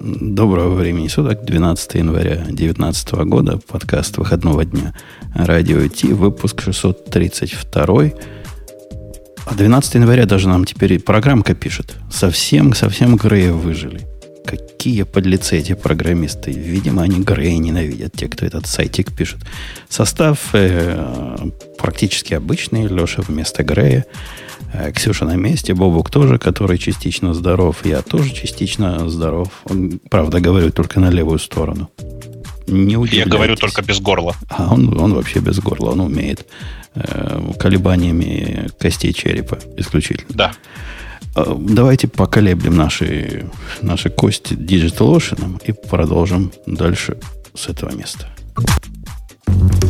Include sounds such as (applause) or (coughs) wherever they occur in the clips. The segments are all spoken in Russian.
Доброго времени суток, 12 января 2019 года, подкаст выходного дня Радио Ти, выпуск 632. А 12 января даже нам теперь программка пишет. Совсем, совсем Грея выжили. Какие подлецы эти программисты. Видимо, они Грея ненавидят, те, кто этот сайтик пишет. Состав э, практически обычный. Леша вместо Грея. Э, Ксюша на месте, Бобук тоже, который частично здоров. Я тоже частично здоров. Правда, говорю только на левую сторону. Не Я говорю только без горла. А он, он вообще без горла. Он умеет э, колебаниями костей черепа исключительно. Да. Э, давайте поколеблем наши, наши кости Digital Ocean и продолжим дальше с этого места.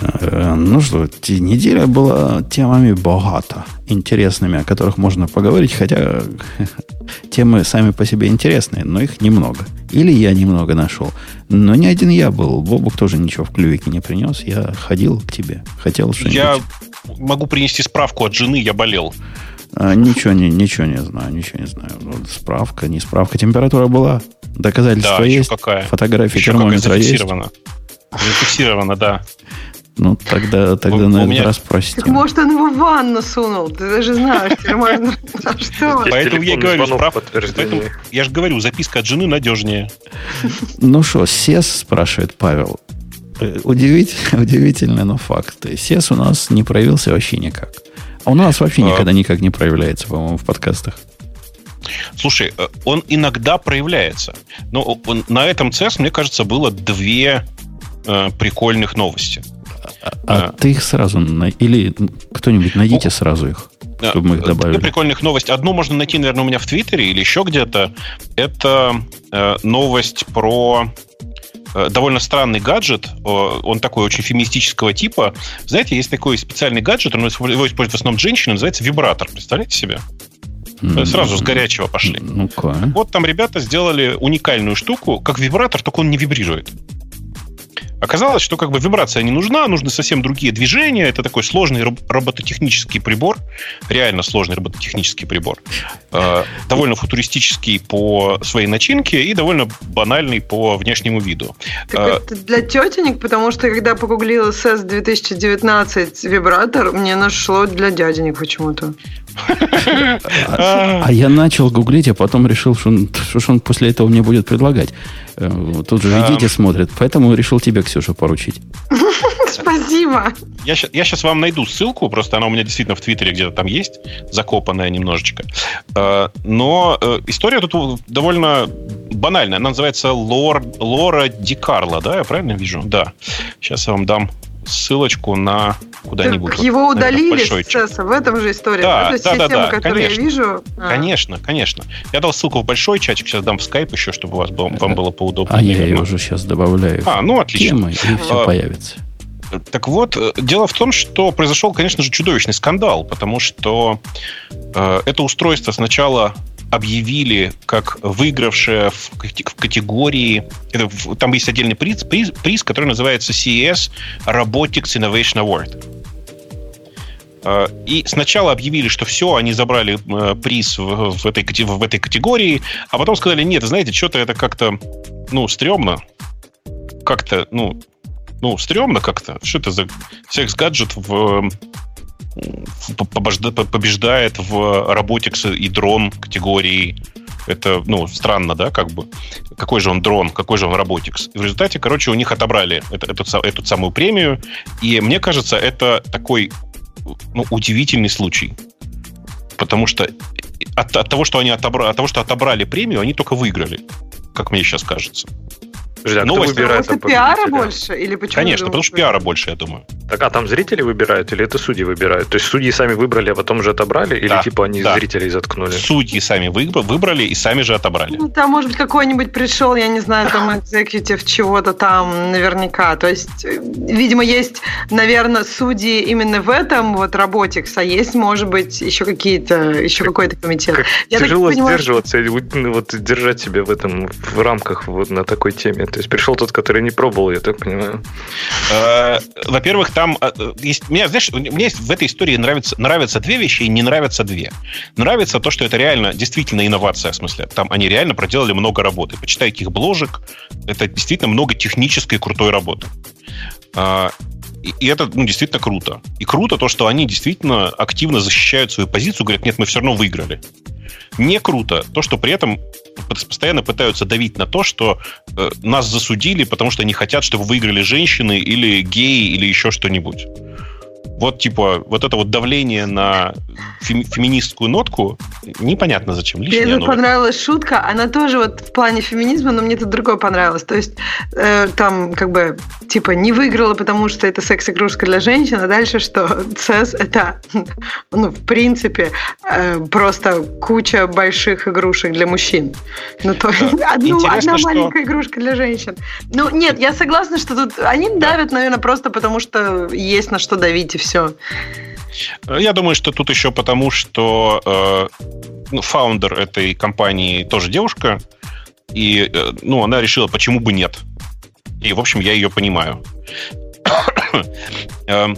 Э, ну что, неделя была темами богата, интересными, о которых можно поговорить, хотя (laughs) темы сами по себе интересные, но их немного. Или я немного нашел. Но не один я был. Бобук тоже ничего в клювике не принес. Я ходил к тебе. Хотел что-нибудь. Я могу принести справку от жены, я болел. А, ничего, не, ничего не знаю, ничего не знаю. Вот справка, не справка. Температура была. Доказательства да, есть. Какая? Фотографии еще термометра есть. Зафиксировано, да. Ну, тогда, тогда у, на этот меня... раз простим. Так может, он его в ванну сунул? Ты даже знаешь, можно... (laughs) Что? Поэтому я говорю. Поэтому я же говорю, записка от жены надежнее. Ну что, СЕС, спрашивает Павел. Э, удивительно, (laughs) удивительно, но факт. СЕС у нас не проявился вообще никак. А у нас вообще а. никогда никак не проявляется, по-моему, в подкастах. Слушай, э, он иногда проявляется. Но на этом CES, мне кажется, было две э, прикольных новости. А, а ты их сразу... Или кто-нибудь найдите сразу их, чтобы мы их добавили. Две прикольных новости. Одну можно найти, наверное, у меня в Твиттере или еще где-то. Это э, новость про э, довольно странный гаджет. Он такой очень феминистического типа. Знаете, есть такой специальный гаджет, он его использует в основном женщины, называется вибратор. Представляете себе? Сразу с горячего пошли. Okay. Вот там ребята сделали уникальную штуку, как вибратор, только он не вибрирует. Оказалось, что как бы вибрация не нужна, нужны совсем другие движения. Это такой сложный робототехнический прибор, реально сложный робототехнический прибор. Э, довольно футуристический по своей начинке и довольно банальный по внешнему виду. Так э, это для тетенек, потому что когда погуглила SES 2019 вибратор, мне нашло для дяденек почему-то. А я начал гуглить, а потом решил, что он, что он после этого мне будет предлагать. Э, тут же видите, смотрит, поэтому решил тебе, Ксюша, поручить. (laughs) Спасибо. Я, я сейчас вам найду ссылку, просто она у меня действительно в Твиттере где-то там есть, закопанная немножечко. Э, но э, история тут довольно банальная. Она называется Лор, Лора Ди Карло, да? Я правильно вижу? Да. Сейчас я вам дам ссылочку на куда-нибудь. Так его удалили с CES, в этом же история. Да, да, да, да, темы, которые конечно. я вижу. А. Конечно, конечно. Я дал ссылку в большой чатик, сейчас дам в скайп еще, чтобы у вас было, вам было поудобнее. А я ее уже сейчас добавляю. А, ну отлично. Тема, и все а, появится. Так вот, э, дело в том, что произошел, конечно же, чудовищный скандал, потому что э, это устройство сначала объявили как выигравшее в категории... Это, там есть отдельный приз, приз, приз, который называется CES Robotics Innovation Award. А, и сначала объявили, что все, они забрали э, приз в, в, этой, в этой категории, а потом сказали, нет, знаете, что-то это как-то, ну, стрёмно. Как-то, ну, ну, стрёмно как-то. Что это за секс-гаджет в побеждает в Robotics и дрон категории. Это, ну, странно, да, как бы. Какой же он дрон, какой же он. И в результате, короче, у них отобрали это, эту, эту самую премию. И мне кажется, это такой ну, удивительный случай. Потому что от, от того, что они отобрали, от того, что отобрали премию, они только выиграли. Как мне сейчас кажется. Подожди, а Новость. кто выбирает потому что пиара больше? Или почему Конечно, потому что пиара больше, я думаю. Так, а там зрители выбирают или это судьи выбирают? То есть судьи сами выбрали, а потом же отобрали? Или да, типа они да. зрителей заткнули? Судьи сами выбрали и сами же отобрали. Ну, там, может быть, какой-нибудь пришел, я не знаю, там экзекутив чего-то там наверняка. То есть, э, видимо, есть, наверное, судьи именно в этом вот работикс, а есть, может быть, еще какие-то, еще какой-то комитет. Как я тяжело понимаю, сдерживаться, что... Ну, вот держать себя в этом, в рамках вот на такой теме. То есть пришел тот, который не пробовал, я так понимаю. Э, во-первых, там э, есть, мне, знаешь, мне в этой истории нравится, нравятся две вещи и не нравятся две. Нравится то, что это реально действительно инновация, в смысле, там они реально проделали много работы. Почитайте их бложек, это действительно много технической крутой работы. А, и это ну, действительно круто. И круто то, что они действительно активно защищают свою позицию, говорят, нет, мы все равно выиграли. Не круто то, что при этом постоянно пытаются давить на то, что э, нас засудили, потому что они хотят, чтобы выиграли женщины или геи или еще что-нибудь вот типа вот это вот давление на феми- феминистскую нотку непонятно зачем. Лишнее мне понравилась шутка, она тоже вот в плане феминизма, но мне тут другое понравилось. То есть э, там как бы типа не выиграла, потому что это секс-игрушка для женщин, а дальше что (laughs) ЦЕС это ну в принципе э, просто куча больших игрушек для мужчин. Ну то есть да. одну, одна что... маленькая игрушка для женщин. Ну нет, я согласна, что тут они давят, наверное, просто потому что есть на что давить и все все. Я думаю, что тут еще потому, что э, ну, этой компании тоже девушка, и э, ну, она решила, почему бы нет. И, в общем, я ее понимаю. (coughs) Эм,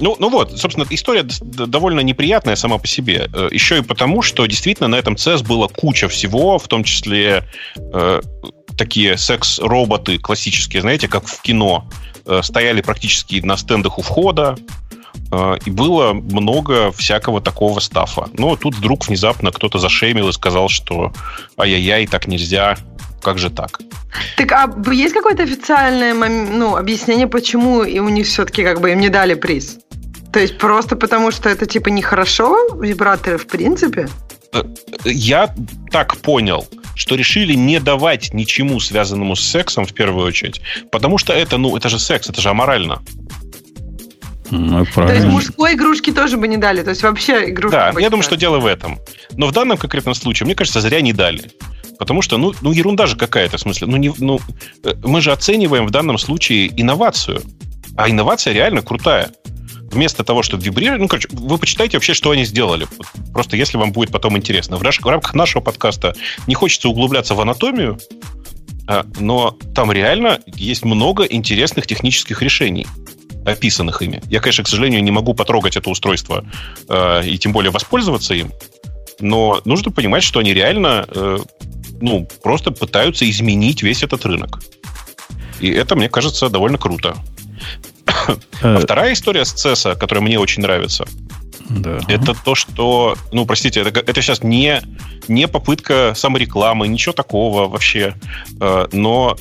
ну, ну вот, собственно, история довольно неприятная сама по себе. Э, еще и потому, что действительно на этом CES было куча всего, в том числе э, такие секс-роботы классические, знаете, как в кино, э, стояли практически на стендах у входа. А, и было много всякого такого стафа. Но тут вдруг внезапно кто-то зашемил и сказал, что ай-яй-яй, так нельзя, как же так? Так, а есть какое-то официальное ну, объяснение, почему и у них все-таки как бы им не дали приз? То есть просто потому, что это типа нехорошо, вибраторы в принципе? Э, я так понял, что решили не давать ничему связанному с сексом в первую очередь, потому что это, ну, это же секс, это же аморально. Ну, то есть мужской игрушки тоже бы не дали, то есть вообще игрушки. Да, я думаю, что дело в этом. Но в данном конкретном случае, мне кажется, зря не дали. Потому что, ну, ну ерунда же какая-то, в смысле, ну, не, ну, э, мы же оцениваем в данном случае инновацию. А инновация реально крутая. Вместо того, чтобы вибрировать, ну, короче, вы почитайте вообще, что они сделали. Просто если вам будет потом интересно. В, в рамках нашего подкаста не хочется углубляться в анатомию, а, но там реально есть много интересных технических решений описанных ими. Я, конечно, к сожалению, не могу потрогать это устройство э, и тем более воспользоваться им, но нужно понимать, что они реально э, ну, просто пытаются изменить весь этот рынок. И это, мне кажется, довольно круто. А э. вторая история с CES, которая мне очень нравится, да. это то, что, ну, простите, это, это сейчас не, не попытка саморекламы, ничего такого вообще, э, но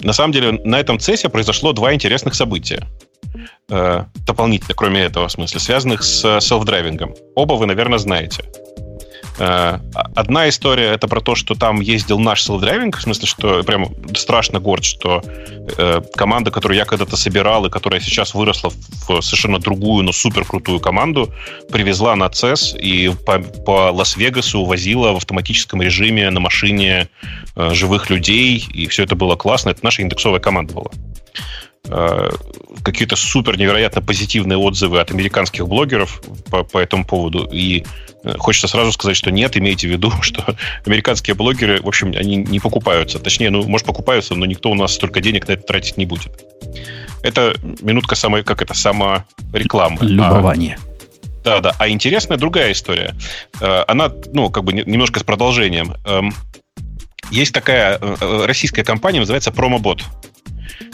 на самом деле, на этом цессе произошло два интересных события. Э, дополнительно, кроме этого, в смысле, связанных с селф-драйвингом. Оба вы, наверное, знаете. Э, одна история это про то, что там ездил наш self-driving, в смысле, что прям страшно горд, что э, команда, которую я когда-то собирал и которая сейчас выросла в совершенно другую, но супер крутую команду, привезла на CES и по, по Лас-Вегасу возила в автоматическом режиме на машине э, живых людей, и все это было классно. Это наша яндексовая команда была. Какие-то супер невероятно позитивные отзывы от американских блогеров по, по этому поводу. И хочется сразу сказать, что нет, имейте в виду, (laughs) что американские блогеры, в общем, они не покупаются. Точнее, ну, может, покупаются, но никто у нас столько денег на это тратить не будет. Это минутка самой, как это, саморекламы. Любование. А, да, да. А интересная другая история. Э, она, ну, как бы немножко с продолжением. Эм, есть такая российская компания, называется Промобот.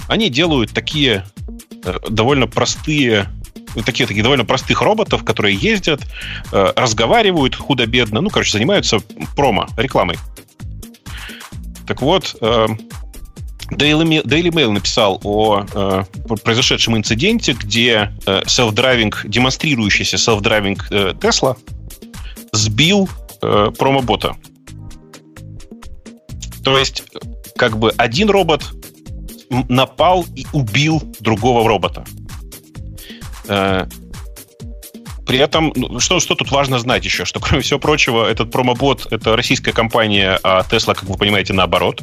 Они делают такие э, довольно простые такие, такие довольно простых роботов, которые ездят, э, разговаривают худо-бедно, ну, короче, занимаются промо, рекламой. Так вот, э, Daily Mail написал о э, произошедшем инциденте, где э, self-driving, демонстрирующийся self-driving э, Tesla сбил э, промо-бота. То есть как бы один робот напал и убил другого робота. Э, при этом, ну, что, что тут важно знать еще, что, кроме всего прочего, этот промобот — это российская компания, а Tesla, как вы понимаете, наоборот.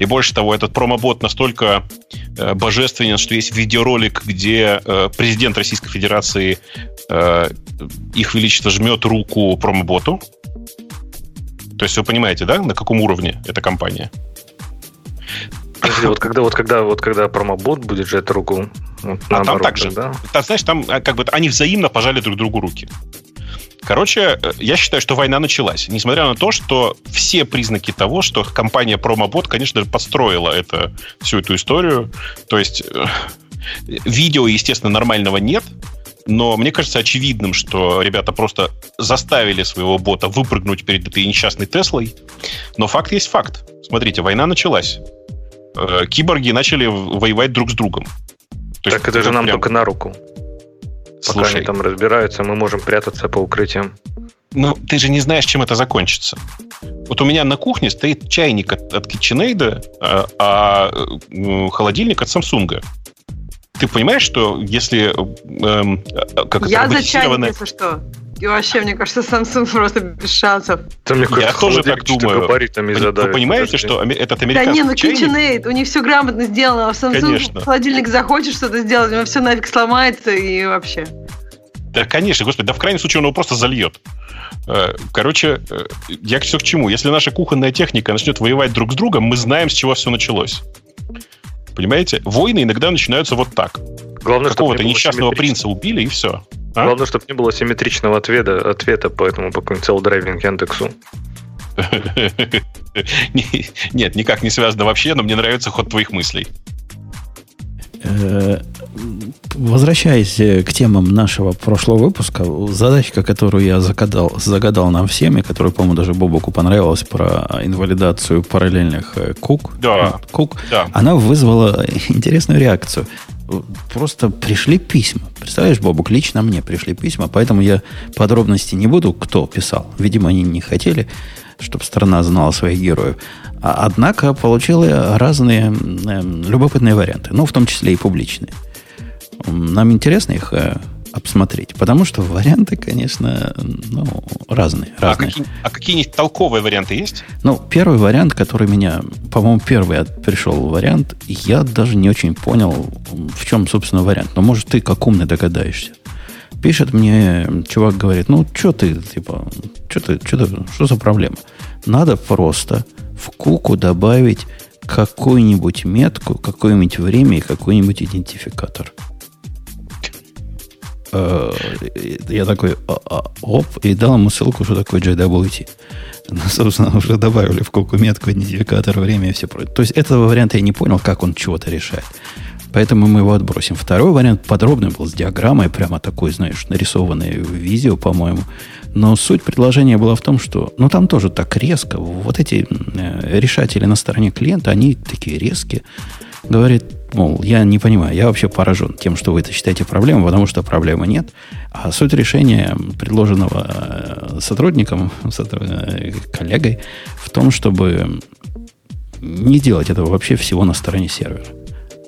И больше того, этот промобот настолько э, божественен, что есть видеоролик, где э, президент Российской Федерации, э, их величество, жмет руку промоботу. То есть вы понимаете, да, на каком уровне эта компания? Подожди, вот когда, вот когда, вот когда промобот будет жать руку, вот, а там так же. Да? Там, знаешь, там а, как бы они взаимно пожали друг другу руки. Короче, э, я считаю, что война началась. Несмотря на то, что все признаки того, что компания Промобот, конечно же, подстроила это, всю эту историю. То есть э, видео, естественно, нормального нет, но мне кажется очевидным, что ребята просто заставили своего бота выпрыгнуть перед этой несчастной Теслой. Но факт есть факт. Смотрите, война началась. Э, киборги начали воевать друг с другом. То так это же нам прям... только на руку. Слушай, Пока они там разбираются, мы можем прятаться по укрытиям. Ну, ты же не знаешь, чем это закончится. Вот у меня на кухне стоит чайник от, от KitchenAid, а, а э, холодильник от Samsung. Ты понимаешь, что если эм, как Я за чайник, если что. И вообще, мне кажется, Samsung просто без шансов. Там мне Я тоже так думаю. Габаритами Вы, вы понимаете, что этот американский Да не, ну KitchenAid, у них все грамотно сделано, а в Samsung конечно. холодильник захочешь что-то сделать, у него все нафиг сломается и вообще. Да, конечно, господи, да в крайнем случае он его просто зальет. Э, короче, э, я все к чему. Если наша кухонная техника начнет воевать друг с другом, мы знаем, с чего все началось. Понимаете? Войны иногда начинаются вот так. Главное, Какого-то несчастного принца убили, и все. А? Главное, чтобы не было симметричного ответа, ответа по этому по какому-нибудь целдрайвинг Яндексу. (laughs) Нет, никак не связано вообще, но мне нравится ход твоих мыслей. Э, возвращаясь э, к темам нашего прошлого выпуска, задачка, которую я загадал, загадал нам всем, и которая, по-моему, даже Бобоку понравилась, про инвалидацию параллельных э, кук, да. кук да. она вызвала интересную реакцию. Просто пришли письма. Представляешь, Бобук, лично мне пришли письма, поэтому я подробности не буду, кто писал. Видимо, они не хотели, чтобы страна знала своих героев. А, однако получила разные э, любопытные варианты, ну, в том числе и публичные. Нам интересно их э, обсмотреть, потому что варианты, конечно, ну, разные. А разные. А, какие, а какие-нибудь толковые варианты есть? Ну, первый вариант, который меня, по-моему, первый пришел вариант, я даже не очень понял, в чем, собственно, вариант. Но, может, ты как умный догадаешься. Пишет мне, чувак говорит, ну, что ты, типа, что ты, что ты, что за проблема? Надо просто в куку добавить какую-нибудь метку, какое-нибудь время и какой-нибудь идентификатор. Э, я такой, «А, а, оп, и дал ему ссылку, что такое JWT. Ну, собственно, уже добавили в куку метку, идентификатор, время и все прочее. То есть этого варианта я не понял, как он чего-то решает. Поэтому мы его отбросим. Второй вариант подробный был с диаграммой, прямо такой, знаешь, нарисованной в видео, по-моему. Но суть предложения была в том, что, ну, там тоже так резко. Вот эти э, решатели на стороне клиента, они такие резкие. Говорит, мол, я не понимаю, я вообще поражен тем, что вы это считаете проблемой, потому что проблемы нет. А суть решения, предложенного э, сотрудником, (laughs) э, коллегой, в том, чтобы не делать этого вообще всего на стороне сервера,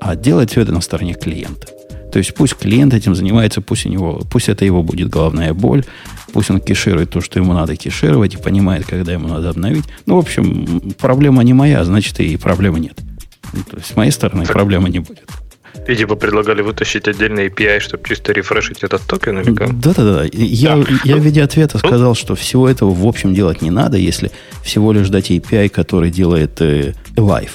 а делать все это на стороне клиента. То есть пусть клиент этим занимается, пусть, у него, пусть это его будет головная боль, пусть он кеширует то, что ему надо кешировать, и понимает, когда ему надо обновить. Ну, в общем, проблема не моя, значит, и проблемы нет. Ну, то есть с моей стороны проблемы не будет. И типа предлагали вытащить отдельный API, чтобы чисто рефрешить этот токен или как? Да-да-да. Я, да. я в виде ответа сказал, что всего этого в общем делать не надо, если всего лишь дать API, который делает э, Live.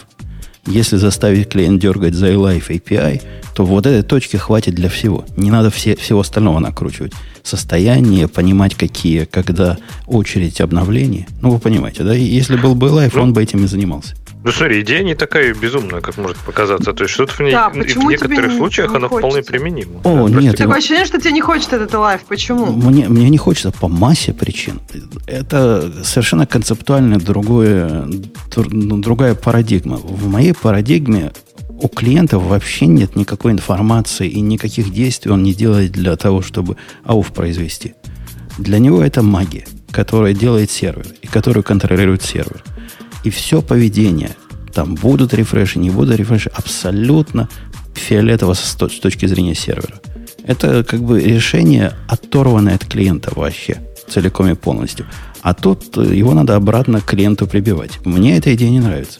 Если заставить клиент дергать за Live API, то вот этой точки хватит для всего. Не надо все, всего остального накручивать. Состояние, понимать, какие, когда очередь обновлений. Ну, вы понимаете, да? Если был бы Live, ну, он бы этим и занимался. Ну, смотри, идея не такая безумная, как может показаться. То есть, что-то в, ней, да, в некоторых не, случаях не она хочется? вполне применима. О, да, нет. Такое ощущение, что тебе не хочется этот лайф. Почему? Мне, мне не хочется по массе причин. Это совершенно концептуально другое, ну, другая парадигма. В моей парадигме у клиента вообще нет никакой информации и никаких действий он не делает для того, чтобы ауф произвести. Для него это магия, которая делает сервер и которую контролирует сервер. И все поведение Там будут рефреши, не будут рефреши. Абсолютно фиолетово с точки зрения сервера. Это как бы решение, оторванное от клиента вообще, целиком и полностью. А тут его надо обратно клиенту прибивать. Мне эта идея не нравится.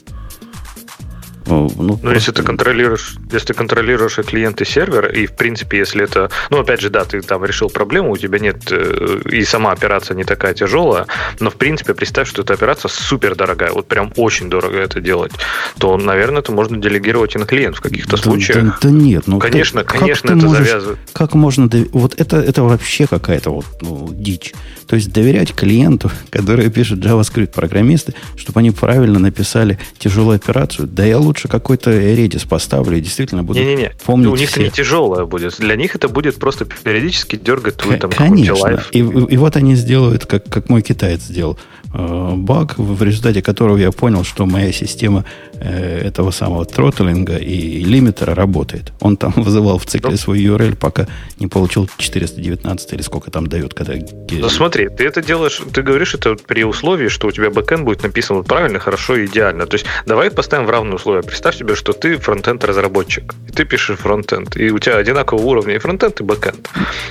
Ну, ну просто... если ты контролируешь, если ты контролируешь и клиент, и сервер, и в принципе, если это, ну, опять же, да, ты там решил проблему, у тебя нет, э, и сама операция не такая тяжелая, но в принципе, представь, что эта операция супер дорогая, вот прям очень дорого это делать, то, наверное, это можно делегировать и на клиент в каких-то да, случаях. Да, да нет, ну конечно, ты, конечно, это можешь, завязывает. Как можно, вот это, это вообще какая-то вот ну, дичь. То есть доверять клиенту, (laughs) который пишет JavaScript программисты, чтобы они правильно написали тяжелую операцию, да я лучше какой-то Redis поставлю и действительно буду не, не, не. помнить У них все. это не тяжелое будет. Для них это будет просто периодически дергать твой там Конечно. И, и вот они сделают, как, как мой китаец сделал. Э, баг, в результате которого я понял, что моя система этого самого тротлинга и лимитера работает. Он там (laughs) вызывал в цикле свой URL, пока не получил 419 или сколько там дает, когда... Ну смотри, ты это делаешь, ты говоришь это при условии, что у тебя бэкэнд будет написан вот правильно, хорошо и идеально. То есть давай поставим в равные условия. Представь себе, что ты фронтенд разработчик, и ты пишешь фронтенд, и у тебя одинакового уровня и фронтенд, и бэкэнд.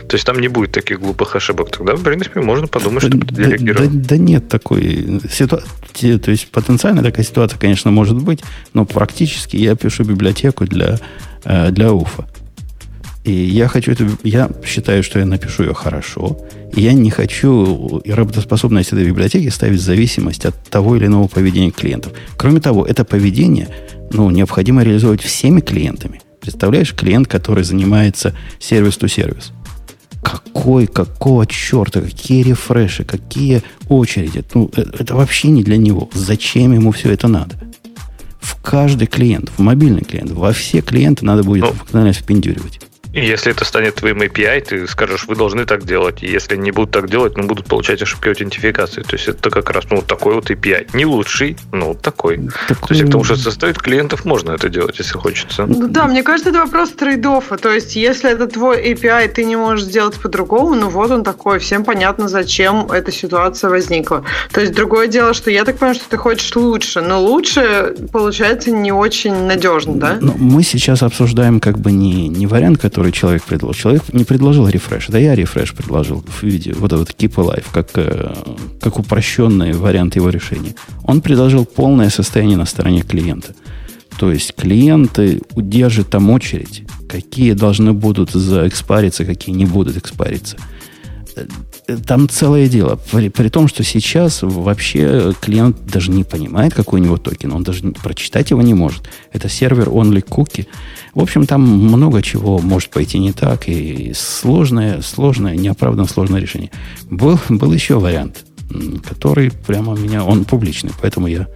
То есть там не будет таких глупых ошибок. Тогда, в принципе, можно подумать, да, что. Да, да, да нет такой ситуации. То есть потенциально такая ситуация, конечно, может быть, но практически я пишу библиотеку для, э, для уфа. И я хочу эту, я считаю, что я напишу ее хорошо, и я не хочу работоспособность этой библиотеки ставить в зависимость от того или иного поведения клиентов. Кроме того, это поведение ну, необходимо реализовать всеми клиентами. Представляешь, клиент, который занимается сервис-то-сервис. Какой, какого черта, какие рефреши, какие очереди. Ну, э, это вообще не для него. Зачем ему все это надо? В каждый клиент, в мобильный клиент, во все клиенты надо будет ну, впендюривать. И если это станет твоим API, ты скажешь, вы должны так делать. И если не будут так делать, ну, будут получать ошибки аутентификации. То есть это как раз ну, такой вот API. Не лучший, но вот такой. такой. То есть потому что составить клиентов можно это делать, если хочется. Ну да, мне кажется, это вопрос трейдофа. То есть если это твой API, ты не можешь сделать по-другому, ну вот он такой. Всем понятно, зачем эта ситуация возникла. То есть другое дело, что я так понимаю, что ты хочешь лучше, но лучше получается не очень надежно, да? Но мы сейчас обсуждаем как бы не, не вариант, который который человек предложил. Человек не предложил рефреш. Да я рефреш предложил в виде вот этот Keep Alive, как, э, как упрощенный вариант его решения. Он предложил полное состояние на стороне клиента. То есть клиенты удержат там очередь, какие должны будут заэкспариться, какие не будут экспариться. Э, там целое дело. При, при том, что сейчас вообще клиент даже не понимает, какой у него токен. Он даже прочитать его не может. Это сервер only cookie. В общем, там много чего может пойти не так, и сложное, сложное, неоправданно сложное решение. Был, был еще вариант, который прямо меня, он публичный, поэтому я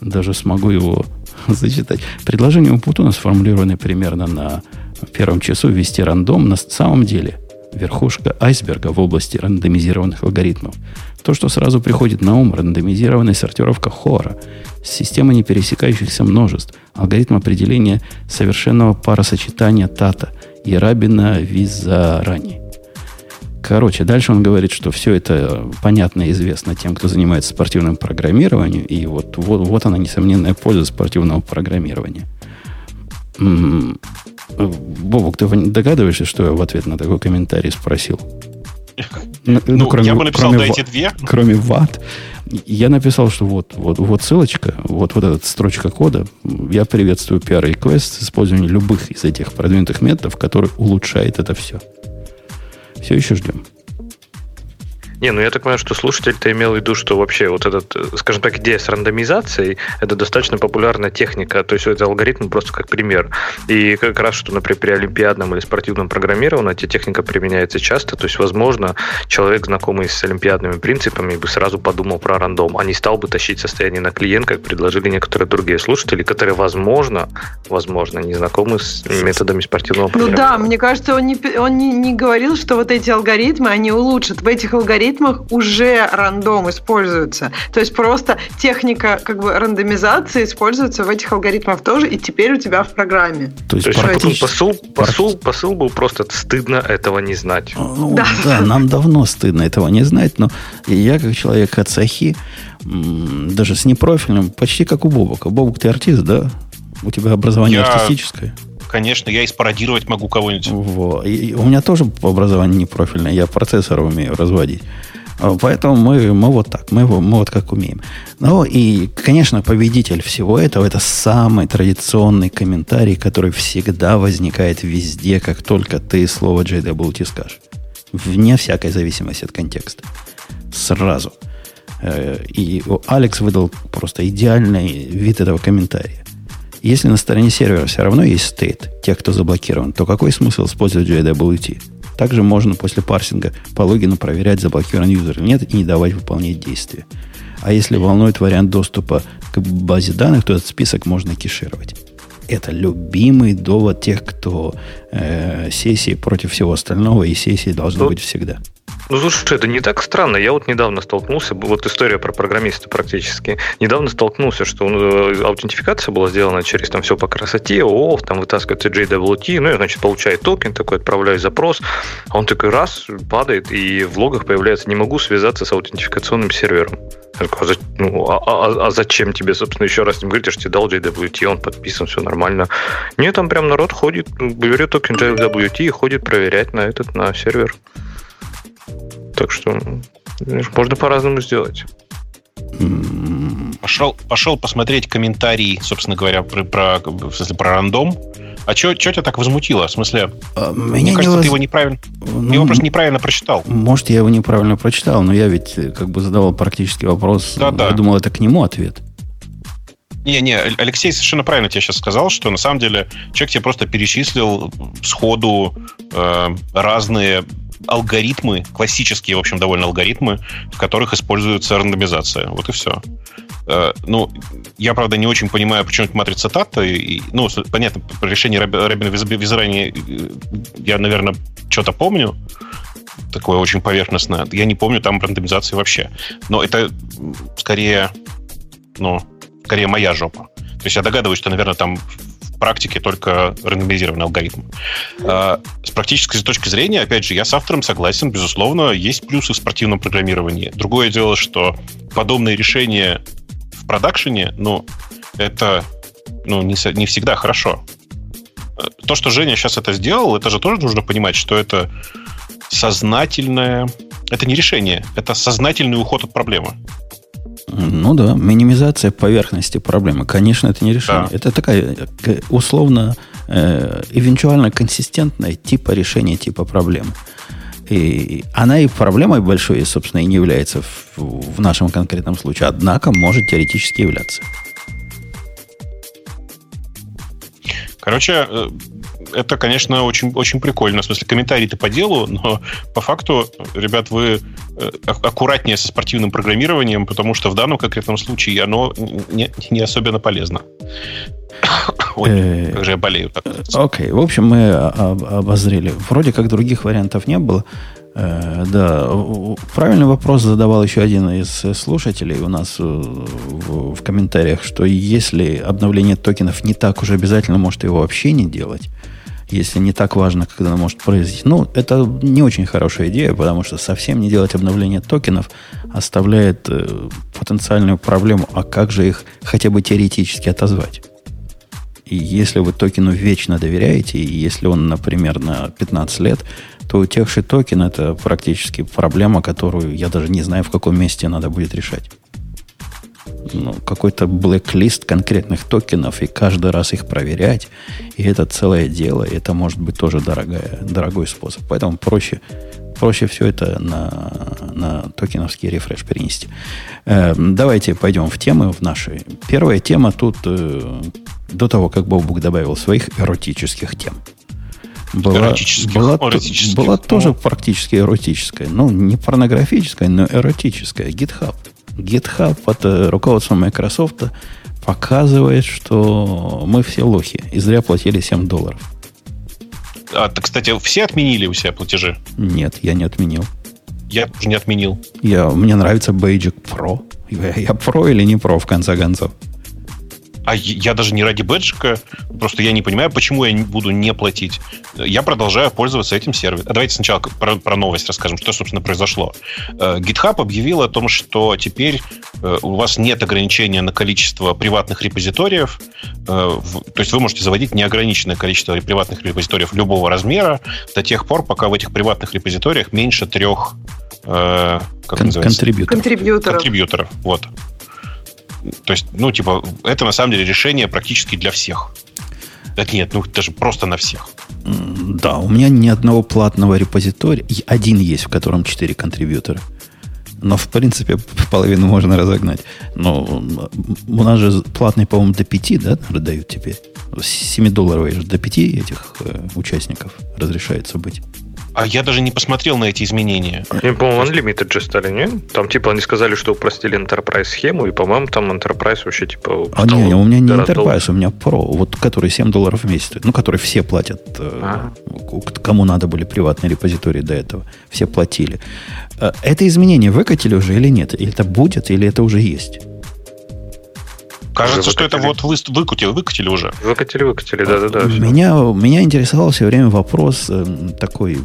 даже смогу его (laughs) зачитать. Предложение у Путуна сформулированы примерно на первом часу ввести рандом. На самом деле верхушка айсберга в области рандомизированных алгоритмов. То, что сразу приходит на ум, рандомизированная сортировка хора, система непересекающихся множеств, алгоритм определения совершенного паросочетания тата и рабина визарани. Короче, дальше он говорит, что все это понятно и известно тем, кто занимается спортивным программированием, и вот, вот, вот она несомненная польза спортивного программирования. Бобок, ты догадываешься, что я в ответ на такой комментарий спросил? (laughs) Ну, ну кроме, я бы написал, кроме, дайте две. (laughs) Кроме ват. Я написал, что вот, вот, вот ссылочка, вот, вот эта строчка кода. Я приветствую PR request с использованием любых из этих продвинутых методов, который улучшает это все. Все еще ждем. Не, ну я так понимаю, что слушатель-то имел в виду, что вообще вот этот, э, скажем так, идея с рандомизацией, это достаточно популярная техника, то есть это алгоритм просто как пример. И как раз, что, например, при олимпиадном или спортивном программировании эта техника применяется часто, то есть, возможно, человек, знакомый с олимпиадными принципами, бы сразу подумал про рандом, а не стал бы тащить состояние на клиент, как предложили некоторые другие слушатели, которые, возможно, возможно, не знакомы с методами спортивного программирования. Ну да, мне кажется, он не, он не, не говорил, что вот эти алгоритмы, они улучшат. В этих алгоритмах алгоритмах уже рандом используется. То есть просто техника как бы рандомизации используется в этих алгоритмах тоже, и теперь у тебя в программе. То есть, То есть посыл, посыл, посыл был просто стыдно этого не знать. Ну, да. да, нам давно стыдно этого не знать, но я как человек от Сахи, даже с непрофильным, почти как у Бобука. Бобук, ты артист, да? У тебя образование я... артистическое? Конечно, я и спародировать могу кого-нибудь. Во. И у меня тоже образование непрофильное, я процессор умею разводить. А, поэтому мы, мы вот так, мы, мы вот как умеем. Ну и, конечно, победитель всего этого это самый традиционный комментарий, который всегда возникает везде, как только ты слово JWT скажешь. Вне всякой зависимости от контекста. Сразу. Э, и Алекс выдал просто идеальный вид этого комментария. Если на стороне сервера все равно есть стейт, тех, кто заблокирован, то какой смысл использовать JWT? Также можно после парсинга по логину проверять, заблокирован юзер или нет, и не давать выполнять действия. А если волнует вариант доступа к базе данных, то этот список можно кешировать. Это любимый довод тех, кто э, сессии против всего остального, и сессии должны ну, быть всегда. Ну, слушай, это не так странно. Я вот недавно столкнулся, вот история про программиста практически. Недавно столкнулся, что э, аутентификация была сделана через там все по красоте, ООФ, там вытаскивается JWT, ну, я, значит, получаю токен такой, отправляю запрос, а он такой раз падает, и в логах появляется, не могу связаться с аутентификационным сервером. А, ну, а, а, а зачем тебе, собственно, еще раз не говорить, что тебе дал JWT, он подписан, все нормально. Нет, там прям народ ходит, берет токен JWT и ходит проверять на этот, на сервер. Так что можно по-разному сделать. Пошел, пошел посмотреть комментарий, собственно говоря, про, про, в смысле, про рандом. А что тебя так возмутило? В смысле, а, мне кажется, воз... ты его неправильно, ну, его просто неправильно прочитал. Может, я его неправильно прочитал, но я ведь э, как бы задавал практический вопрос. Да, да. Я думал, это к нему ответ. Не-не, Алексей совершенно правильно тебе сейчас сказал, что на самом деле человек тебе просто перечислил сходу э, разные алгоритмы, классические, в общем, довольно алгоритмы, в которых используется рандомизация. Вот и все. Э, ну, я, правда, не очень понимаю, почему это матрица Тата. И, ну, понятно, про решение Робина Визерани э, я, наверное, что-то помню. Такое очень поверхностное. Я не помню там рандомизации вообще. Но это скорее, ну, скорее моя жопа. То есть я догадываюсь, что, наверное, там практике только рандомизированный алгоритм. А, с практической точки зрения, опять же, я с автором согласен, безусловно, есть плюсы в спортивном программировании. Другое дело, что подобные решения в продакшене, ну, это ну, не, не всегда хорошо. То, что Женя сейчас это сделал, это же тоже нужно понимать, что это сознательное... Это не решение, это сознательный уход от проблемы. Ну да, минимизация поверхности проблемы. Конечно, это не решение. Да. Это такая э, условно, э, эвенtuально консистентная типа решения типа проблемы. И она и проблемой большой, собственно, и не является в, в нашем конкретном случае, однако может теоретически являться. Короче, э, это, конечно, очень, очень прикольно. В смысле, комментарий-то по делу, но по факту, ребят, вы э, аккуратнее со спортивным программированием, потому что в данном конкретном случае оно не, не особенно полезно. (coughs) Ой, э, как же я болею. Окей, в общем, мы обозрели. Вроде как других вариантов не было. Э, да, правильный вопрос задавал еще один из слушателей у нас в, в комментариях, что если обновление токенов не так уж обязательно, может его вообще не делать если не так важно, когда она может произойти. Ну, это не очень хорошая идея, потому что совсем не делать обновление токенов оставляет э, потенциальную проблему, а как же их хотя бы теоретически отозвать? И если вы токену вечно доверяете, и если он, например, на 15 лет, то утекший токен это практически проблема, которую я даже не знаю, в каком месте надо будет решать ну, какой-то блэк-лист конкретных токенов и каждый раз их проверять. И это целое дело. И это может быть тоже дорогая, дорогой способ. Поэтому проще, проще все это на, на токеновский рефреш перенести. Э, давайте пойдем в темы в наши. Первая тема тут э, до того, как Бобук добавил своих эротических тем. Была, была, была тоже практически эротическая. Ну, не порнографическая, но эротическая. GitHub. GitHub под э, руководством Microsoft показывает, что мы все лохи и зря платили 7 долларов. А, ты, кстати, все отменили у себя платежи? Нет, я не отменил. Я уже не отменил. Я, мне нравится бейджик Pro. Я, я Pro или не Pro, в конце концов? А я даже не ради бэджика, просто я не понимаю, почему я буду не платить. Я продолжаю пользоваться этим сервисом. А давайте сначала про, про новость расскажем, что, собственно, произошло. Э, GitHub объявил о том, что теперь э, у вас нет ограничения на количество приватных репозиториев. Э, то есть вы можете заводить неограниченное количество приватных репозиториев любого размера до тех пор, пока в этих приватных репозиториях меньше трех как Кон- контрибьюторов. контрибьюторов. Контрибьюторов. Вот. То есть, ну, типа, это на самом деле решение практически для всех. Так нет, ну даже просто на всех. Да, у меня ни одного платного репозитория. Один есть, в котором 4 контрибьютора. Но, в принципе, (laughs) половину можно разогнать. Но у нас же платный, по-моему, до 5, да, дают теперь? 7 долларов до 5 этих э, участников разрешается быть. А я даже не посмотрел на эти изменения. Они, по-моему, Unlimited же стали, нет? Там, типа, они сказали, что упростили Enterprise схему, и, по-моему, там Enterprise вообще, типа... А не, у меня не Enterprise, у меня Pro, вот который 7 долларов в месяц ну, который все платят, а. кому надо были приватные репозитории до этого, все платили. Э, это изменение выкатили уже или нет? Или это будет, или это уже есть? Кажется, что это вот вы, выкатили, выкатили уже. Выкатили, выкатили, да-да-да. Меня, меня интересовал все время вопрос э, такой...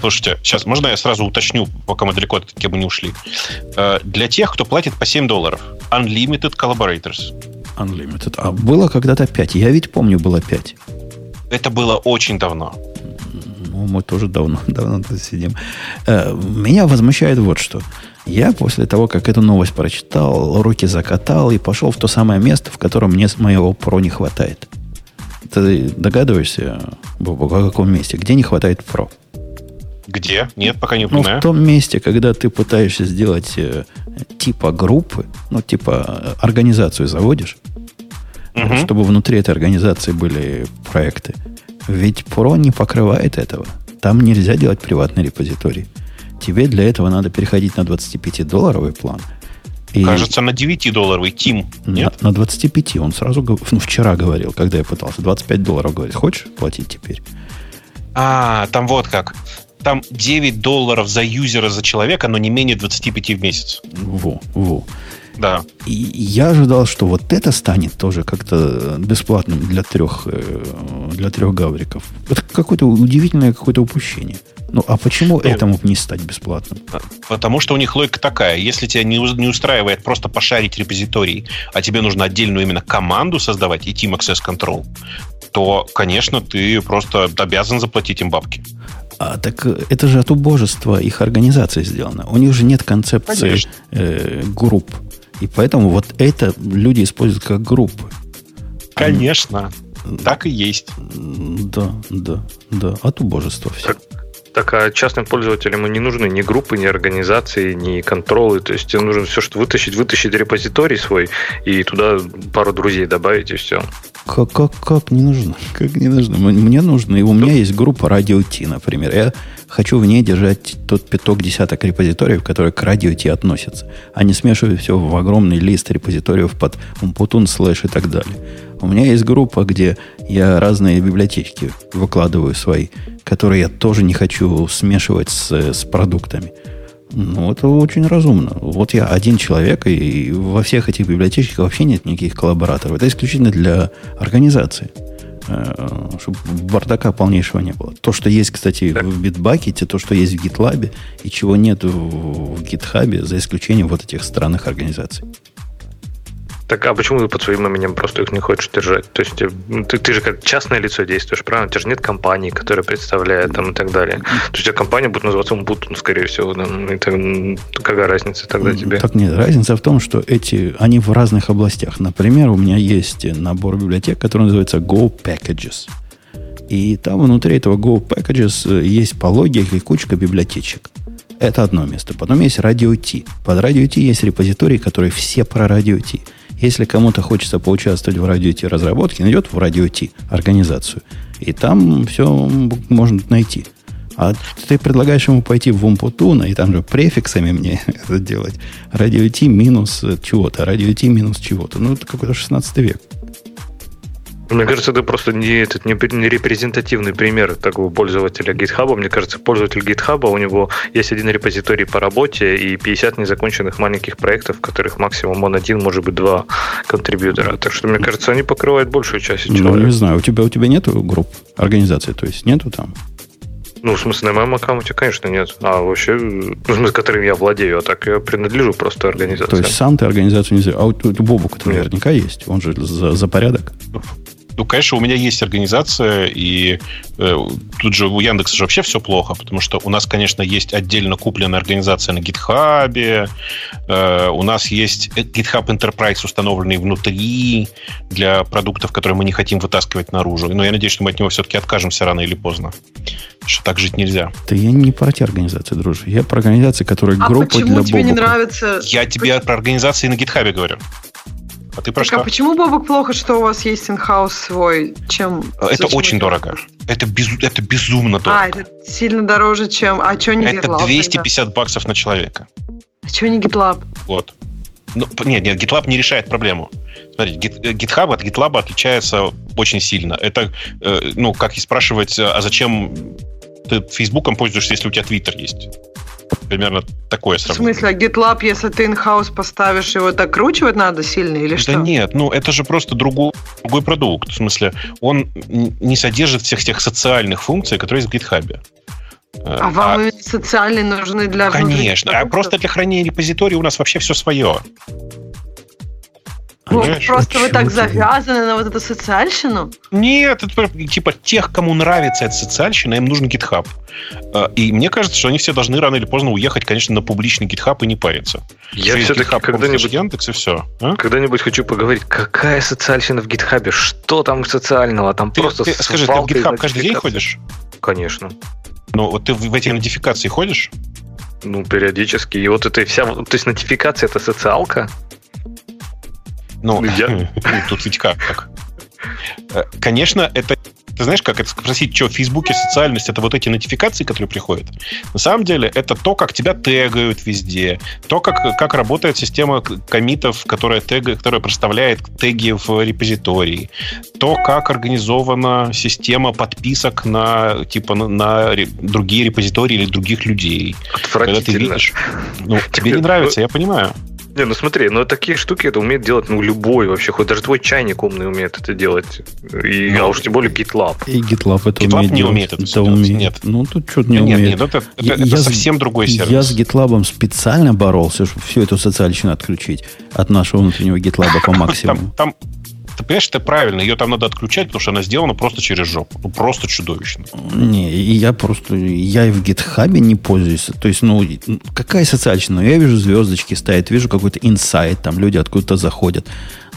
Слушайте, сейчас можно я сразу уточню, пока мы далеко от темы не ушли. Э, для тех, кто платит по 7 долларов, Unlimited Collaborators. Unlimited. А было когда-то 5. Я ведь помню, было 5. Это было очень давно. Ну, мы тоже давно, (laughs) давно тут сидим. Э, меня возмущает вот что. Я после того, как эту новость прочитал, руки закатал и пошел в то самое место, в котором мне моего про не хватает. Ты догадываешься, Бобок, о каком месте? Где не хватает про? Где? Нет, пока не понимаю. Ну, в том месте, когда ты пытаешься сделать э, типа группы, ну, типа э, организацию заводишь, угу. чтобы внутри этой организации были проекты. Ведь про не покрывает этого. Там нельзя делать приватный репозиторий тебе для этого надо переходить на 25-долларовый план. И Кажется, на 9-долларовый Тим. Нет? На, на 25. Он сразу, ну, вчера говорил, когда я пытался. 25 долларов говорит. Хочешь платить теперь? А, там вот как. Там 9 долларов за юзера, за человека, но не менее 25 в месяц. Во, во. Да. И я ожидал, что вот это станет тоже как-то бесплатным для трех, э, для трех гавриков. Это какое-то удивительное какое-то упущение. Ну, а почему ну, этому не стать бесплатным? Потому что у них логика такая. Если тебя не, не устраивает просто пошарить репозиторий, а тебе нужно отдельную именно команду создавать и Team Access Control, то, конечно, ты просто обязан заплатить им бабки. А так это же от убожества их организации сделано. У них же нет концепции э, групп. И поэтому вот это люди используют как группы. Конечно. Они... Так и есть. Да, да, да. От убожества все. Так, так а частным пользователям и не нужны ни группы, ни организации, ни контролы. То есть тебе нужно все, что вытащить, вытащить репозиторий свой и туда пару друзей добавить, и все. Как, как, как не нужно? Как не нужно? Мне нужно. И у меня есть группа Radio T, например. Я хочу в ней держать тот пяток десяток репозиториев, которые к Radio T относятся, а не смешивать все в огромный лист репозиториев под Umputun, слэш и так далее. У меня есть группа, где я разные библиотечки выкладываю свои, которые я тоже не хочу смешивать с, с продуктами. Ну, это очень разумно. Вот я один человек, и во всех этих библиотечках вообще нет никаких коллабораторов. Это исключительно для организации. Э, чтобы бардака полнейшего не было. То, что есть, кстати, в битбакете, то, что есть в GitLab, и чего нет в GitHub, за исключением вот этих странных организаций. Так а почему ты под своим именем просто их не хочешь держать? То есть ну, ты, ты же как частное лицо действуешь, правильно? У тебя же нет компании, которая представляет там и так далее. То есть у тебя компания будет называться Умбутун, скорее всего. Там, и так, какая разница тогда тебе? Так нет, разница в том, что эти, они в разных областях. Например, у меня есть набор библиотек, который называется Go Packages. И там внутри этого Go Packages э, есть по логике кучка библиотечек. Это одно место. Потом есть Radio T. Под Radio T есть репозитории, которые все про Radio T. Если кому-то хочется поучаствовать в радио T разработке, найдет в радио T организацию. И там все можно найти. А ты предлагаешь ему пойти в Умпутуна и там же префиксами мне (laughs) это делать. Радио T минус чего-то, радио T минус чего-то. Ну, это какой-то 16 век. Мне кажется, это просто не, этот, не, не репрезентативный пример такого пользователя GitHub. Мне кажется, пользователь GitHub, у него есть один репозиторий по работе и 50 незаконченных маленьких проектов, в которых максимум он один, может быть, два контрибьютора. Так что, мне кажется, они покрывают большую часть человека. Ну, не знаю, у тебя, у тебя нету групп организации, то есть нету там ну, в смысле, на моем аккаунте, конечно, нет. А вообще, ну, в смысле, которым я владею, а так я принадлежу просто организации. То есть сам ты организацию не... А у, у Бобука наверняка есть. Он же за, за порядок. Ну, конечно, у меня есть организация, и э, тут же у Яндекса же вообще все плохо, потому что у нас, конечно, есть отдельно купленная организация на GitHub, э, у нас есть GitHub Enterprise, установленный внутри для продуктов, которые мы не хотим вытаскивать наружу. Но я надеюсь, что мы от него все-таки откажемся рано или поздно. что так жить нельзя. Да я не про те организации, дружи. Я про организации, которые а группа почему для тебе Бобука. не нравится? Я тебе про организации на GitHub говорю. А ты про так, что? А почему, Бобок, плохо, что у вас есть инхаус свой? Чем? Это очень дорого. Это, без, это безумно дорого. А, это сильно дороже, чем... А что не Это GitLab, 250 тогда? баксов на человека. А что не GitLab? Вот. Ну, нет, нет, GitLab не решает проблему. Смотрите, GitHub от GitLab отличается очень сильно. Это, э, ну, как и спрашивать, а зачем ты Фейсбуком пользуешься, если у тебя Твиттер есть? Примерно такое сравнение. В смысле, GitLab, если ты in-house поставишь, его докручивать надо сильно или да что? Да нет, ну это же просто другой, другой продукт. В смысле, он не содержит всех тех социальных функций, которые есть в GitHub. А, а вам а, социальные нужны для Конечно, а просто для хранения репозитория у нас вообще все свое. Ну, просто вы так завязаны на вот эту социальщину? Нет, это типа тех, кому нравится эта социальщина, им нужен GitHub. А, и мне кажется, что они все должны рано или поздно уехать, конечно, на публичный GitHub и не париться. Я все-таки когда-нибудь... Яндекс и все. А? Когда-нибудь хочу поговорить, какая социальщина в GitHub? Что там социального? Там ты, просто ты, Скажи, ты в GitHub каждый день ходишь? Конечно. Ну, вот ты в эти нотификации ходишь? Ну, периодически. И вот это вся... То есть нотификация — это социалка? Ну, я... (laughs) тут ведь как так? Э, конечно, это ты знаешь, как это спросить, что в Фейсбуке социальность это вот эти нотификации, которые приходят. На самом деле это то, как тебя тегают везде, то, как, как работает система комитов, которая, тег, которая проставляет теги в репозитории, то, как организована система подписок на типа на, на другие репозитории или других людей. Когда ты видишь, ну, тебе не нравится, я понимаю. Не, ну смотри, ну такие штуки это умеет делать ну любой вообще, хоть даже твой чайник умный умеет это делать. И, ну, а уж тем более GitLab. И GitLab это GitLab умеет не делать. умеет это, это умеет. Нет. Ну тут что-то не нет, умеет. Нет, это, это, я, это совсем другой сервис. Я с GitLab специально боролся, чтобы всю эту социальщину отключить от нашего внутреннего GitLab по (laughs) максимуму. Там, там, ты понимаешь, это правильно. Ее там надо отключать, потому что она сделана просто через жопу. Ну, просто чудовищно. Не, я просто... Я и в гитхабе не пользуюсь. То есть, ну, какая социальщина? Я вижу звездочки стоят, вижу какой-то инсайт, там люди откуда-то заходят.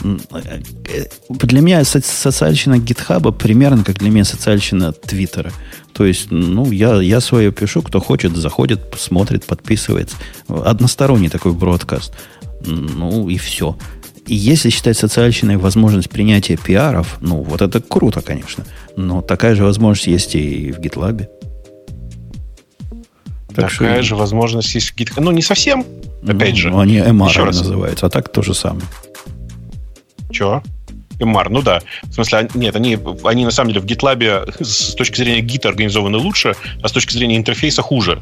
Для меня социальщина гитхаба примерно как для меня социальщина твиттера. То есть, ну, я, я свое пишу, кто хочет, заходит, смотрит, подписывается. Односторонний такой бродкаст. Ну, и все. И если считать социальщиной возможность принятия пиаров, ну, вот это круто, конечно. Но такая же возможность есть и в GitLab. Так такая что... же возможность есть в GitHub. Ну, не совсем, опять ну, же. Они MR называются, а так то же самое. Чего? MR, ну да. В смысле, нет, они, они на самом деле в GitLab с точки зрения гита организованы лучше, а с точки зрения интерфейса хуже.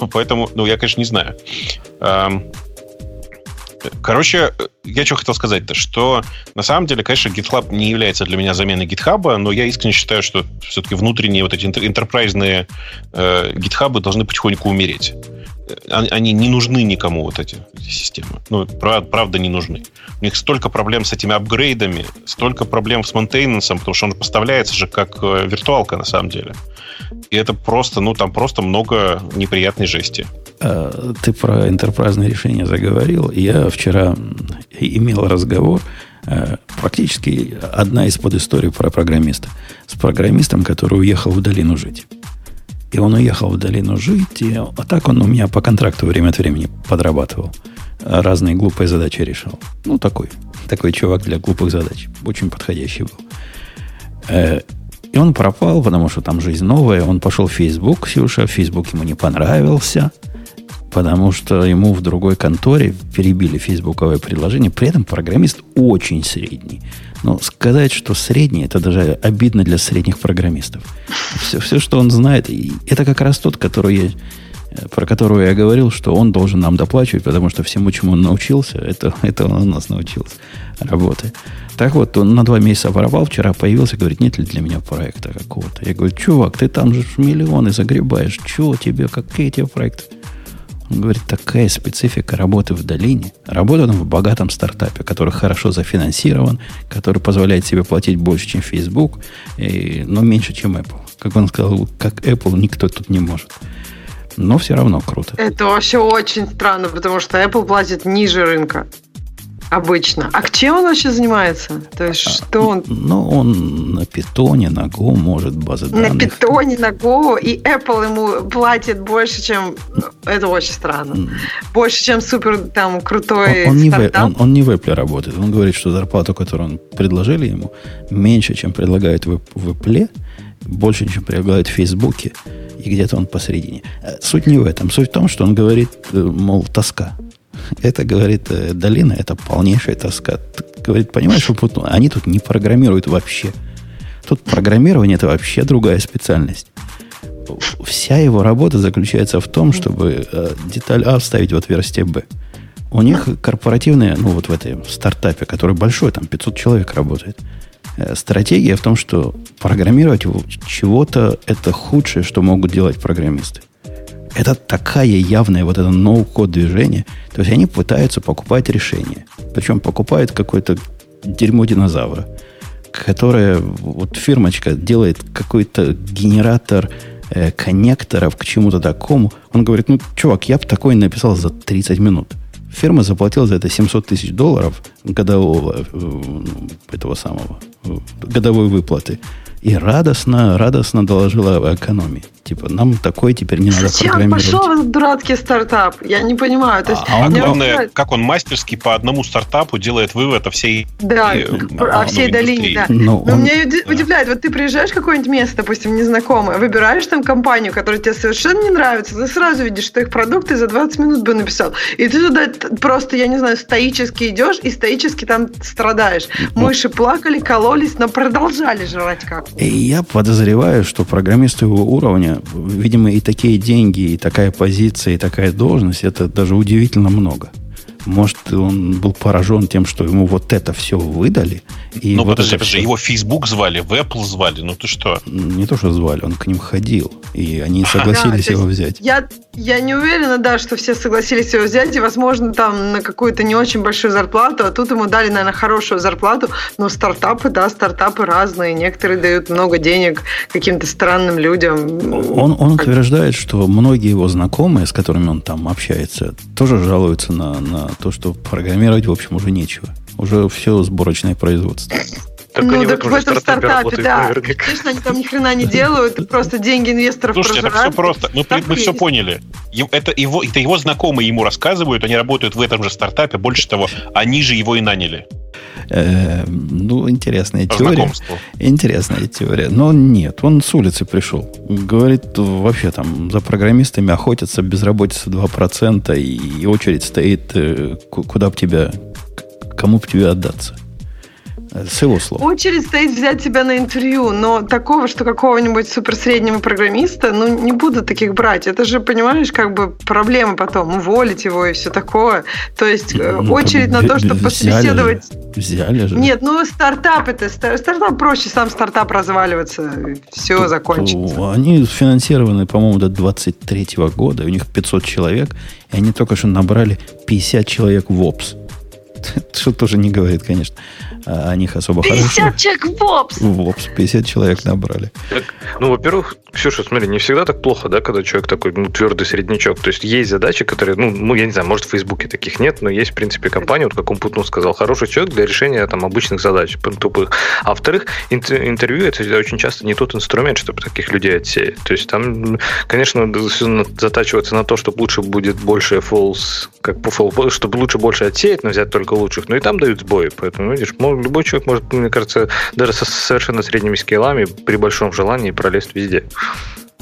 (coughs) Поэтому, ну, я, конечно, не знаю. Короче, я что хотел сказать-то, что на самом деле, конечно, GitLab не является для меня заменой GitHub, но я искренне считаю, что все-таки внутренние вот эти интерпрайзные э, GitHub должны потихоньку умереть. Э, они не нужны никому, вот эти, эти системы. Ну, правда, не нужны. У них столько проблем с этими апгрейдами, столько проблем с мейнтейнансом, потому что он поставляется же как э, виртуалка на самом деле. И это просто, ну, там просто много неприятной жести. А, ты про интерпрайзное решение заговорил. Я вчера имел разговор, э, практически одна из подисторий про программиста. С программистом, который уехал в долину жить. И он уехал в долину жить, и, а так он у меня по контракту время от времени подрабатывал. Разные глупые задачи решал. Ну, такой. Такой чувак для глупых задач. Очень подходящий был. Э, и он пропал, потому что там жизнь новая. Он пошел в Facebook, Сюша. Facebook ему не понравился. Потому что ему в другой конторе перебили фейсбуковое предложение. При этом программист очень средний. Но сказать, что средний, это даже обидно для средних программистов. Все, все что он знает, это как раз тот, который я про которого я говорил, что он должен нам доплачивать, потому что всему, чему он научился, это, это он у нас научился работы. Так вот, он на два месяца воровал, вчера появился, говорит, нет ли для меня проекта какого-то. Я говорю, чувак, ты там же миллионы загребаешь, чего тебе, какие тебе проекты? Он говорит, такая специфика работы в долине. Работа в богатом стартапе, который хорошо зафинансирован, который позволяет себе платить больше, чем Facebook, и, но меньше, чем Apple. Как он сказал, как Apple никто тут не может но все равно круто. Это вообще очень странно, потому что Apple платит ниже рынка. Обычно. А чем он вообще занимается? То есть, а, что он... Ну, он на питоне, на Go может базы данных. На питоне, на Go, и Apple ему платит больше, чем... Это очень странно. Больше, чем супер там крутой он, он, не в, он, он не в Apple работает. Он говорит, что зарплату, которую он предложили ему, меньше, чем предлагают в, в Apple, больше, чем предлагают в Фейсбуке, и где-то он посередине. Э, суть не в этом. Суть в том, что он говорит, э, мол, тоска. Это, говорит, э, долина, это полнейшая тоска. Говорит, понимаешь, они тут не программируют вообще. Тут программирование это вообще другая специальность. Вся его работа заключается в том, чтобы деталь А вставить в отверстие Б. У них корпоративные, ну вот в этой стартапе, который большой, там 500 человек работает – Э, стратегия в том, что программировать чего-то это худшее, что могут делать программисты. Это такая явная вот это ноу-код движение. То есть они пытаются покупать решение. Причем покупают какое-то дерьмо динозавра, которое вот фирмочка делает какой-то генератор э, коннекторов к чему-то такому. Он говорит, ну, чувак, я бы такой написал за 30 минут. Фирма заплатила за это 700 тысяч долларов годового э, этого самого годовой выплаты. И радостно, радостно доложила об экономии. Типа, нам такое теперь не надо Зачем программировать. пошел этот дурацкий стартап? Я не понимаю. То есть, а он, главное, сказать... как он мастерски по одному стартапу делает вывод о всей Да, и, о всей ну, долине, да. Но, Но он... меня удивляет, вот ты приезжаешь в какое-нибудь место, допустим, незнакомое, выбираешь там компанию, которая тебе совершенно не нравится, ты сразу видишь, что их продукты за 20 минут бы написал. И ты туда просто, я не знаю, стоически идешь и стоически там страдаешь. Мыши плакали, кололись, но продолжали жрать как. И я подозреваю, что программисты его уровня видимо, и такие деньги, и такая позиция, и такая должность, это даже удивительно много. Может, он был поражен тем, что ему вот это все выдали. И ну, вот подожди, подожди, все... его Facebook звали, в Apple звали, ну ты что? Не то, что звали, он к ним ходил, и они (laughs) согласились да, его взять. Я, я не уверена, да, что все согласились его взять, и, возможно, там на какую-то не очень большую зарплату, а тут ему дали, наверное, хорошую зарплату, но стартапы, да, стартапы разные, некоторые дают много денег каким-то странным людям. Он, он утверждает, что многие его знакомые, с которыми он там общается, тоже жалуются на, на то, что программировать, в общем, уже нечего. Уже все сборочное производство. Так ну, так в этом стартапе, да. Конечно, они там ни хрена не делают, (laughs) просто деньги инвесторов Слушайте, это все просто. Мы, мы все поняли. Это его, это его знакомые ему рассказывают, они работают в этом же стартапе. Больше того, они же его и наняли. Э, ну, интересная теория. Интересная теория. Но нет, он с улицы пришел. Говорит, вообще там за программистами охотятся, безработица 2%, и очередь стоит, э, куда бы тебя, кому бы тебе отдаться. С его слов. Очередь стоит взять тебя на интервью, но такого, что какого-нибудь суперсреднего программиста, ну, не буду таких брать. Это же, понимаешь, как бы проблема потом, уволить его и все такое. То есть э, ну, очередь на то, чтобы пособеседовать... Взяли же. Нет, ну, стартап это... Стартап проще, сам стартап разваливаться, все Тут, закончится. Они финансированы, по-моему, до 23 года, у них 500 человек, и они только что набрали 50 человек в ОПС. (laughs) Что тоже не говорит, конечно о них особо 50 хорошо. 50 человек в ОПС! В ОПС 50 человек набрали. Так, ну, во-первых, Ксюша, смотри, не всегда так плохо, да, когда человек такой, ну, твердый среднячок. То есть есть задачи, которые, ну, ну, я не знаю, может, в Фейсбуке таких нет, но есть, в принципе, компания, вот как он Путнул сказал, хороший человек для решения там обычных задач, тупых. А во-вторых, интервью это очень часто не тот инструмент, чтобы таких людей отсеять. То есть там, конечно, затачиваться на то, чтобы лучше будет больше false, как по false, чтобы лучше больше отсеять, но взять только лучших. Но и там дают сбои. Поэтому, видишь, любой человек может, мне кажется, даже со совершенно средними скиллами при большом желании пролезть везде.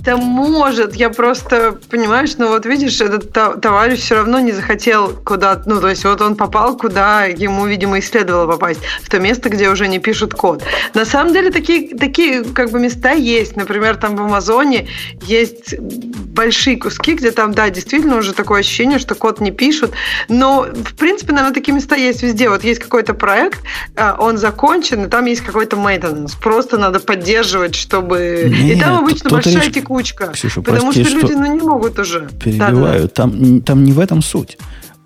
Да может, я просто, понимаешь, ну вот видишь, этот товарищ все равно не захотел куда, ну то есть вот он попал куда ему, видимо, и следовало попасть, в то место, где уже не пишут код. На самом деле такие, такие как бы места есть, например, там в Амазоне есть большие куски, где там, да, действительно уже такое ощущение, что код не пишут, но в принципе, наверное, такие места есть везде. Вот есть какой-то проект, а, он закончен, и там есть какой-то maintenance, просто надо поддерживать, чтобы... Нет, и там обычно большая речь... текучка. Ксюша, потому прости, что люди ну, не могут уже. Перебиваю. Да, да. Там, там не в этом суть.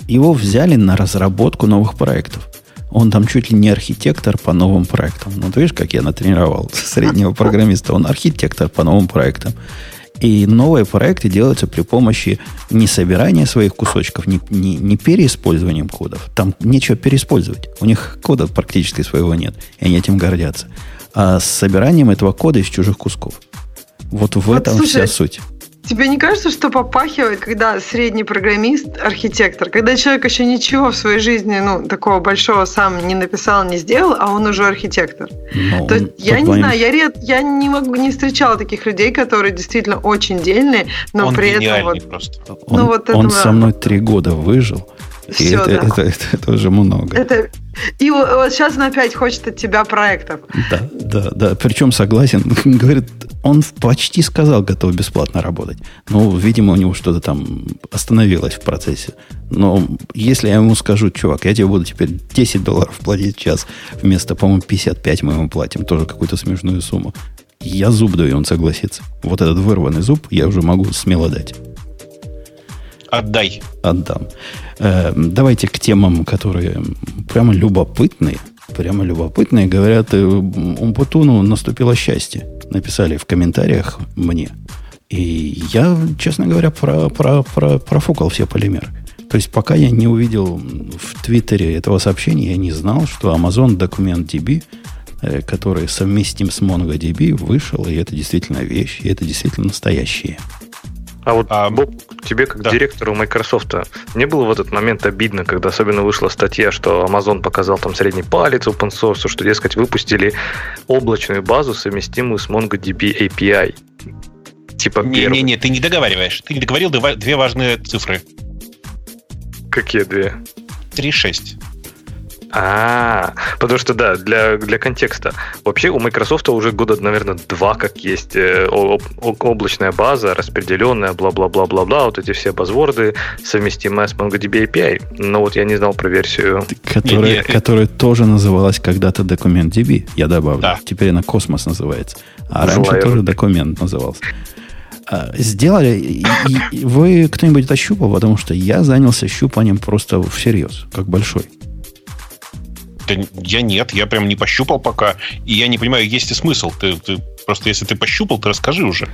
Его взяли на разработку новых проектов. Он там чуть ли не архитектор по новым проектам. Ну, ты видишь, как я натренировал (laughs) среднего программиста. Он архитектор по новым проектам. И новые проекты делаются при помощи не собирания своих кусочков, не, не, не переиспользованием кодов. Там нечего переиспользовать. У них кода практически своего нет. И они этим гордятся. А с собиранием этого кода из чужих кусков. Вот в вот, этом слушай, вся суть. Тебе не кажется, что попахивает, когда средний программист, архитектор, когда человек еще ничего в своей жизни, ну, такого большого сам не написал, не сделал, а он уже архитектор? Ну, То есть, я не знаю, я, ред, я не могу, не встречала таких людей, которые действительно очень дельные, но он при этом вот, просто. Он, ну, вот он это, со мной три года выжил. Все, и это, да. это, это, это уже много. Это, и вот, вот сейчас он опять хочет от тебя проектов. Да, да, да. Причем согласен. (laughs) Говорит, он почти сказал, готов бесплатно работать. Но, видимо, у него что-то там остановилось в процессе. Но если я ему скажу, чувак, я тебе буду теперь 10 долларов платить в час, вместо, по-моему, 55 мы ему платим, тоже какую-то смешную сумму, я зуб даю, он согласится. Вот этот вырванный зуб я уже могу смело дать. Отдай. Отдам. Э, давайте к темам, которые прямо любопытные. Прямо любопытные. Говорят, э, Умпутуну наступило счастье. Написали в комментариях мне. И я, честно говоря, про, про, про, профукал все полимеры. То есть, пока я не увидел в Твиттере этого сообщения, я не знал, что Amazon Document DB, э, который совместим с MongoDB, вышел, и это действительно вещь, и это действительно настоящее. А вот, а, Боб, тебе как да. директору Microsoft не было в этот момент обидно, когда особенно вышла статья, что Amazon показал там средний палец open source, что, дескать, выпустили облачную базу, совместимую с MongoDB API? Типа Не-не-не, ты не договариваешь. Ты не договорил две важные цифры. Какие две? 3.6. А, потому что да, для, для контекста. Вообще у Microsoft уже года, наверное, два как есть э, облачная база, распределенная, бла-бла-бла-бла-бла, вот эти все базворды, совместимая с MongoDB API. Но вот я не знал про версию. Которая, не, не, которая тоже называлась когда-то DocumentDB, я добавлю. Да. Теперь она Космос называется. А Желаю. раньше тоже документ назывался а, сделали, и, и вы кто-нибудь это щупал, потому что я занялся щупанием просто всерьез, как большой. Да я нет, я прям не пощупал пока. И я не понимаю, есть ли смысл. Ты, ты просто если ты пощупал, ты расскажи уже.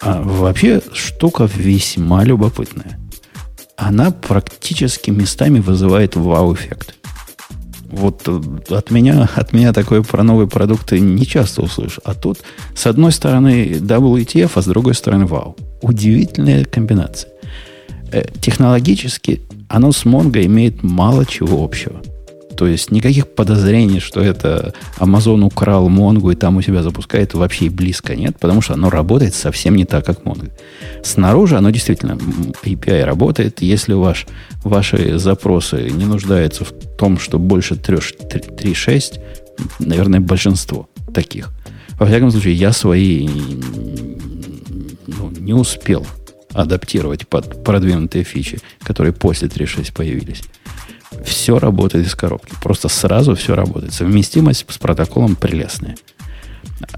А, вообще штука весьма любопытная. Она практически местами вызывает вау-эффект. Вот э, от меня, от меня такое про новые продукты не часто услышишь. А тут, с одной стороны, WTF, а с другой стороны, вау. Удивительная комбинация. Э, технологически оно с Mongo имеет мало чего общего. То есть никаких подозрений, что это Amazon украл Mongo и там у себя запускает, вообще близко нет, потому что оно работает совсем не так, как Mongo. Снаружи оно действительно API работает. Если ваш, ваши запросы не нуждаются в том, что больше 3.6, наверное, большинство таких. Во всяком случае, я свои ну, не успел адаптировать под продвинутые фичи, которые после 3.6 появились все работает из коробки. Просто сразу все работает. Совместимость с протоколом прелестная.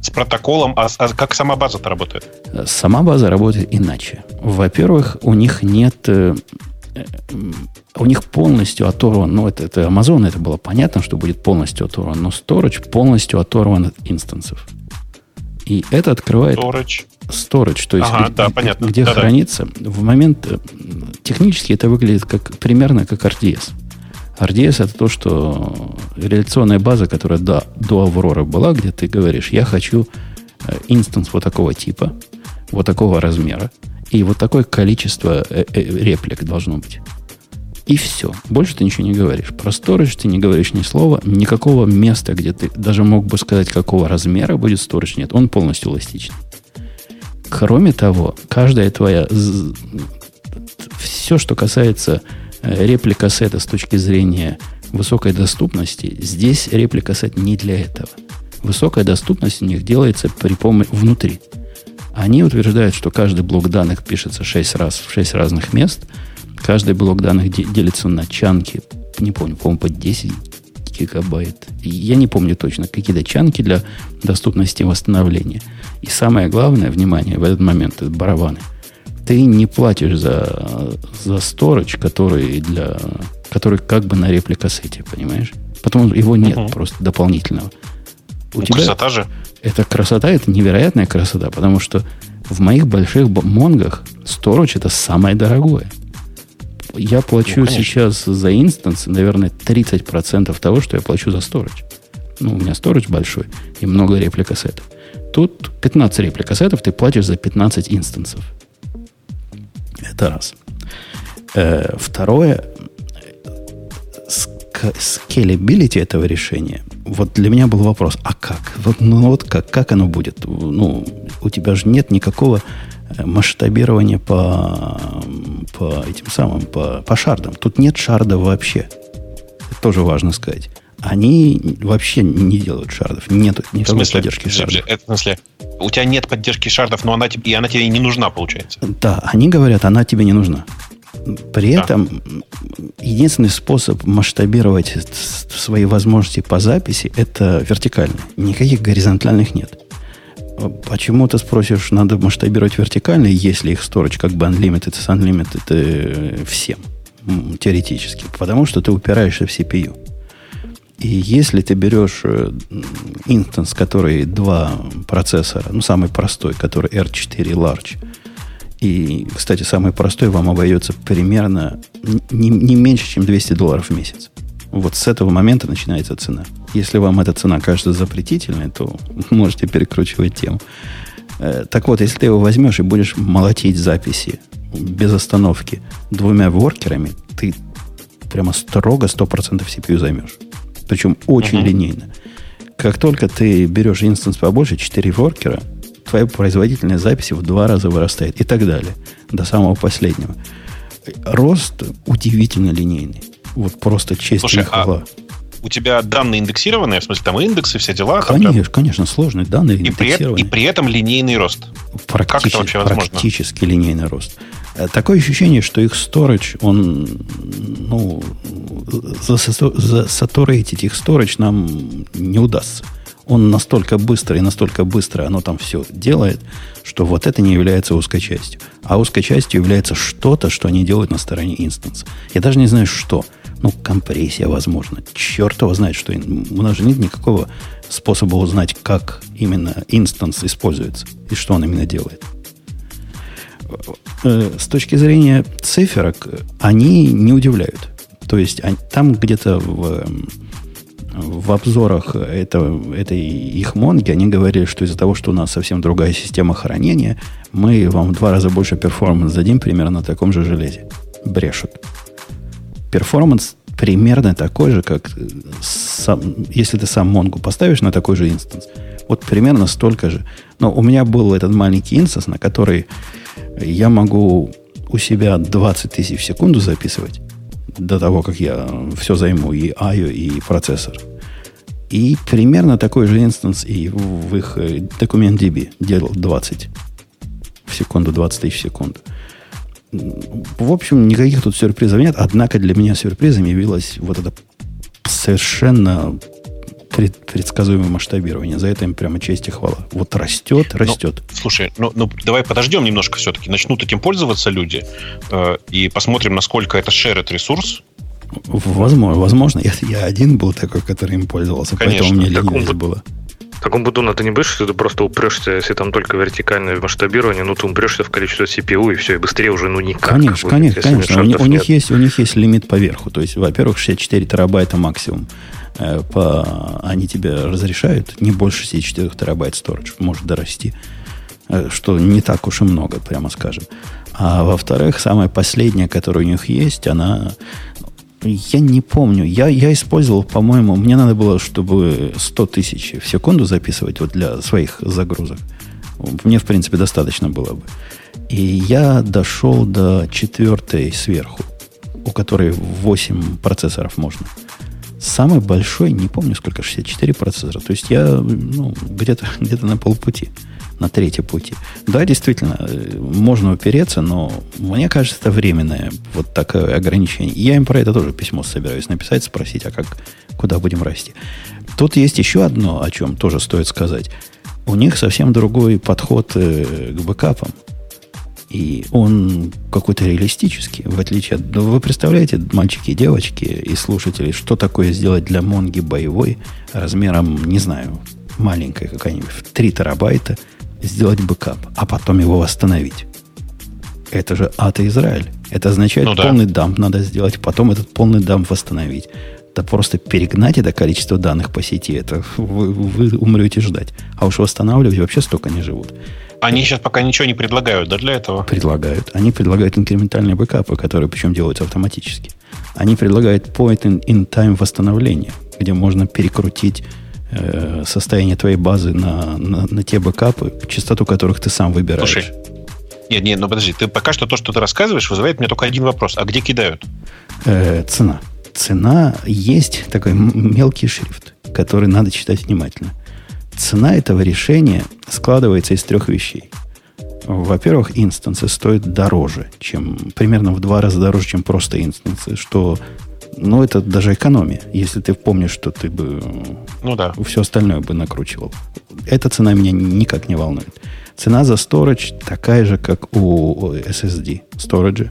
С протоколом, а, а как сама база-то работает? Сама база работает иначе. Во-первых, у них нет э, э, у них полностью оторван, ну, это, это Amazon, это было понятно, что будет полностью оторван, но storage полностью оторван от инстансов. И это открывает... Storage. Storage, то есть ага, где, да, понятно. где да, хранится. Да. В момент... Э, технически это выглядит как, примерно как RDS. RDS это то, что реляционная база, которая до, до Аврора была, где ты говоришь, я хочу э, инстанс вот такого типа, вот такого размера, и вот такое количество э, э, реплик должно быть. И все. Больше ты ничего не говоришь. Про storage ты не говоришь ни слова, никакого места, где ты даже мог бы сказать, какого размера будет storage, нет. Он полностью эластичный. кроме того, каждая твоя... Все, что касается реплика сета с точки зрения высокой доступности, здесь реплика сет не для этого. Высокая доступность у них делается при помощи внутри. Они утверждают, что каждый блок данных пишется 6 раз в 6 разных мест. Каждый блок данных делится на чанки, не помню, по-моему, по 10 гигабайт. Я не помню точно, какие-то чанки для доступности восстановления. И самое главное, внимание, в этот момент, это барабаны. Ты не платишь за, за storage, который, для, который как бы на репликассете, понимаешь? Потому его нет угу. просто дополнительного. У ну, тебя красота же. Это красота, это невероятная красота, потому что в моих больших монгах storage это самое дорогое. Я плачу ну, сейчас за инстанс, наверное, 30% того, что я плачу за storage. Ну, у меня storage большой и много репликассетов. Тут 15 репликассетов, ты платишь за 15 инстансов. Это раз. Э, второе, скелебилити этого решения. Вот для меня был вопрос, а как? Вот, ну вот как, как оно будет? Ну, у тебя же нет никакого э, масштабирования по, по этим самым, по, по шардам. Тут нет шарда вообще. Это тоже важно сказать. Они вообще не делают шардов. Нет никакой смысле, поддержки шардов. Это в смысле, у тебя нет поддержки шардов, но она, и она тебе не нужна, получается. Да, они говорят, она тебе не нужна. При да. этом единственный способ масштабировать свои возможности по записи это вертикально. Никаких горизонтальных нет. Почему ты спросишь, надо масштабировать вертикально, если их storage как бы unlimited с unlimited э, всем, теоретически? Потому что ты упираешься в CPU. И если ты берешь э, инстанс, который два процессора, ну, самый простой, который R4 Large, и, кстати, самый простой вам обойдется примерно не, не меньше, чем 200 долларов в месяц. Вот с этого момента начинается цена. Если вам эта цена кажется запретительной, то (laughs) можете перекручивать тему. Э, так вот, если ты его возьмешь и будешь молотить записи без остановки двумя воркерами, ты прямо строго 100% CPU займешь. Причем очень uh-huh. линейно. Как только ты берешь инстанс побольше, 4 воркера, твоя производительность записи в два раза вырастает и так далее, до самого последнего. Рост удивительно линейный. Вот просто честь Слушай, и хвала. А у тебя данные индексированные, в смысле, там индексы, все дела? Конечно, прям... конечно, сложные данные и при, и при этом линейный рост. Практически, как это вообще возможно? Практически линейный рост. Э, такое ощущение, что их storage, он, ну, засатурейтить их storage нам не удастся он настолько быстро и настолько быстро оно там все делает, что вот это не является узкой частью. А узкой частью является что-то, что они делают на стороне инстанса. Я даже не знаю, что. Ну, компрессия, возможно. Черт его знает, что... У нас же нет никакого способа узнать, как именно инстанс используется и что он именно делает. Э, с точки зрения циферок, они не удивляют. То есть там где-то в в обзорах это, этой их монги они говорили, что из-за того, что у нас совсем другая система хранения, мы вам в два раза больше performance дадим примерно на таком же железе. Брешут. Performance примерно такой же, как сам, если ты сам Монгу поставишь на такой же instance. Вот примерно столько же. Но у меня был этот маленький instance, на который я могу у себя 20 тысяч в секунду записывать до того, как я все займу, и IO, и процессор. И примерно такой же инстанс и в их документ DB делал 20 в секунду, 20 тысяч в секунду. В общем, никаких тут сюрпризов нет. Однако для меня сюрпризом явилось вот это совершенно пред, предсказуемое масштабирование. За это им прямо честь и хвала. Вот растет, ну, растет. Ну, слушай, ну, ну давай подождем немножко все-таки. Начнут этим пользоваться люди э, и посмотрим, насколько это шерит ресурс. Возможно, возможно. Я, я один был такой, который им пользовался, Конечно. поэтому мне ленивость было. Таком буду ты не будешь, ты просто упрешься, если там только вертикальное масштабирование, ну ты упрешься в количество CPU и все, и быстрее уже ну никак. Конечно, будет, конечно, конечно. У, у, них есть, у них есть лимит поверху. То есть, во-первых, 64 терабайта максимум. Э, по, они тебе разрешают не больше 64 терабайт storage, может дорасти, э, что не так уж и много, прямо скажем. А во-вторых, самая последняя, которая у них есть, она... Я не помню. Я, я использовал, по-моему, мне надо было, чтобы 100 тысяч в секунду записывать вот для своих загрузок. Мне, в принципе, достаточно было бы. И я дошел до четвертой сверху, у которой 8 процессоров можно. Самый большой, не помню сколько, 64 процессора. То есть я ну, где-то где на полпути, на третьем пути. Да, действительно, э, можно упереться, но мне кажется, это временное вот такое ограничение. Я им про это тоже письмо собираюсь написать, спросить, а как, куда будем расти. Тут есть еще одно, о чем тоже стоит сказать. У них совсем другой подход э, к бэкапам. И он какой-то реалистический, в отличие от... Вы представляете, мальчики и девочки и слушатели, что такое сделать для Монги боевой размером, не знаю, маленькой какая-нибудь, в 3 терабайта, сделать бэкап, а потом его восстановить. Это же ад и Израиль. Это означает, ну, да. полный дамп надо сделать, потом этот полный дамп восстановить. Да просто перегнать это количество данных по сети, это вы, вы умрете ждать. А уж восстанавливать вообще столько не живут. Они сейчас пока ничего не предлагают, да, для этого? Предлагают. Они предлагают инкрементальные бэкапы, которые причем делаются автоматически. Они предлагают point-in-time восстановление, где можно перекрутить э, состояние твоей базы на, на, на те бэкапы, частоту которых ты сам выбираешь. Слушай, нет, нет, ну подожди, ты пока что то, что ты рассказываешь, вызывает мне только один вопрос. А где кидают? Э, цена цена есть такой мелкий шрифт, который надо читать внимательно. Цена этого решения складывается из трех вещей. Во-первых, инстансы стоят дороже, чем примерно в два раза дороже, чем просто инстансы, что ну, это даже экономия, если ты помнишь, что ты бы ну, да. все остальное бы накручивал. Эта цена меня никак не волнует. Цена за storage такая же, как у SSD storage.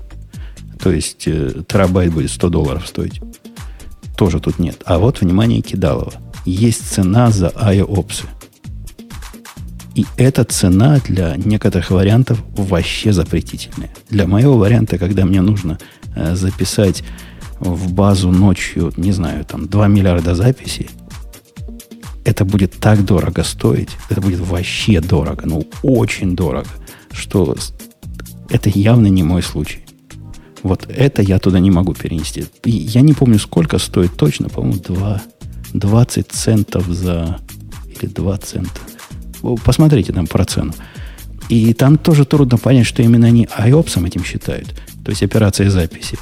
То есть э, терабайт будет 100 долларов стоить. Тоже тут нет. А вот, внимание, кидалово. Есть цена за IOPS. И эта цена для некоторых вариантов вообще запретительная. Для моего варианта, когда мне нужно э, записать в базу ночью, не знаю, там 2 миллиарда записей, это будет так дорого стоить, это будет вообще дорого, ну очень дорого, что это явно не мой случай. Вот это я туда не могу перенести. И я не помню, сколько стоит точно, по-моему, 2, 20 центов за... Или 2 цента. Посмотрите там про цену. И там тоже трудно понять, что именно они IOPS этим считают. То есть операция записи.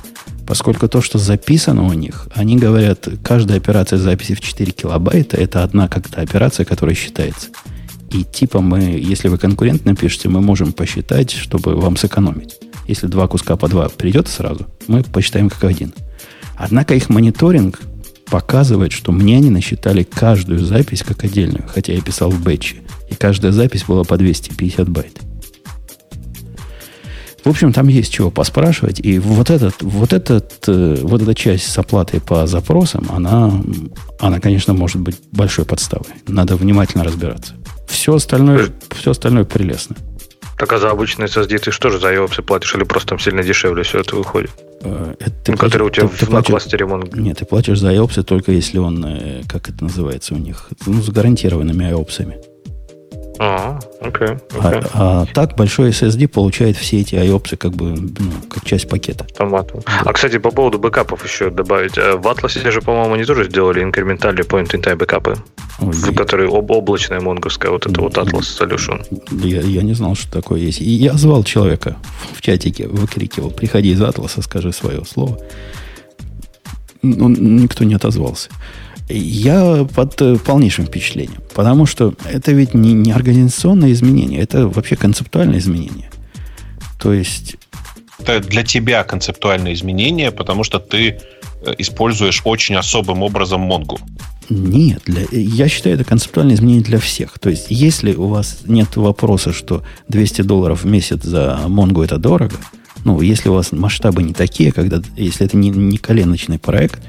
Поскольку то, что записано у них, они говорят, каждая операция записи в 4 килобайта, это одна как-то операция, которая считается. И типа мы, если вы конкурент напишете, мы можем посчитать, чтобы вам сэкономить. Если два куска по два придет сразу, мы посчитаем как один. Однако их мониторинг показывает, что мне они насчитали каждую запись как отдельную, хотя я писал в бэтче. И каждая запись была по 250 байт. В общем, там есть чего поспрашивать. И вот, этот, вот, этот, э, вот эта часть с оплатой по запросам, она, она, конечно, может быть большой подставой. Надо внимательно разбираться. Все остальное, все остальное прелестно. Так а за обычный SSD ты что же за IOPS платишь? Или просто там сильно дешевле все это выходит? Э, это ты ну, платишь, который у тебя ты, в, ты платишь, кластере Mongo. Нет, ты платишь за IOPS только если он, э, как это называется у них, ну, с гарантированными IOPS. А, окей. Okay, okay. А, а так большой SSD получает все эти IOPS как бы, ну, как часть пакета. Автоматом. Да. А, кстати, по поводу бэкапов еще добавить. Э, в Atlas же, по-моему, они тоже сделали инкрементальные point-in-time бэкапы, Ой, в которые об облачная монговская, вот это вот Atlas Solution. Я, я не знал, что такое есть. И я звал человека в чатике, выкрикивал, приходи из Атласа, скажи свое слово. Он, никто не отозвался. Я под э, полнейшим впечатлением. Потому что это ведь не, не организационное изменение, это вообще концептуальное изменение. То есть... Это для тебя концептуальное изменение, потому что ты э, используешь очень особым образом Монгу. Нет, для, я считаю, это концептуальное изменение для всех. То есть, если у вас нет вопроса, что 200 долларов в месяц за Монгу это дорого, ну, если у вас масштабы не такие, когда, если это не, не коленочный проект,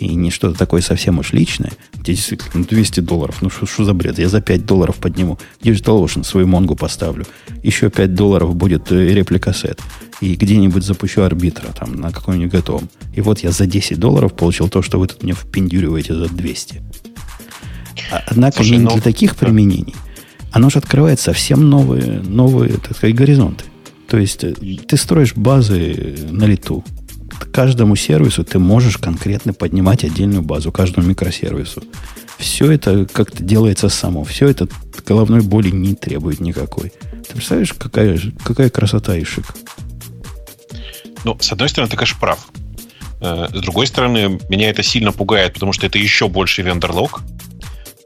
и не что-то такое совсем уж личное, где действительно 200 долларов, ну что за бред, я за 5 долларов подниму, Digital Ocean свою Монгу поставлю, еще 5 долларов будет э, реплика сет, и где-нибудь запущу арбитра там на каком-нибудь готовом. И вот я за 10 долларов получил то, что вы тут мне впендюриваете за 200. А, однако Слушай, не ну, для таких применений. Оно же открывает совсем новые, новые, так сказать, горизонты. То есть э, ты строишь базы на лету, каждому сервису ты можешь конкретно поднимать отдельную базу, каждому микросервису. Все это как-то делается само. Все это головной боли не требует никакой. Ты представляешь, какая, какая красота и шик? Ну, с одной стороны, ты, конечно, прав. Э, с другой стороны, меня это сильно пугает, потому что это еще больше вендор-лог.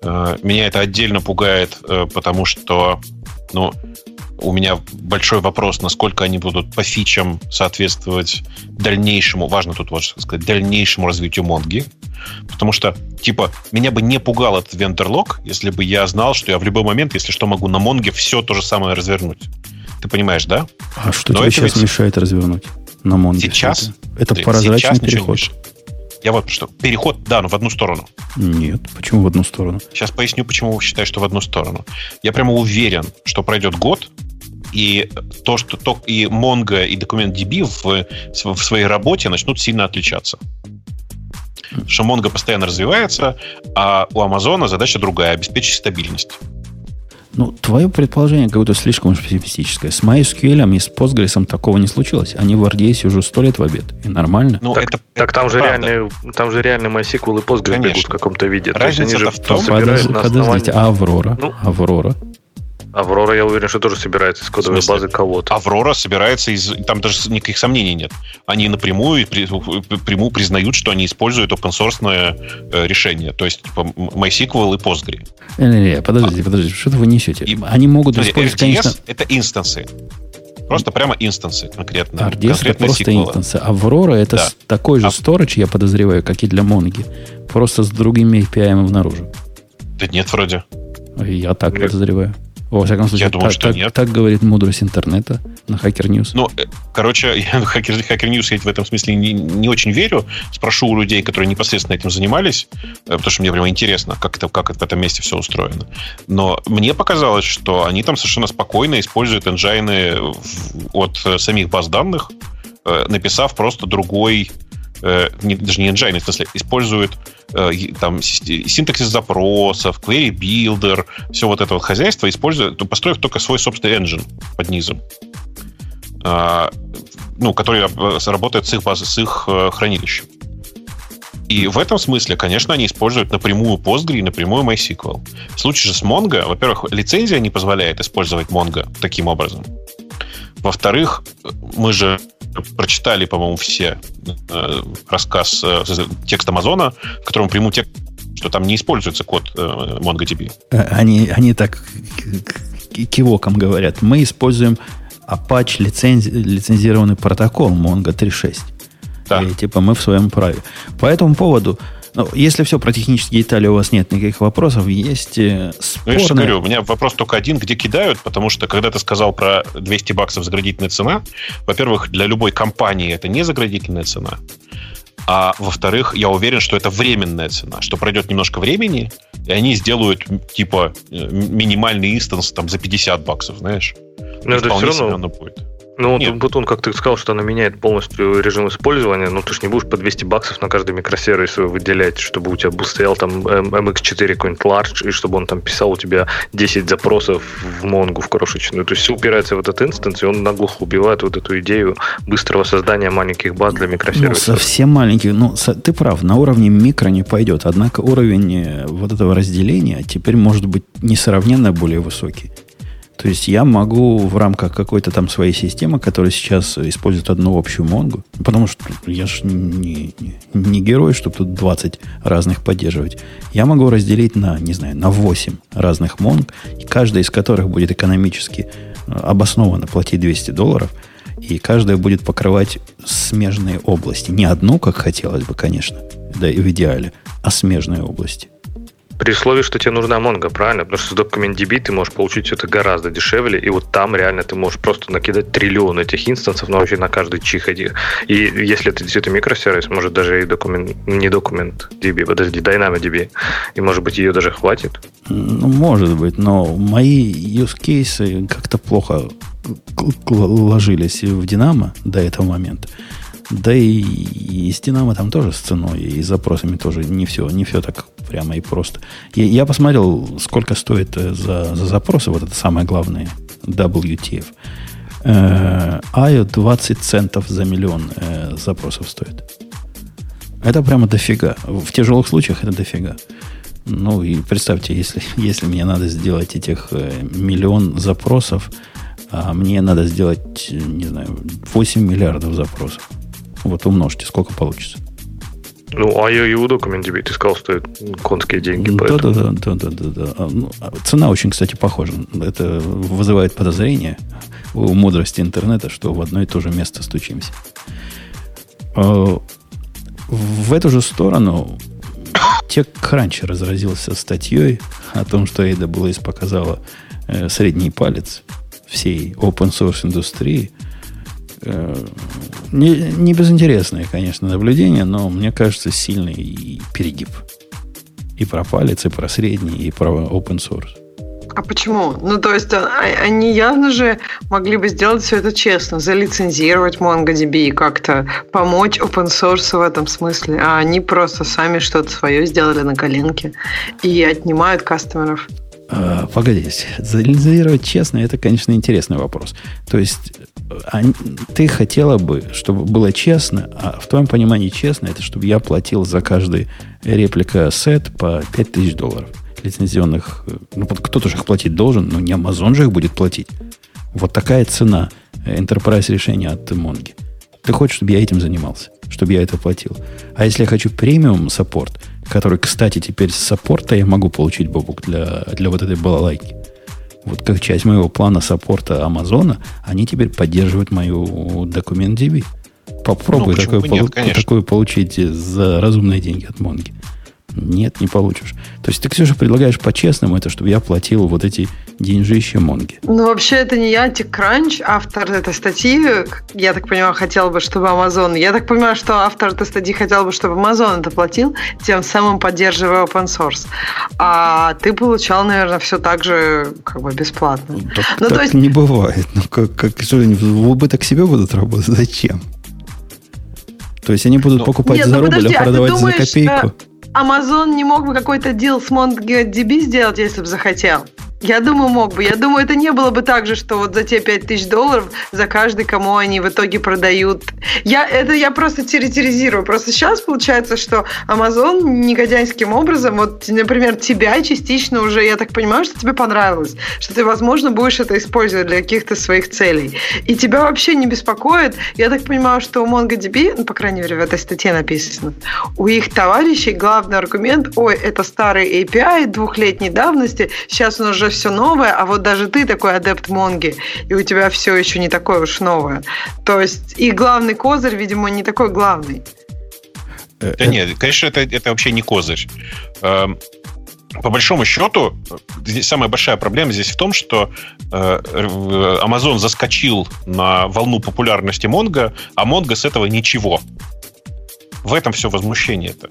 Э, меня это отдельно пугает, э, потому что ну, у меня большой вопрос, насколько они будут по фичам соответствовать дальнейшему, важно тут вот сказать, дальнейшему развитию Монги. Потому что, типа, меня бы не пугал этот вендор-лог, если бы я знал, что я в любой момент, если что, могу на Монге все то же самое развернуть. Ты понимаешь, да? А что Но тебе сейчас ведь... мешает развернуть на Монге? Сейчас? Это, это прозрачный переход. Я вот что. Переход, да, но в одну сторону. Нет, почему в одну сторону? Сейчас поясню, почему считаю, что в одну сторону. Я прямо уверен, что пройдет год, и то, что то, и Mongo, и DocumentDB в, в своей работе начнут сильно отличаться. что Mongo постоянно развивается, а у Амазона задача другая – обеспечить стабильность. Ну, твое предположение какое-то слишком пессимистическое. С MySQL и с Postgres такого не случилось. Они в RDS уже сто лет в обед. И нормально. Ну, так, это, так там, же реальные, там же реальные MySQL и Postgres Конечно. бегут в каком-то виде. Разница То есть они же в том, подождите, подождите, а Аврора? Ну, Аврора? Аврора, я уверен, что тоже собирается из кодовой базы кого-то. Аврора собирается из... Там даже никаких сомнений нет. Они напрямую прямую признают, что они используют open-source э, решение. То есть типа, MySQL и Postgre. Не-не-не, подождите, а, подождите. Что-то вы несете. И, они могут использовать, конечно... это инстансы. Просто прямо инстансы конкретно. RDS это просто SQL. инстансы. Аврора это да. такой же а... storage, я подозреваю, как и для Монги. Просто с другими API внаружи. Да нет, вроде. Я так нет. подозреваю. Во всяком случае, я думаю, так, что так, нет. так говорит мудрость интернета на Hacker News. Ну, э, короче, я (laughs) Hacker, Hacker News я в этом смысле не, не очень верю. Спрошу у людей, которые непосредственно этим занимались, э, потому что мне прямо интересно, как это, как это в этом месте все устроено. Но мне показалось, что они там совершенно спокойно используют энджайны от э, самих баз данных, написав просто другой э, не, даже не engine, в смысле, используют э, там синтаксис запросов, query builder, все вот это вот хозяйство, используют, построив только свой собственный engine под низом. Э, ну, который работает с их, базы, с их э, хранилищем. И в этом смысле, конечно, они используют напрямую Postgre и напрямую MySQL. В случае же с Mongo, во-первых, лицензия не позволяет использовать Mongo таким образом. Во-вторых, мы же прочитали, по-моему, все э, рассказ, э, текст Амазона, в котором прямую текст, что там не используется код э, MongoDB. Они, они так кивоком говорят. Мы используем Apache лицензи, лицензированный протокол Mongo 3.6. Да. И, типа мы в своем праве. По этому поводу ну, если все про технические детали у вас нет никаких вопросов, есть спорные... Ну, я же говорю, у меня вопрос только один, где кидают, потому что когда ты сказал про 200 баксов заградительная цена, во-первых, для любой компании это не заградительная цена, а во-вторых, я уверен, что это временная цена, что пройдет немножко времени, и они сделают типа э, минимальный инстанс там за 50 баксов, знаешь. Но это все равно будет. Ну, Нет. вот он, как ты сказал, что она меняет полностью режим использования, но ты же не будешь по 200 баксов на каждый микросервис выделять, чтобы у тебя стоял там MX4 какой-нибудь large, и чтобы он там писал у тебя 10 запросов в Монгу в крошечную. То есть все упирается в этот инстанс, и он наглухо убивает вот эту идею быстрого создания маленьких баз для микросервисов. Ну, совсем маленьких. Ну, ты прав, на уровне микро не пойдет. Однако уровень э, вот этого разделения теперь может быть несравненно более высокий. То есть я могу в рамках какой-то там своей системы, которая сейчас использует одну общую Монгу, потому что я же не, не, не герой, чтобы тут 20 разных поддерживать. Я могу разделить на, не знаю, на 8 разных Монг, каждая из которых будет экономически э, обоснованно платить 200 долларов, и каждая будет покрывать смежные области. Не одну, как хотелось бы, конечно, да и в идеале, а смежные области. При условии, что тебе нужна Mongo, правильно? Потому что с DocDB ты можешь получить это гораздо дешевле, и вот там реально ты можешь просто накидать триллион этих инстансов, но вообще на каждый чих этих. И если это действительно микросервис, может даже и документ, не документ DB, подожди, DynamoDB, и может быть ее даже хватит? Ну, может быть, но мои use cases как-то плохо ложились в Динамо до этого момента. Да и, и с Динамо там тоже с ценой, и с запросами тоже не все, не все так прямо и просто. Я, я посмотрел, сколько стоит э, за, за запросы, вот это самое главное, WTF. Э, IO 20 центов за миллион э, запросов стоит. Это прямо дофига. В тяжелых случаях это дофига. Ну и представьте, если, если мне надо сделать этих э, миллион запросов, а мне надо сделать, не знаю, 8 миллиардов запросов. Вот умножьте, сколько получится. Ну, IOU документ DB, ты сказал, стоит конские деньги. Да, да, да, да, да, да, да. А, ну, а цена очень, кстати, похожа. Это вызывает подозрение у мудрости интернета, что в одно и то же место стучимся. А, в эту же сторону TechCrunch разразился статьей о том, что AWS показала э, средний палец всей open source индустрии – не, не безинтересное, конечно, наблюдение, но мне кажется, сильный перегиб. И про палец, и про средний, и про open source. А почему? Ну, то есть а, они явно же могли бы сделать все это честно, залицензировать MongoDB и как-то помочь open source в этом смысле, а они просто сами что-то свое сделали на коленке и отнимают кастомеров. А, погодите, залицензировать честно, это, конечно, интересный вопрос. То есть ты хотела бы, чтобы было честно, а в твоем понимании честно, это чтобы я платил за каждый реплика сет по 5000 долларов лицензионных. Э, ну, кто-то же их платить должен, но не Amazon же их будет платить. Вот такая цена enterprise решения от Монги. Ты хочешь, чтобы я этим занимался, чтобы я это платил. А если я хочу premium support, который, кстати, теперь с саппорта я могу получить бабук для, для вот этой балалайки – вот как часть моего плана саппорта Амазона, они теперь поддерживают мою DocumentDB. Попробуй ну, такое, нет, такое получить за разумные деньги от Монги. Нет, не получишь. То есть ты, Ксюша, предлагаешь по-честному это, чтобы я платил вот эти деньжища Монги. Ну, вообще, это не я, TechCrunch, автор этой статьи. Я так понимаю, хотел бы, чтобы Amazon... Я так понимаю, что автор этой статьи хотел бы, чтобы Amazon это платил, тем самым поддерживая open source. А ты получал, наверное, все так же как бы бесплатно. Так, ну, так то есть... не бывает. Ну, как, как, что они в убыток себе будут работать? Зачем? То есть они будут ну, покупать нет, за ну, рубль, подожди, а продавать а думаешь, за копейку? Amazon не мог бы какой-то дел с MongoDB сделать, если бы захотел? Я думаю, мог бы. Я думаю, это не было бы так же, что вот за те 5000 долларов за каждый, кому они в итоге продают. Я, это я просто территоризирую. Просто сейчас получается, что Amazon негодяйским образом, вот, например, тебя частично уже, я так понимаю, что тебе понравилось, что ты, возможно, будешь это использовать для каких-то своих целей. И тебя вообще не беспокоит. Я так понимаю, что у MongoDB, ну, по крайней мере, в этой статье написано, у их товарищей главный аргумент, ой, это старый API двухлетней давности, сейчас он уже все новое, а вот даже ты такой адепт Монги, и у тебя все еще не такое уж новое. То есть и главный козырь, видимо, не такой главный. Э, да нет, конечно, это, это вообще не козырь. Эм, по большому счету, здесь самая большая проблема здесь в том, что э, Amazon заскочил на волну популярности Монго, а Монго с этого ничего. В этом все возмущение-то.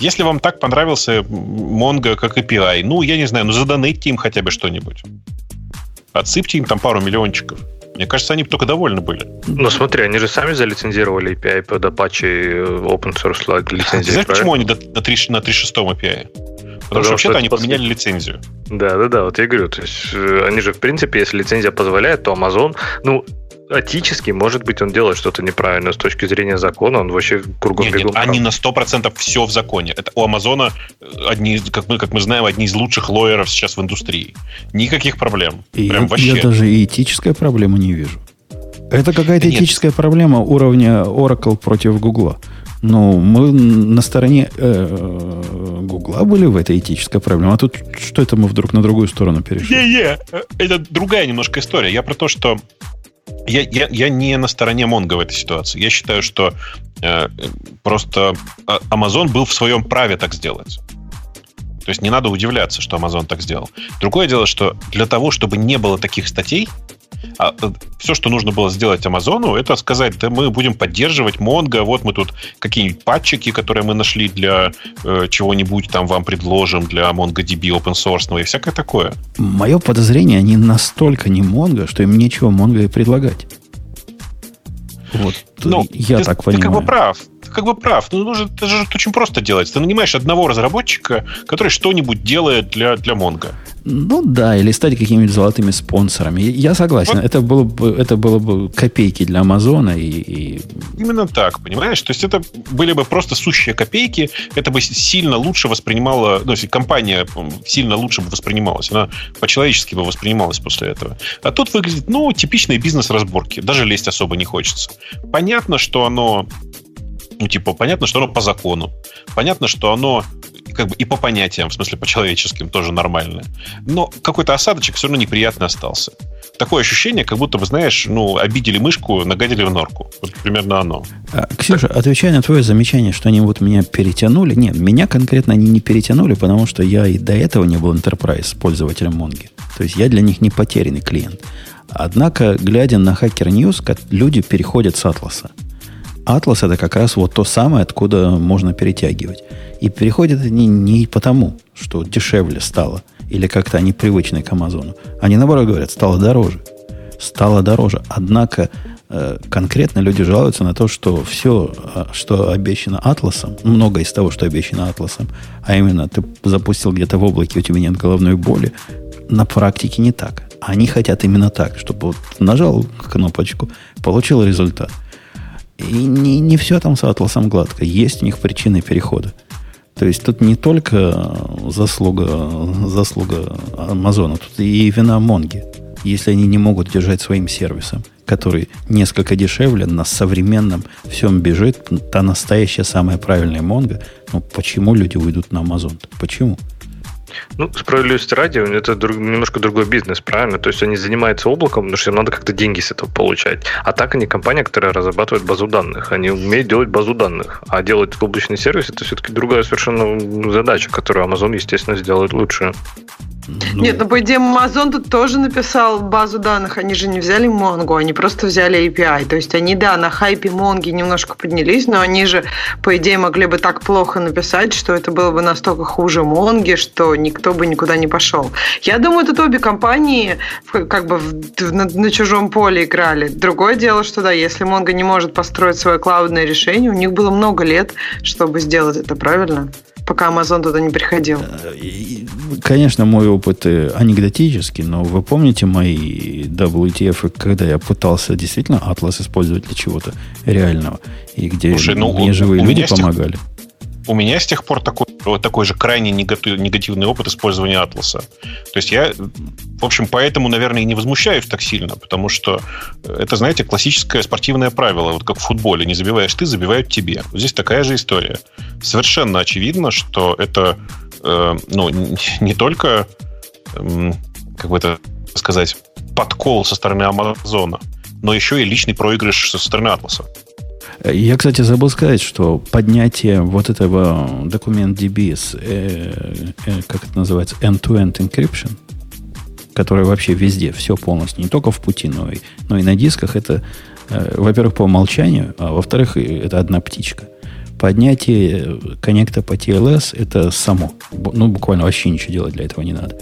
Если вам так понравился Mongo как API, ну, я не знаю, ну задонейте им хотя бы что-нибудь. Отсыпьте им там пару миллиончиков. Мне кажется, они бы только довольны были. Ну, смотри, они же сами залицензировали API под Apache Open Source Lag лицензии. Знаешь, почему они на 3.6 на 3 API? Потому, что вообще-то они после... поменяли лицензию. Да, да, да, вот я говорю, то есть э, они же, в принципе, если лицензия позволяет, то Amazon, ну, Атически, может быть, он делает что-то неправильно с точки зрения закона, он вообще кругом нет, нет, они на 100% все в законе. Это у Амазона одни, как мы, как мы знаем, одни из лучших лоеров сейчас в индустрии. Никаких проблем. И Прям я, вообще. я даже и этической проблемы не вижу. Это какая-то да этическая нет. проблема уровня Oracle против Гугла. Ну, мы на стороне э, Гугла были в этой этической проблеме. А тут что это мы вдруг на другую сторону перешли? Не-не, это другая немножко история. Я про то, что я, я, я не на стороне Монго в этой ситуации. Я считаю, что э, просто а, Amazon был в своем праве так сделать. То есть не надо удивляться, что Amazon так сделал. Другое дело, что для того, чтобы не было таких статей, а, э, все, что нужно было сделать Амазону, это сказать, да мы будем поддерживать Mongo, вот мы тут какие-нибудь патчики, которые мы нашли для э, чего-нибудь там вам предложим, для MongoDB open source и всякое такое. Мое подозрение, они настолько не Mongo, что им нечего Mongo и предлагать. Вот, ну, я ты, так понимаю. Ты как бы прав. Как бы прав. Ну, нужно, это же очень просто делать. Ты нанимаешь одного разработчика, который что-нибудь делает для, для Монго. Ну да, или стать какими-нибудь золотыми спонсорами. Я согласен, вот. это, было бы, это было бы копейки для Амазона. И, и... Именно так, понимаешь? То есть это были бы просто сущие копейки, это бы сильно лучше воспринимала, ну, если компания сильно лучше бы воспринималась, она по-человечески бы воспринималась после этого. А тут выглядит, ну, типичные бизнес-разборки, даже лезть особо не хочется. Понятно, что оно ну, типа, понятно, что оно по закону. Понятно, что оно как бы и по понятиям, в смысле по человеческим, тоже нормальное. Но какой-то осадочек все равно неприятный остался. Такое ощущение, как будто, вы знаешь, ну, обидели мышку, нагадили в норку. Вот примерно оно. А, Ксюша, так. отвечая на твое замечание, что они вот меня перетянули. Нет, меня конкретно они не перетянули, потому что я и до этого не был enterprise пользователем Монги. То есть я для них не потерянный клиент. Однако, глядя на Hacker News, люди переходят с Атласа. Атлас это как раз вот то самое, откуда можно перетягивать. И переходят они не потому, что дешевле стало, или как-то они привычны к Амазону. Они наоборот говорят, стало дороже. Стало дороже. Однако э, конкретно люди жалуются на то, что все, э, что обещано Атласом, много из того, что обещано Атласом, а именно ты запустил где-то в облаке, у тебя нет головной боли, на практике не так. Они хотят именно так, чтобы вот нажал кнопочку, получил результат – и не, не все там с атласом гладко. Есть у них причины перехода. То есть тут не только заслуга, заслуга Амазона, тут и вина Монги. Если они не могут держать своим сервисом, который несколько дешевле, на современном всем бежит, та настоящая самая правильная Монго, ну почему люди уйдут на Амазон? Почему? Ну, справедливости ради, это друг, немножко другой бизнес, правильно? То есть они занимаются облаком, потому что им надо как-то деньги с этого получать. А так они компания, которая разрабатывает базу данных. Они умеют делать базу данных. А делать облачный сервис это все-таки другая совершенно задача, которую Amazon, естественно, сделает лучше. Ну... Нет, ну по идее Amazon тут тоже написал базу данных. Они же не взяли Mongo, они просто взяли API. То есть они, да, на хайпе Монги немножко поднялись, но они же, по идее, могли бы так плохо написать, что это было бы настолько хуже Монги, что никто бы никуда не пошел. Я думаю, тут обе компании как бы на, на чужом поле играли. Другое дело, что да, если Mongo не может построить свое клаудное решение, у них было много лет, чтобы сделать это правильно пока Amazon туда не приходил. Конечно, мой опыт э, анекдотический, но вы помните мои WTF, когда я пытался действительно Atlas использовать для чего-то реального, и где Слушай, ну, мне живые люди помогали. Тех у меня с тех пор такой, такой же крайне негативный опыт использования Атласа. То есть я, в общем, поэтому, наверное, и не возмущаюсь так сильно, потому что это, знаете, классическое спортивное правило, вот как в футболе. Не забиваешь ты, забивают тебе. Вот здесь такая же история. Совершенно очевидно, что это э, ну, не только, э, как бы это сказать, подкол со стороны Амазона, но еще и личный проигрыш со стороны Атласа. Я, кстати, забыл сказать, что поднятие вот этого документ DB с, э, э, как это называется, end-to-end encryption, который вообще везде, все полностью, не только в пути, но и, но и на дисках, это, э, во-первых, по умолчанию, а во-вторых, это одна птичка. Поднятие коннекта по TLS это само. Ну, буквально вообще ничего делать для этого не надо.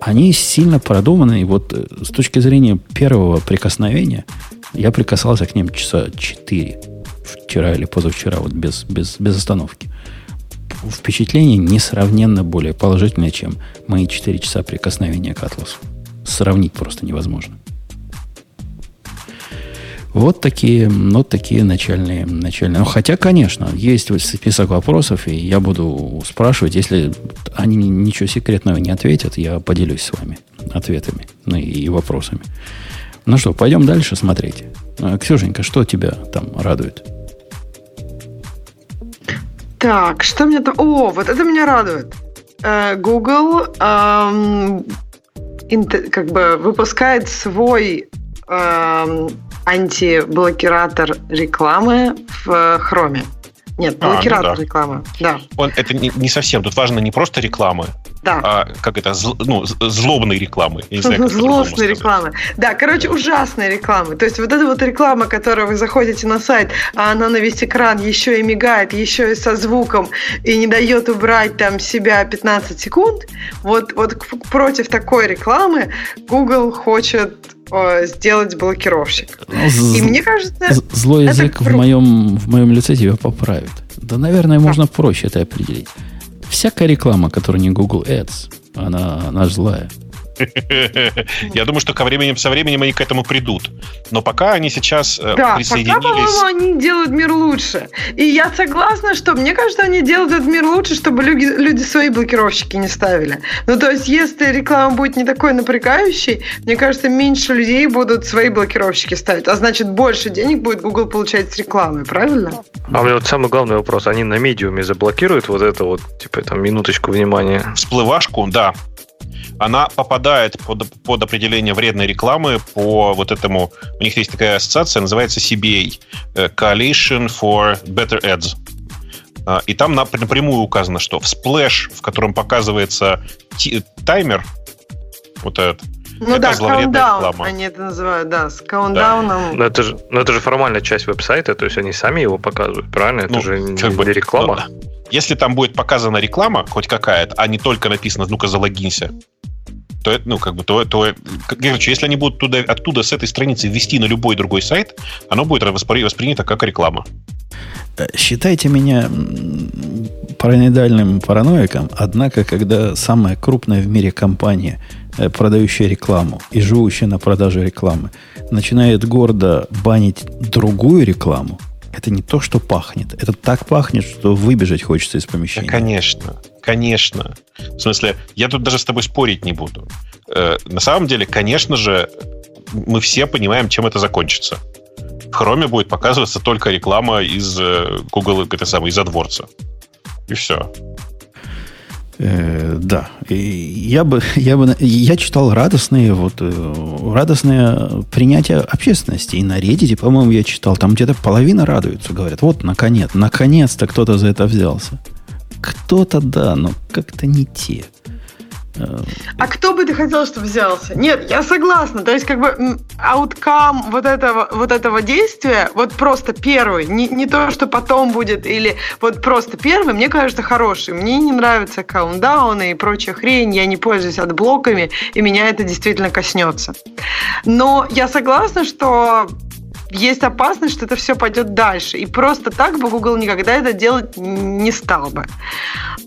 Они сильно продуманы, и вот э, с точки зрения первого прикосновения, я прикасался к ним часа 4 вчера или позавчера, вот без, без, без остановки. Впечатление несравненно более положительное, чем мои 4 часа прикосновения к атласу. Сравнить просто невозможно. Вот такие, вот такие начальные, начальные. Ну, хотя, конечно, есть список вопросов, и я буду спрашивать, если они ничего секретного не ответят, я поделюсь с вами ответами ну, и вопросами. Ну что, пойдем дальше смотреть. А, Ксюшенька, что тебя там радует? Так, что меня там... О, вот это меня радует. Э, Google эм, как бы выпускает свой эм, антиблокиратор рекламы в Chrome. Нет, блокиратор а, ну да. рекламы. Да. Он, это не, не совсем. Тут важно не просто реклама, да. а как это, зл, ну, злобной рекламы. Я не знаю, как Злостной рекламы. Да, короче, ужасной рекламы. То есть вот эта вот реклама, которую вы заходите на сайт, а она на весь экран еще и мигает, еще и со звуком, и не дает убрать там себя 15 секунд, вот, вот против такой рекламы Google хочет сделать блокировщик. Ну, И з- мне кажется, з- Злой язык в моем, в моем лице тебя поправит. Да, наверное, можно проще это определить. Всякая реклама, которая не Google Ads, она, она злая. (laughs) Я думаю, что ко времени, со временем они к этому придут. Но пока они сейчас э, Да, пока, присоединились... по-моему, они делают мир лучше. И я согласна, что мне кажется, они делают этот мир лучше, чтобы люди, люди свои блокировщики не ставили. Ну, то есть, если реклама будет не такой напрягающей, мне кажется, меньше людей будут свои блокировщики ставить. А значит, больше денег будет Google получать с рекламы, правильно? А у меня вот самый главный вопрос. Они на медиуме заблокируют вот это вот, типа, там, минуточку внимания? всплывашку, да, она попадает под, под определение вредной рекламы по вот этому... У них есть такая ассоциация, называется CBA, э, Coalition for Better Ads. А, И там нап- напрямую указано, что всплэш, в котором показывается таймер, вот этот, Ну Это да, зловредная каундаун, реклама. они это называют, да, с каундауном. Но это, же, но это же формальная часть веб-сайта, то есть они сами его показывают, правильно? Это Ну, же не, как бы, не реклама. ну, если там будет показана реклама, хоть какая-то, а не только написано «ну-ка залогинься», то, ну, как бы, то, то, короче, если они будут туда, оттуда, с этой страницы ввести на любой другой сайт, оно будет воспри- воспринято как реклама. Считайте меня параноидальным параноиком, однако, когда самая крупная в мире компания, э, продающая рекламу и живущая на продаже рекламы, начинает гордо банить другую рекламу, это не то, что пахнет. Это так пахнет, что выбежать хочется из Да, помещения. конечно, конечно. В смысле, я тут даже с тобой спорить не буду. Э, на самом деле, конечно же, мы все понимаем, чем это закончится. В Хроме будет показываться только реклама из э, Google, это самое, из AdWords. И все. Э, да. И я бы, (laughs) я бы, я читал радостные, вот, э, радостное принятие общественности. И на Reddit, по-моему, я читал, там где-то половина радуются, говорят, вот, наконец, наконец-то кто-то за это взялся. Кто-то, да, но как-то не те. А кто бы ты хотел, чтобы взялся? Нет, я согласна. То есть, как бы, outcome вот этого, вот этого действия, вот просто первый, не, не то, что потом будет, или вот просто первый, мне кажется, хороший. Мне не нравятся каунтдауны и прочая хрень, я не пользуюсь адблоками, и меня это действительно коснется. Но я согласна, что есть опасность, что это все пойдет дальше. И просто так бы Google никогда это делать не стал бы.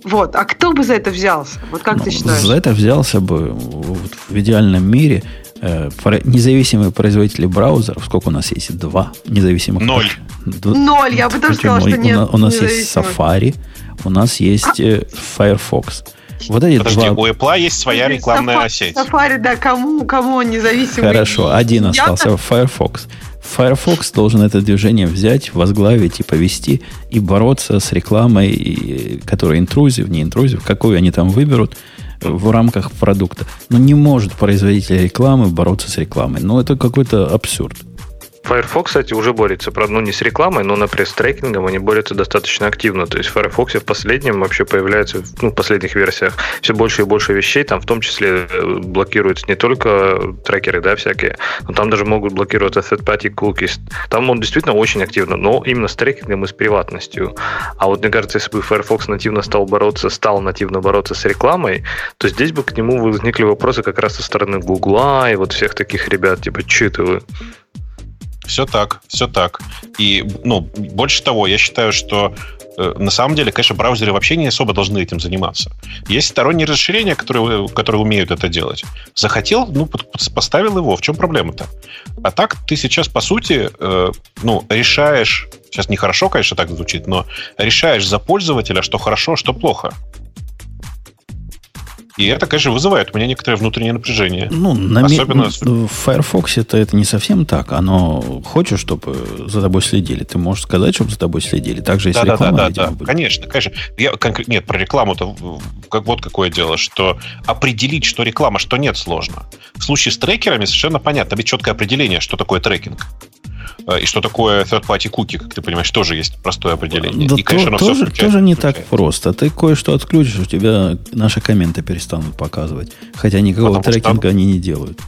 Вот. А кто бы за это взялся? Вот как ну, ты считаешь? За это взялся бы вот в идеальном мире э, независимые производители браузеров. Сколько у нас есть? Два независимых. Ноль. Д- Ноль, я бы тоже сказала, что У нет на- У нас есть. Safari, у нас есть э, Firefox. Вот эти Подожди, два... у Apple есть своя рекламная сеть. Сафари, да, кому, кому он независимый? Хорошо, один остался. Firefox. Firefox должен это движение взять, возглавить и повести, и бороться с рекламой, и- которая интрузив, не интрузив, какую они там выберут в рамках продукта. Но не может производитель рекламы бороться с рекламой. Ну, это какой-то абсурд. Firefox, кстати, уже борется, правда, ну не с рекламой, но, например, с трекингом они борются достаточно активно. То есть в Firefox в последнем вообще появляется, ну, в последних версиях все больше и больше вещей, там в том числе э, блокируются не только трекеры, да, всякие, но там даже могут блокироваться third-party cookies. Там он действительно очень активно, но именно с трекингом и с приватностью. А вот мне кажется, если бы Firefox нативно стал бороться, стал нативно бороться с рекламой, то здесь бы к нему возникли вопросы как раз со стороны Гугла и вот всех таких ребят, типа, че это вы? Все так, все так. И, ну, больше того, я считаю, что э, на самом деле, конечно, браузеры вообще не особо должны этим заниматься. Есть сторонние расширения, которые, которые умеют это делать. Захотел, ну, поставил его. В чем проблема-то? А так ты сейчас, по сути, э, ну, решаешь, сейчас нехорошо, конечно, так звучит, но решаешь за пользователя, что хорошо, а что плохо. И это, конечно, вызывает у меня некоторое внутреннее напряжение. Ну, на Особенно- в Firefox это, это не совсем так. Оно хочешь, чтобы за тобой следили. Ты можешь сказать, чтобы за тобой следили. Также если Да, да, да, реклама, да, видимо, да. будет. Конечно, конечно. Я конкре- Нет, про рекламу-то как вот какое дело, что определить, что реклама, что нет, сложно. В случае с трекерами совершенно понятно. Ведь четкое определение, что такое трекинг. Э, И что такое third-party cookie, как ты понимаешь, тоже есть простое определение. Да и, конечно, оно тоже, включает- тоже не так просто. Ты кое-что отключишь, у тебя наши комменты перестанут показывать. Хотя никакого Потому что трекинга они не делают.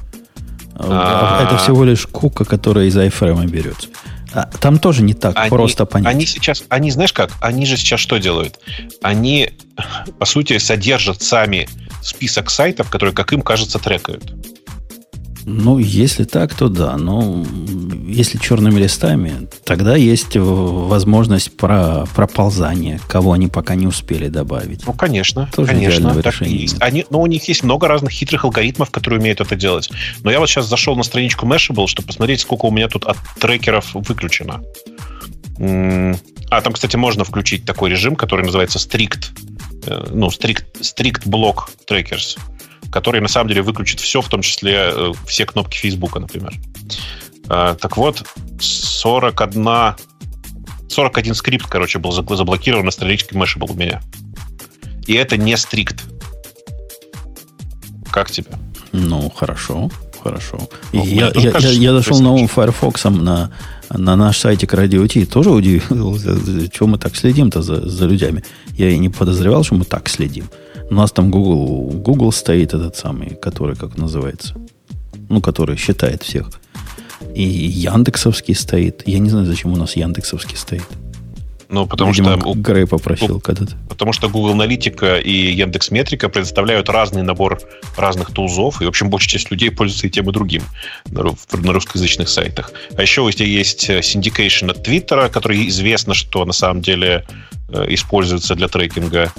А, А. Это всего лишь кука, которая из iFrame берется. А там тоже не так Они, просто понять. они сейчас, они, знаешь как, они же сейчас что делают? Они, по сути, содержат сами список сайтов, которые, как им кажется, трекают. Ну, если так, то да. Но если черными листами, тогда есть возможность про проползания, кого они пока не успели добавить. Ну, конечно. Тоже конечно. Так есть. Они, но ну, у них есть много разных хитрых алгоритмов, которые умеют это делать. Но я вот сейчас зашел на страничку Mashable, чтобы посмотреть, сколько у меня тут от трекеров выключено. А, там, кстати, можно включить такой режим, который называется strict, э, ну, strict, strict block trackers который на самом деле выключит все, в том числе э, все кнопки Фейсбука, например. А, так вот, 41, 41 скрипт, короче, был заблокирован на страничке Mashable у меня. И это не стрикт. Как тебе? Ну, хорошо, хорошо. Ну, я, я, кажется, я, я зашел новым Firefox на, на наш сайтик Radio T, тоже удивился, чего мы так следим-то за, за людьми. Я и не подозревал, что мы так следим. У нас там Google, Google стоит этот самый, который, как называется, ну, который считает всех. И Яндексовский стоит. Я не знаю, зачем у нас Яндексовский стоит. Ну, потому Видимо, что... Грей попросил когда-то. Потому что Google Аналитика и Яндекс Метрика предоставляют разный набор разных тулзов, и, в общем, большая часть людей пользуется и тем, и другим на, русскоязычных сайтах. А еще у тебя есть syndication от Твиттера, который известно, что на самом деле э, используется для трекинга.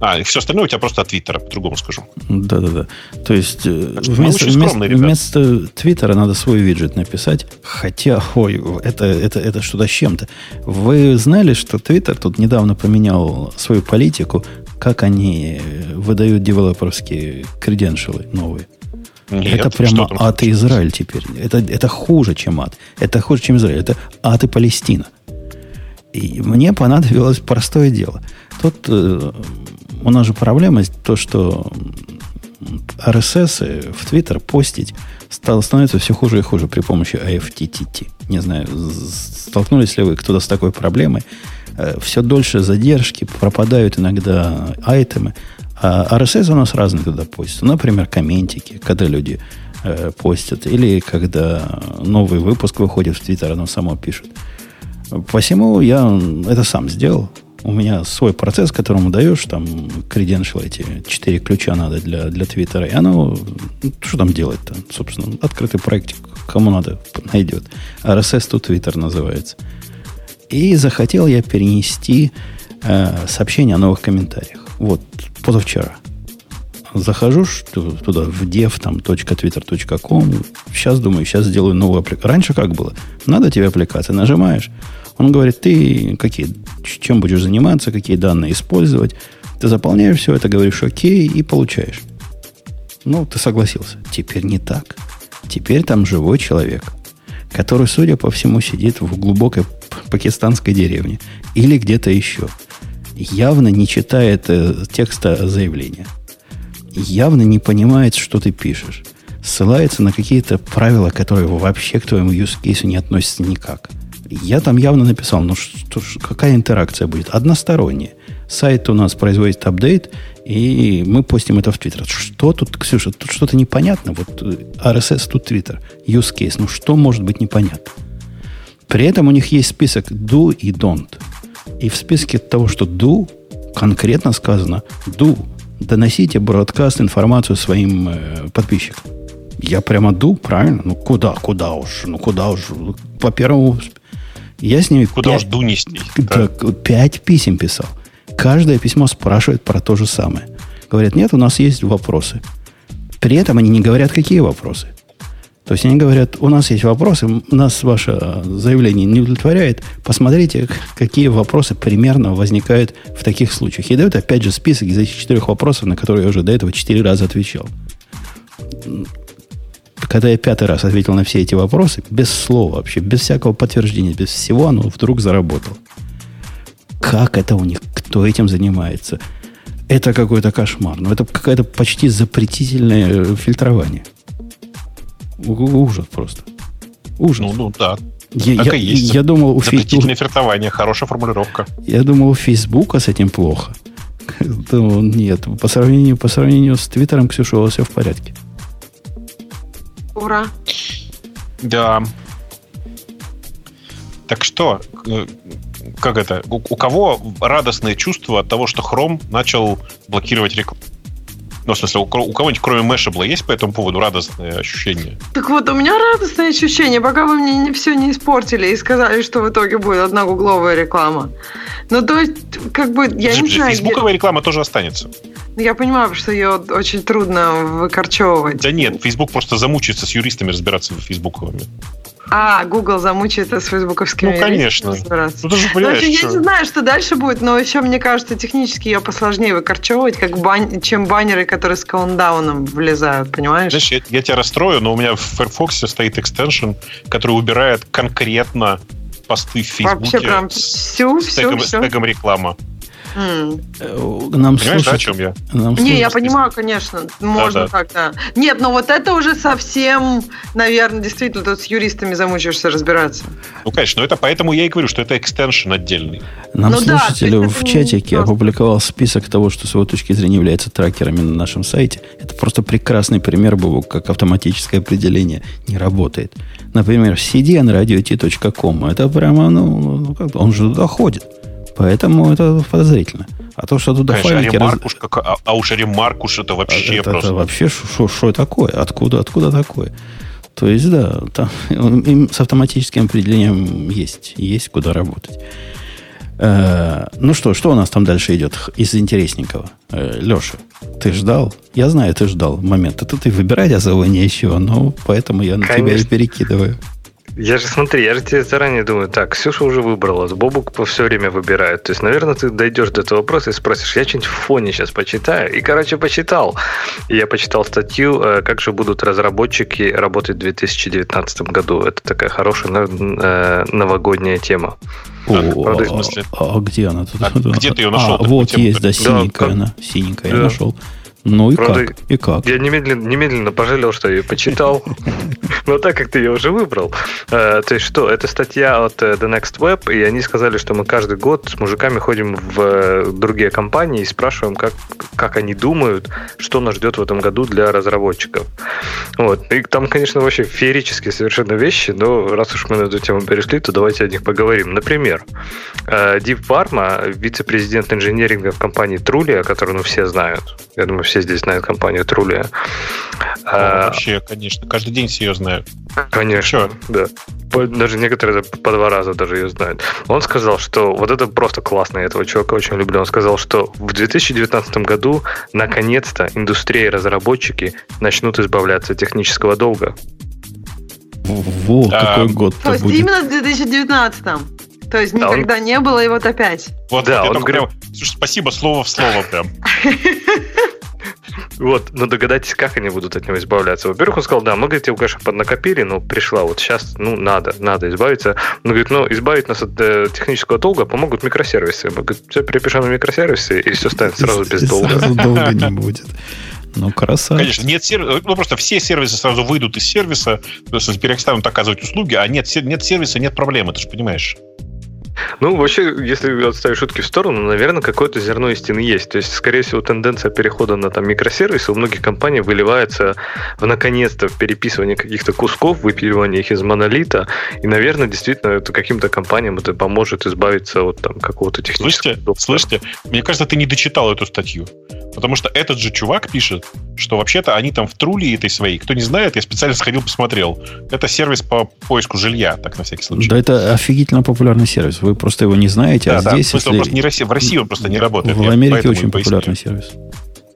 А, и все остальное у тебя просто от Твиттера, по-другому скажу. Да-да-да. То есть э, вместо, вместо, вместо Твиттера надо свой виджет написать. Хотя, ой, это, это, это что-то с чем-то. Вы знали, что Твиттер тут недавно поменял свою политику, как они выдают девелоперские креденшалы новые? Нет, это прямо ад и Израиль теперь. Это, это хуже, чем ад. Это хуже, чем Израиль. Это ад и Палестина. И мне понадобилось простое дело. Тут э, у нас же проблема то, что RSS в Twitter постить стало, становится все хуже и хуже при помощи IFTTT. Не знаю, столкнулись ли вы кто-то с такой проблемой. Э, все дольше задержки, пропадают иногда айтемы. А RSS у нас разные туда постят. Например, комментики, когда люди э, постят. Или когда новый выпуск выходит в Твиттер, оно само пишет. Посему я это сам сделал у меня свой процесс, которому даешь, там, креденшал эти четыре ключа надо для, для Твиттера, и оно, ну, что там делать-то, собственно, открытый проект, кому надо, найдет. RSS тут Twitter называется. И захотел я перенести э, сообщение о новых комментариях. Вот, позавчера. Захожу туда, в dev, там, .twitter.com. Сейчас думаю, сейчас сделаю новую аппликацию. Раньше как было? Надо тебе аппликация, нажимаешь, он говорит, ты какие, чем будешь заниматься, какие данные использовать. Ты заполняешь все это, говоришь окей и получаешь. Ну, ты согласился. Теперь не так. Теперь там живой человек, который, судя по всему, сидит в глубокой пакистанской деревне или где-то еще. Явно не читает э, текста заявления. Явно не понимает, что ты пишешь. Ссылается на какие-то правила, которые вообще к твоему use не относятся никак. Я там явно написал, ну что, какая интеракция будет? Односторонняя. Сайт у нас производит апдейт, и мы постим это в Твиттер. Что тут, Ксюша, тут что-то непонятно. Вот RSS тут Твиттер, use case. Ну что может быть непонятно? При этом у них есть список do и don't. И в списке того, что do, конкретно сказано do. Доносите бродкаст информацию своим э, подписчикам. Я прямо ду, правильно? Ну куда, куда уж, ну куда уж. По первому я с ними... Куда 5, уж ду нести? Да, пять писем писал. Каждое письмо спрашивает про то же самое. Говорят, нет, у нас есть вопросы. При этом они не говорят, какие вопросы. То есть они говорят, у нас есть вопросы, нас ваше заявление не удовлетворяет. Посмотрите, какие вопросы примерно возникают в таких случаях. И дают опять же список из этих четырех вопросов, на которые я уже до этого четыре раза отвечал когда я пятый раз ответил на все эти вопросы, без слова вообще, без всякого подтверждения, без всего, оно вдруг заработало. Как это у них? Кто этим занимается? Это какой-то кошмар. Ну, это какое-то почти запретительное фильтрование. Ужас просто. Ужас. Ну, ну да. Я, так я, и есть. Я думал, у Запретительное фи... фильтрование. Хорошая формулировка. Я думал, у Фейсбука с этим плохо. (laughs) Нет, по сравнению, по сравнению с Твиттером, Ксюша, у вас все в порядке. Ура! Да. Так что, э, как это, у, у кого радостное чувство от того, что Chrome начал блокировать рекламу? Ну, в смысле, у, у кого-нибудь, кроме Mashable, есть по этому поводу радостные ощущения? Так вот, у меня радостное ощущение, пока вы мне не, все не испортили и сказали, что в итоге будет одна гугловая реклама. Ну, то есть, как бы, я Подожди, не знаю... Фейсбуковая реклама тоже останется. Я понимаю, что ее очень трудно выкорчевывать. Да нет, Facebook просто замучается с юристами разбираться в фейсбуковыми. А, Google замучается с фейсбуковскими Ну, конечно. Ну, ты же Ну, понимаешь, вообще, я что- не знаю, что дальше будет, но еще, мне кажется, технически ее посложнее выкорчевывать, как бан... чем баннеры, которые с каунтдауном влезают, понимаешь? Знаешь, я, я тебя расстрою, но у меня в Firefox стоит экстеншн, который убирает конкретно посты в Фейсбуке Вообще прям с, всю, с всю, тегом, с всю. тегом реклама. Нам Понимаешь, да, о чем я? нам Не, я понимаю, конечно, можно Да-да. так-то. Нет, но вот это уже совсем, наверное, действительно, тут с юристами замучаешься разбираться. Ну, конечно, но это поэтому я и говорю, что это экстеншн отдельный. Нам Ну да, слушатель есть в чатике просто. опубликовал список того, что с его точки зрения является трекерами на нашем сайте. Это просто прекрасный пример был, как автоматическое определение не работает. Например, cdnradio.t.com. Это прямо, ну, ну, как бы он же туда ходит. Поэтому это подозрительно. А то, что туда Конечно, файлики... раз- ремарк уж как- а, а уж ремарк уж это вообще это, просто. это вообще что такое? Откуда, откуда такое? То есть, да, там, (laughs) им с автоматическим определением есть, есть куда работать. Э, ну что, что у нас там дальше идет из интересненького? Э, Леша, ты ждал? Я знаю, ты ждал момента. Тут и выбирать особо нечего, но поэтому я на тебя и Конечно. перекидываю. Я же, смотри, я же тебе заранее думаю, так, Ксюша уже выбрала, Бобук по все время выбирает. То есть, наверное, ты дойдешь до этого вопроса и спросишь, я что-нибудь в фоне сейчас почитаю. И, короче, почитал. Я почитал статью, э, как же будут разработчики работать в 2019 году. Это такая хорошая э, новогодняя тема. О, правда, а, в смысле? а где она тут? А где ты ее нашел, А, вот есть, да, Да, синенькая как- она. Синенькая я Да. нашел. Ну и Правда, как? И как? Я немедленно, немедленно пожалел, что я ее почитал. (laughs) Но так как ты ее уже выбрал. э, То есть что, это статья от э, The Next Web, и они сказали, что мы каждый год с мужиками ходим в э, другие компании и спрашиваем, как, как они думают, что нас ждет в этом году для разработчиков. Вот. И там, конечно, вообще феерические совершенно вещи, но раз уж мы на эту тему перешли, то давайте о них поговорим. Например, Deep Pharma, вице-президент инженеринга в компании Trulia, которую ну, все знают. Я думаю, все здесь знают компанию. О, А, вообще, конечно, каждый день все ее знают. Конечно, да. Даже некоторые по два раза даже ее знают. Он сказал, что вот это просто классно, я этого чувака очень люблю. Он сказал, что в 2019 году наконец-то индустрия и разработчики начнут избавляться от технического долга. Во, А, какой год-то То есть будет. именно в 2019 То есть Да, он- никогда не было, и вот опять. Вот, Да, он говорил- прям- слушай, спасибо слово в слово прям. (laughs) Вот, но догадайтесь, как они будут от него избавляться. Во-первых, он сказал, да, мы, говорит, его, конечно, поднакопили, но пришла вот сейчас, ну, надо, надо избавиться. Он говорит, ну, избавить нас от э, технического долга помогут микросервисы. Мы, говорит, все перепишем на микросервисы, и все станет сразу без долга. Сразу долго не будет. Ну, красавчик. Конечно, нет сервиса, ну просто все сервисы сразу выйдут из сервиса, то есть перестанут оказывать услуги, а нет, нет сервиса, нет проблемы, ты же понимаешь. Ну, вообще, если отставить шутки в сторону, наверное, какое-то зерно истины есть. То есть, скорее всего, тенденция перехода на там, микросервисы у многих компаний выливается в наконец-то в переписывание каких-то кусков, выпиливание их из монолита. И, наверное, действительно, это каким-то компаниям это поможет избавиться от там, какого-то технического... Слышите? долга. Слышите? Мне кажется, ты не дочитал эту статью. Потому что этот же чувак пишет, что вообще-то они там в труле этой своей. Кто не знает, я специально сходил, посмотрел. Это сервис по поиску жилья, так на всякий случай. Да это офигительно популярный сервис. Вы просто его не знаете, а да, здесь, в смысле, он если... просто не Россия, в России он просто не работает. В Америке очень поясню. популярный сервис.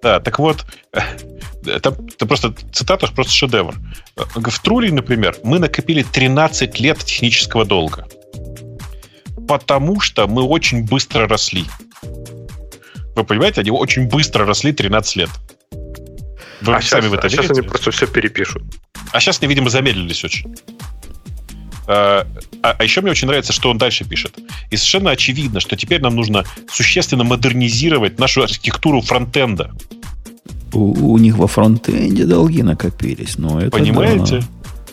Да, так вот, (laughs) это, это просто цитата, просто шедевр. В Труле, например, мы накопили 13 лет технического долга. Потому что мы очень быстро росли. Вы понимаете, они очень быстро росли 13 лет. Вы А сами сейчас, в это а сейчас верите? они просто все перепишут. А сейчас они, видимо, замедлились очень. А, а еще мне очень нравится, что он дальше пишет. И совершенно очевидно, что теперь нам нужно существенно модернизировать нашу архитектуру фронтенда. У, у них во фронтенде долги накопились. Ну, это Понимаете? да.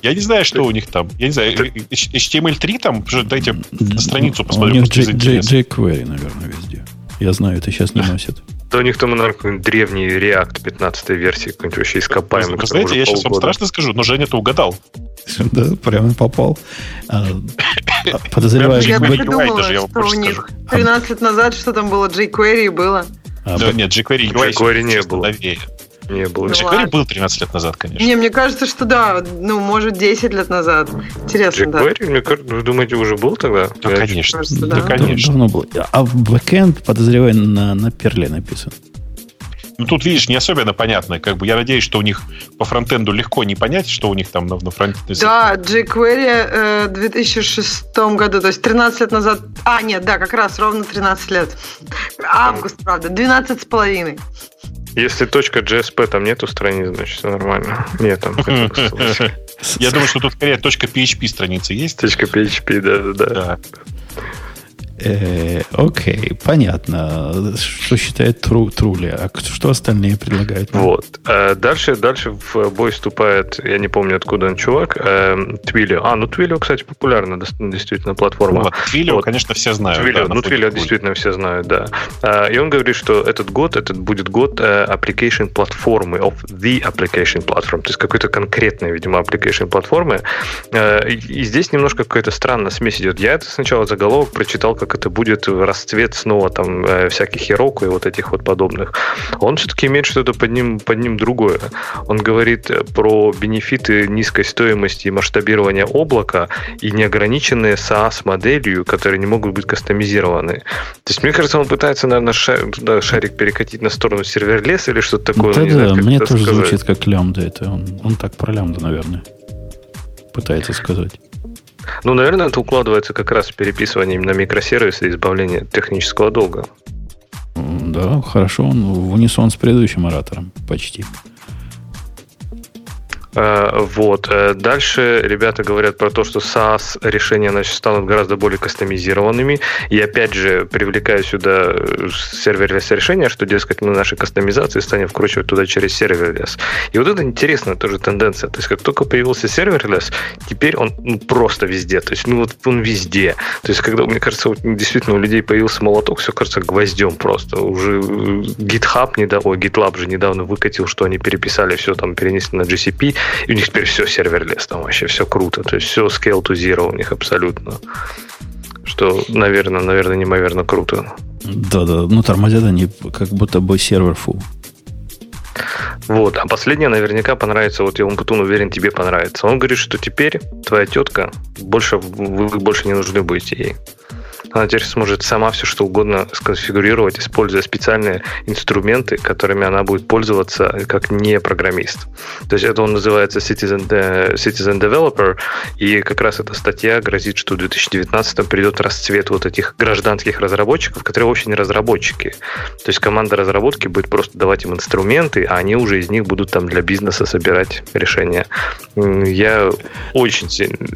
Я не знаю, что у них там. Я не знаю, HTML3 там, Что, дайте Д- страницу У посмотрю. них просто из J- интереса. J- jQuery, наверное, везде. Я знаю, это сейчас не носят. Да у них там, наверное, какой-нибудь древний React 15 версии, какой-нибудь вообще ископаемый. Вы знаете, я сейчас вам страшно скажу, но Женя-то угадал. (laughs) Да, прямо попал. А, Подозреваю, Я jQuery UI думала, даже, я вам что у них скажу. 13 лет назад, что там было, jQuery было. а, Да, нет, jQuery UI jQuery не было. новее. Не было. Ну, jQuery был 13 лет назад, конечно. Не, мне кажется, что да, ну, может, 10 лет назад. Интересно, jQuery, да. мне кажется, вы думаете, уже был тогда? Да, Я конечно. Кажется, да. да, конечно. Давно был. А в бэкэнд, подозреваю, на, на перле написан. Ну, тут, видишь, не особенно понятно. Как бы я надеюсь, что у них по фронтенду легко не понять, что у них там на, на фронтенде. Да, jQuery э, в 2006 году, то есть 13 лет назад. А, нет, да, как раз ровно 13 лет. Август, правда, 12 с половиной. Если точка .jsp там нету страниц, значит все нормально. Нет, там. Я думаю, что тут скорее точка .php страницы есть. Точка .php, да, да. Э, окей, понятно. Что считает тру, Трули, а что остальные предлагают? Вот. Э, дальше, дальше в бой вступает, я не помню, откуда он чувак, э, Твилио. А, ну Твилио, кстати, популярна действительно платформа. Вот, Твилио, вот. конечно, все знают. Твилио, да, ну, Твилио действительно все знают, да. И он говорит, что этот год, этот будет год application платформы, of the application platform, то есть какой-то конкретной, видимо, application платформы. И здесь немножко какая-то странная смесь идет. Я это сначала заголовок прочитал как как это будет расцвет снова там э, всяких Heroku и вот этих вот подобных. Он все-таки имеет что-то под ним, под ним другое. Он говорит про бенефиты низкой стоимости и масштабирования облака и неограниченные SaaS-моделью, которые не могут быть кастомизированы. То есть, мне кажется, он пытается, наверное, шарик, перекатить на сторону сервер-лес или что-то такое. Да, да, мне тоже сказать. звучит как лямбда это. Он, он так про лямбда, наверное, пытается сказать. Ну, наверное, это укладывается как раз в переписывание именно микросервиса и избавление технического долга. Да, хорошо, он в унисон с предыдущим оратором почти. Э, вот. Э, дальше ребята говорят про то, что SaaS решения значит, станут гораздо более кастомизированными. И опять же, привлекаю сюда э, serverless решения, что, дескать, мы наши кастомизации станем вкручивать туда через serverless. И вот это интересная тоже тенденция. То есть, как только появился serverless, теперь он ну, просто везде. То есть, ну вот он везде. То есть, когда, мне кажется, вот, действительно у людей появился молоток, все кажется гвоздем просто. Уже GitHub недавно, ой, GitLab же недавно выкатил, что они переписали все там, перенесли на GCP, и у них теперь все serverless, там вообще все круто. То есть все scale to zero у них абсолютно. Что, наверное, наверное, неимоверно круто. Да-да, ну тормозят они как будто бы сервер фу. Вот, а последнее наверняка понравится, вот я Умпутун уверен, тебе понравится. Он говорит, что теперь твоя тетка больше, вы больше не нужны будете ей она теперь сможет сама все что угодно сконфигурировать, используя специальные инструменты, которыми она будет пользоваться как не программист. То есть это он называется Citizen, Citizen Developer, и как раз эта статья грозит, что в 2019 придет расцвет вот этих гражданских разработчиков, которые вообще не разработчики. То есть команда разработки будет просто давать им инструменты, а они уже из них будут там для бизнеса собирать решения. Я очень.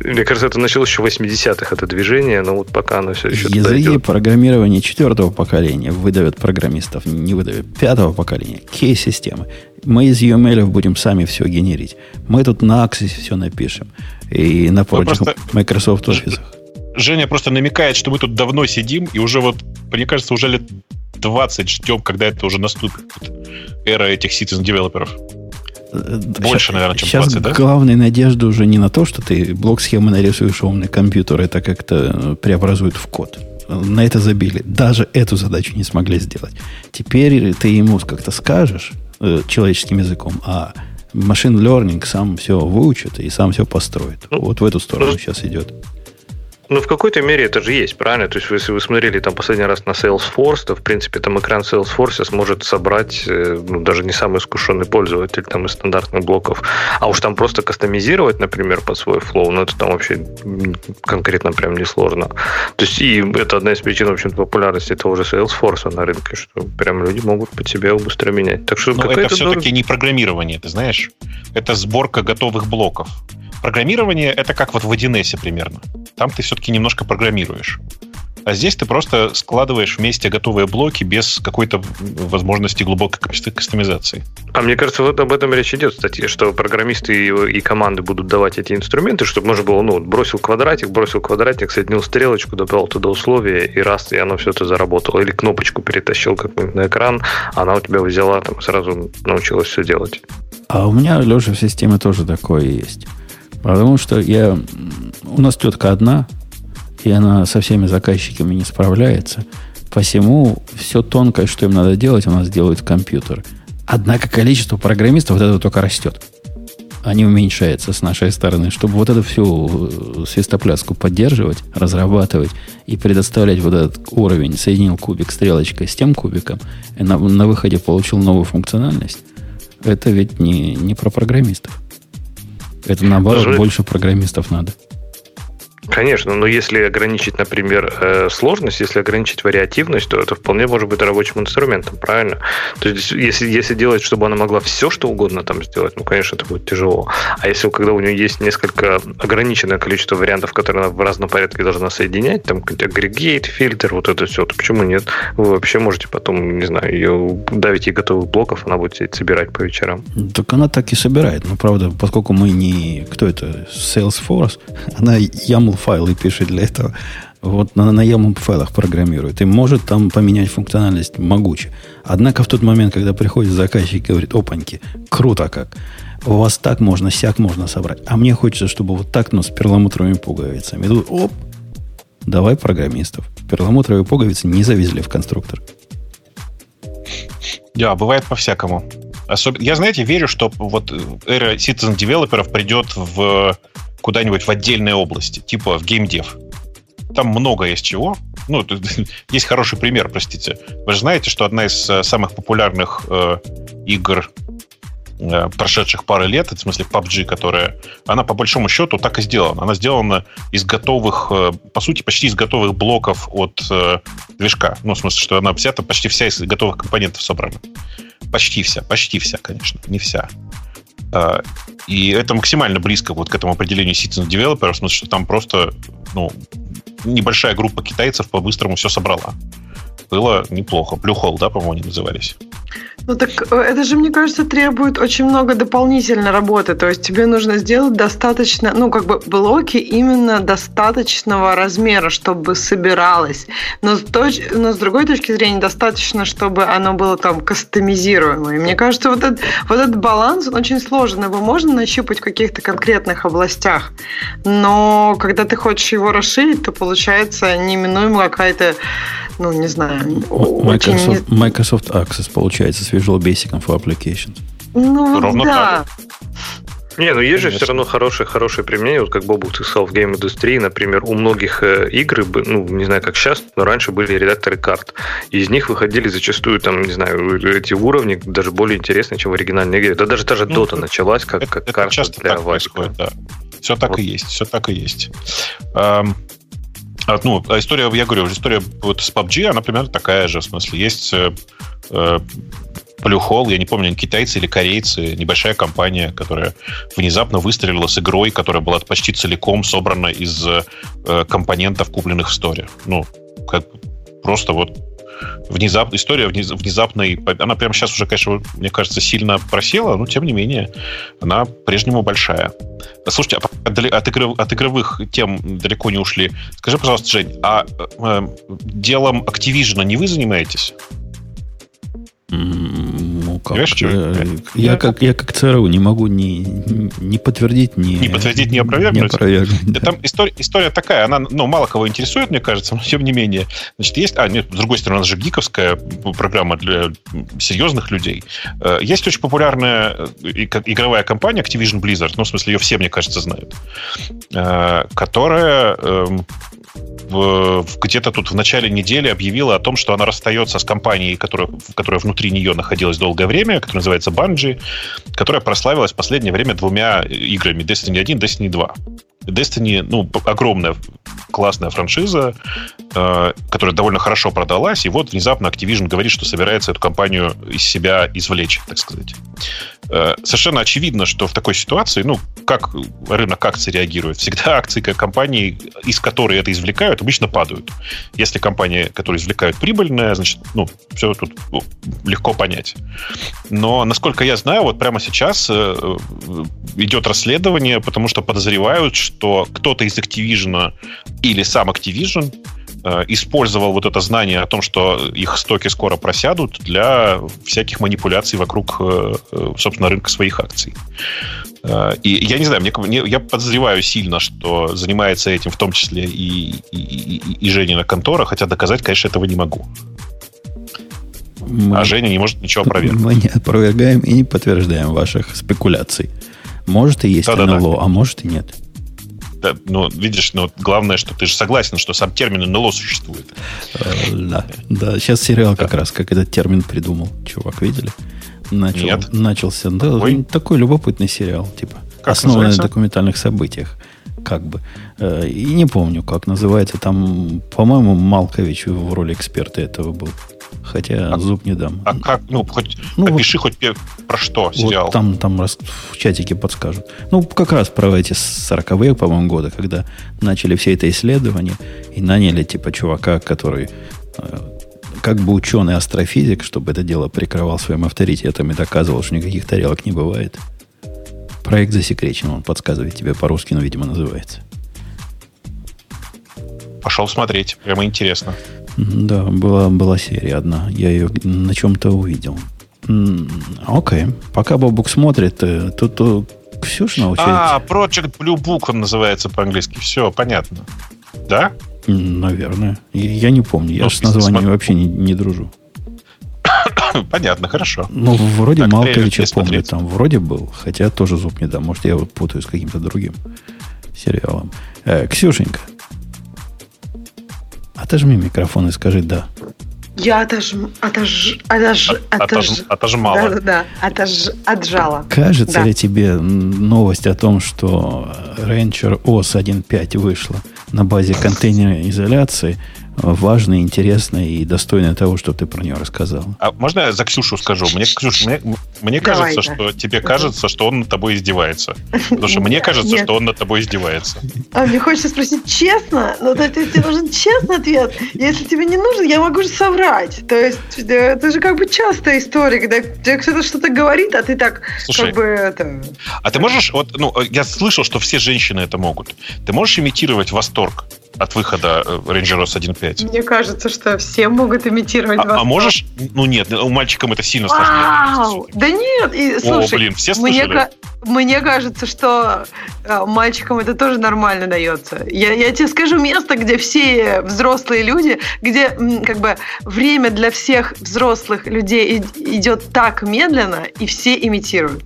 Мне кажется, это началось еще в 80-х, это движение, но вот пока оно все еще Языки программирования четвертого поколения выдавят программистов, не выдавят пятого поколения. Кей-системы. Мы из UML будем сами все генерить. Мы тут на Axis все напишем. И на прочих просто... Microsoft офисах. Женя просто намекает, что мы тут давно сидим, и уже вот, мне кажется, уже лет 20 ждем, когда это уже наступит. Эра этих citizen-девелоперов. Больше, сейчас, наверное, чем сейчас 20, да? главная надежда уже не на то, что ты блок-схемы нарисуешь умный компьютер, это как-то преобразует в код. На это забили. Даже эту задачу не смогли сделать. Теперь ты ему как-то скажешь э, человеческим языком, а машин learning сам все выучит и сам все построит. Ну, вот в эту сторону ну, сейчас идет. Ну, в какой-то мере это же есть, правильно? То есть, если вы смотрели там последний раз на Salesforce, то, в принципе, там экран Salesforce сможет собрать э, ну, даже не самый искушенный пользователь там из стандартных блоков. А уж там просто кастомизировать, например, под свой флоу, ну, это там вообще конкретно прям несложно. То есть, и это одна из причин, в общем-то, популярности того же Salesforce на рынке, что прям люди могут под себя быстро менять. Так что Но это все-таки не программирование, ты знаешь? Это сборка готовых блоков. Программирование это как вот в 1С примерно. Там ты все-таки немножко программируешь. А здесь ты просто складываешь вместе готовые блоки без какой-то возможности глубокой кастомизации. А мне кажется, вот об этом речь идет, кстати, что программисты и, и команды будут давать эти инструменты, чтобы можно было, ну, бросил квадратик, бросил квадратик, соединил стрелочку, добавил туда условия, и раз, и оно все это заработало. Или кнопочку перетащил как-нибудь на экран, она у тебя взяла, там, сразу научилась все делать. А у меня, Леша, в системе тоже такое есть. Потому что я... У нас тетка одна, и она со всеми заказчиками не справляется. Посему все тонкое, что им надо делать, у нас делает компьютер. Однако количество программистов вот это только растет а не уменьшается с нашей стороны, чтобы вот эту всю э, свистопляску поддерживать, разрабатывать и предоставлять вот этот уровень, соединил кубик стрелочкой с тем кубиком, и на, на выходе получил новую функциональность, это ведь не, не про программистов. Это наоборот, Даже... больше программистов надо. Конечно, но если ограничить, например, э, сложность, если ограничить вариативность, то это вполне может быть рабочим инструментом, правильно? То есть, если, если делать, чтобы она могла все, что угодно там сделать, ну, конечно, это будет тяжело. А если когда у нее есть несколько ограниченное количество вариантов, которые она в разном порядке должна соединять, там агрегейт, фильтр, вот это все, то почему нет? Вы вообще можете потом, не знаю, ее давить ей готовых блоков, она будет собирать по вечерам. Так она так и собирает. Но, правда, поскольку мы не... Кто это? Salesforce. Она YAML файлы пишет для этого. Вот на, на YAML файлах программирует. И может там поменять функциональность могуче. Однако в тот момент, когда приходит заказчик и говорит, опаньки, круто как. У вас так можно, сяк можно собрать. А мне хочется, чтобы вот так, но с перламутровыми пуговицами. И оп, давай программистов. Перламутровые пуговицы не завезли в конструктор. Да, бывает по-всякому. Особенно, я, знаете, верю, что вот эра citizen девелоперов придет в куда-нибудь в отдельной области, типа в геймдев. Там много есть чего. Ну, (laughs) есть хороший пример, простите. Вы же знаете, что одна из э, самых популярных э, игр э, прошедших пары лет, в смысле PUBG, которая, она по большому счету так и сделана. Она сделана из готовых, э, по сути, почти из готовых блоков от э, движка. Ну, в смысле, что она взята, почти вся из готовых компонентов собрана. Почти вся, почти вся, конечно, не вся. А, и это максимально близко вот к этому определению citizen developer, в смысле, что там просто ну, небольшая группа китайцев по-быстрому все собрала. Было неплохо. Blue да, по-моему, они назывались. Ну так э, это же, мне кажется, требует очень много дополнительной работы. То есть тебе нужно сделать достаточно, ну как бы блоки именно достаточного размера, чтобы собиралось. Но с, точ... Но с другой точки зрения достаточно, чтобы оно было там кастомизируемо. И мне кажется, вот этот, вот этот баланс, он очень сложный. Его можно нащупать в каких-то конкретных областях. Но когда ты хочешь его расширить, то получается неминуемо какая-то ну, не знаю, Microsoft, очень... Microsoft Access получается с Visual Basic for Applications. Ну, Ровно да. Так. Не, ну есть же все равно хорошее, хорошее применение, вот как Бобук сказал в гейм-индустрии, например, у многих э, игр, ну, не знаю, как сейчас, но раньше были редакторы карт. Из них выходили зачастую, там, не знаю, эти уровни даже более интересные, чем в оригинальной игре. Да даже та же ну, Dota началась как, это, как это карта часто для так происходит, да. Все так вот. и есть, все так и есть. А, ну, а история, я говорю, история вот с PUBG, она примерно такая же. В смысле, есть э, э Blue Hole, я не помню, китайцы или корейцы, небольшая компания, которая внезапно выстрелила с игрой, которая была почти целиком собрана из э, компонентов, купленных в сторе. Ну, как просто вот внезап, история внезапной... Она прямо сейчас уже, конечно, мне кажется, сильно просела, но тем не менее она прежнему большая. Слушайте, а от, игров, от игровых тем далеко не ушли. Скажи, пожалуйста, Жень, а э, делом Activision не вы занимаетесь? Ну, как? Я, я, как, я как ЦРУ не могу ни, ни подтвердить, ни... Не подтвердить, ни опровергнуть? Не опровергнуть да. Там история, история такая, она ну, мало кого интересует, мне кажется, но тем не менее. Значит, есть... А, нет, с другой стороны, она же гиковская программа для серьезных людей. Э, есть очень популярная э, игровая компания Activision Blizzard, ну, в смысле, ее все, мне кажется, знают, э, которая эм, где-то тут в начале недели объявила о том, что она расстается с компанией, которая, которая внутри нее находилась долгое время, которая называется Bungie, которая прославилась в последнее время двумя играми Destiny 1 Destiny 2. Destiny, ну, огромная классная франшиза, э, которая довольно хорошо продалась, и вот внезапно Activision говорит, что собирается эту компанию из себя извлечь, так сказать. Э, совершенно очевидно, что в такой ситуации, ну, как рынок акций реагирует? Всегда (laughs) акции компании, из которой это извлекают, обычно падают. Если компания, которая извлекают, прибыльная, значит, ну, все тут ну, легко понять. Но, насколько я знаю, вот прямо сейчас э, идет расследование, потому что подозревают, что кто-то из Activision или сам Activision Э, использовал вот это знание о том, что их стоки скоро просядут для всяких манипуляций вокруг, э, э, собственно, рынка своих акций. И я не знаю, мне, я подозреваю сильно, что занимается этим в том числе и, и, и, и Женина контора, хотя доказать, конечно, этого не могу. Мы, а Женя не может ничего опровергнуть. (laughs) Мы не опровергаем и не подтверждаем ваших спекуляций. Может и есть да, НЛО, да, да. а может и нет. Да, ну, видишь, ну, главное, что ты же согласен, что сам термин НЛО существует. Э, да, да. Сейчас сериал как раз, как этот термин придумал. Чувак, видели? Начал, Нет. Начался. Да, Ой. такой любопытный сериал, типа. Как основанный называется? на документальных событиях. Как бы. Э, и не помню, как называется. Там, по-моему, Малкович в роли эксперта этого был. Хотя а, зуб не дам. А как, ну, хоть ну, опиши вот, хоть про что сериал. Вот там, там раз в чатике подскажут. Ну, как раз про эти 40-е, по-моему, годы, когда начали все это исследование и наняли типа чувака, который э, как бы ученый астрофизик, чтобы это дело прикрывал своим авторитетом и доказывал, что никаких тарелок не бывает. Проект засекречен, он подсказывает тебе по-русски, но, видимо, называется. Пошел смотреть, прямо интересно. Да, была, была серия одна. Я ее на чем-то увидел. Окей. Пока Бобук смотрит, э, тут, тут Ксюша очередь. А, Project Blue Book он называется по-английски. Все, понятно. Да? Наверное. Я не помню. Я ну, с названием смотр... вообще не, не дружу. (coughs) Понятно, хорошо. Ну, вроде так, Малковича помню, там вроде был. Хотя тоже зуб не дам. Может, я его путаю с каким-то другим сериалом. Э, Ксюшенька, Отожми микрофон и скажи «да». Я отож... Отож... Отож... Отож... Отожмала. Да, да, отож... отжала. Кажется да. ли тебе новость о том, что Rancher OS 1.5 вышла на базе контейнерной изоляции – важное, интересное и достойное того, что ты про нее рассказал. А можно я за Ксюшу скажу? Мне, Ксюш, мне, мне кажется, что тебе кажется, что он над тобой издевается. Потому что мне кажется, что он над тобой издевается. А мне хочется спросить честно, но тебе нужен честный ответ. Если тебе не нужен, я могу же соврать. То есть э, это же как бы частая история, когда тебе кто-то что-то говорит, а ты так Слушай, как бы это... А ты можешь, вот, ну, я слышал, что все женщины это могут. Ты можешь имитировать восторг от выхода Ranger OS 1.5? Мне кажется, что все могут имитировать а, а можешь? Ну нет, у мальчикам это сильно сложнее. Да нет, и, слушай, О, блин, все слышали? Мне, мне кажется, что э, мальчикам это тоже нормально дается. Я, я тебе скажу место, где все взрослые люди, где как бы время для всех взрослых людей идет так медленно, и все имитируют.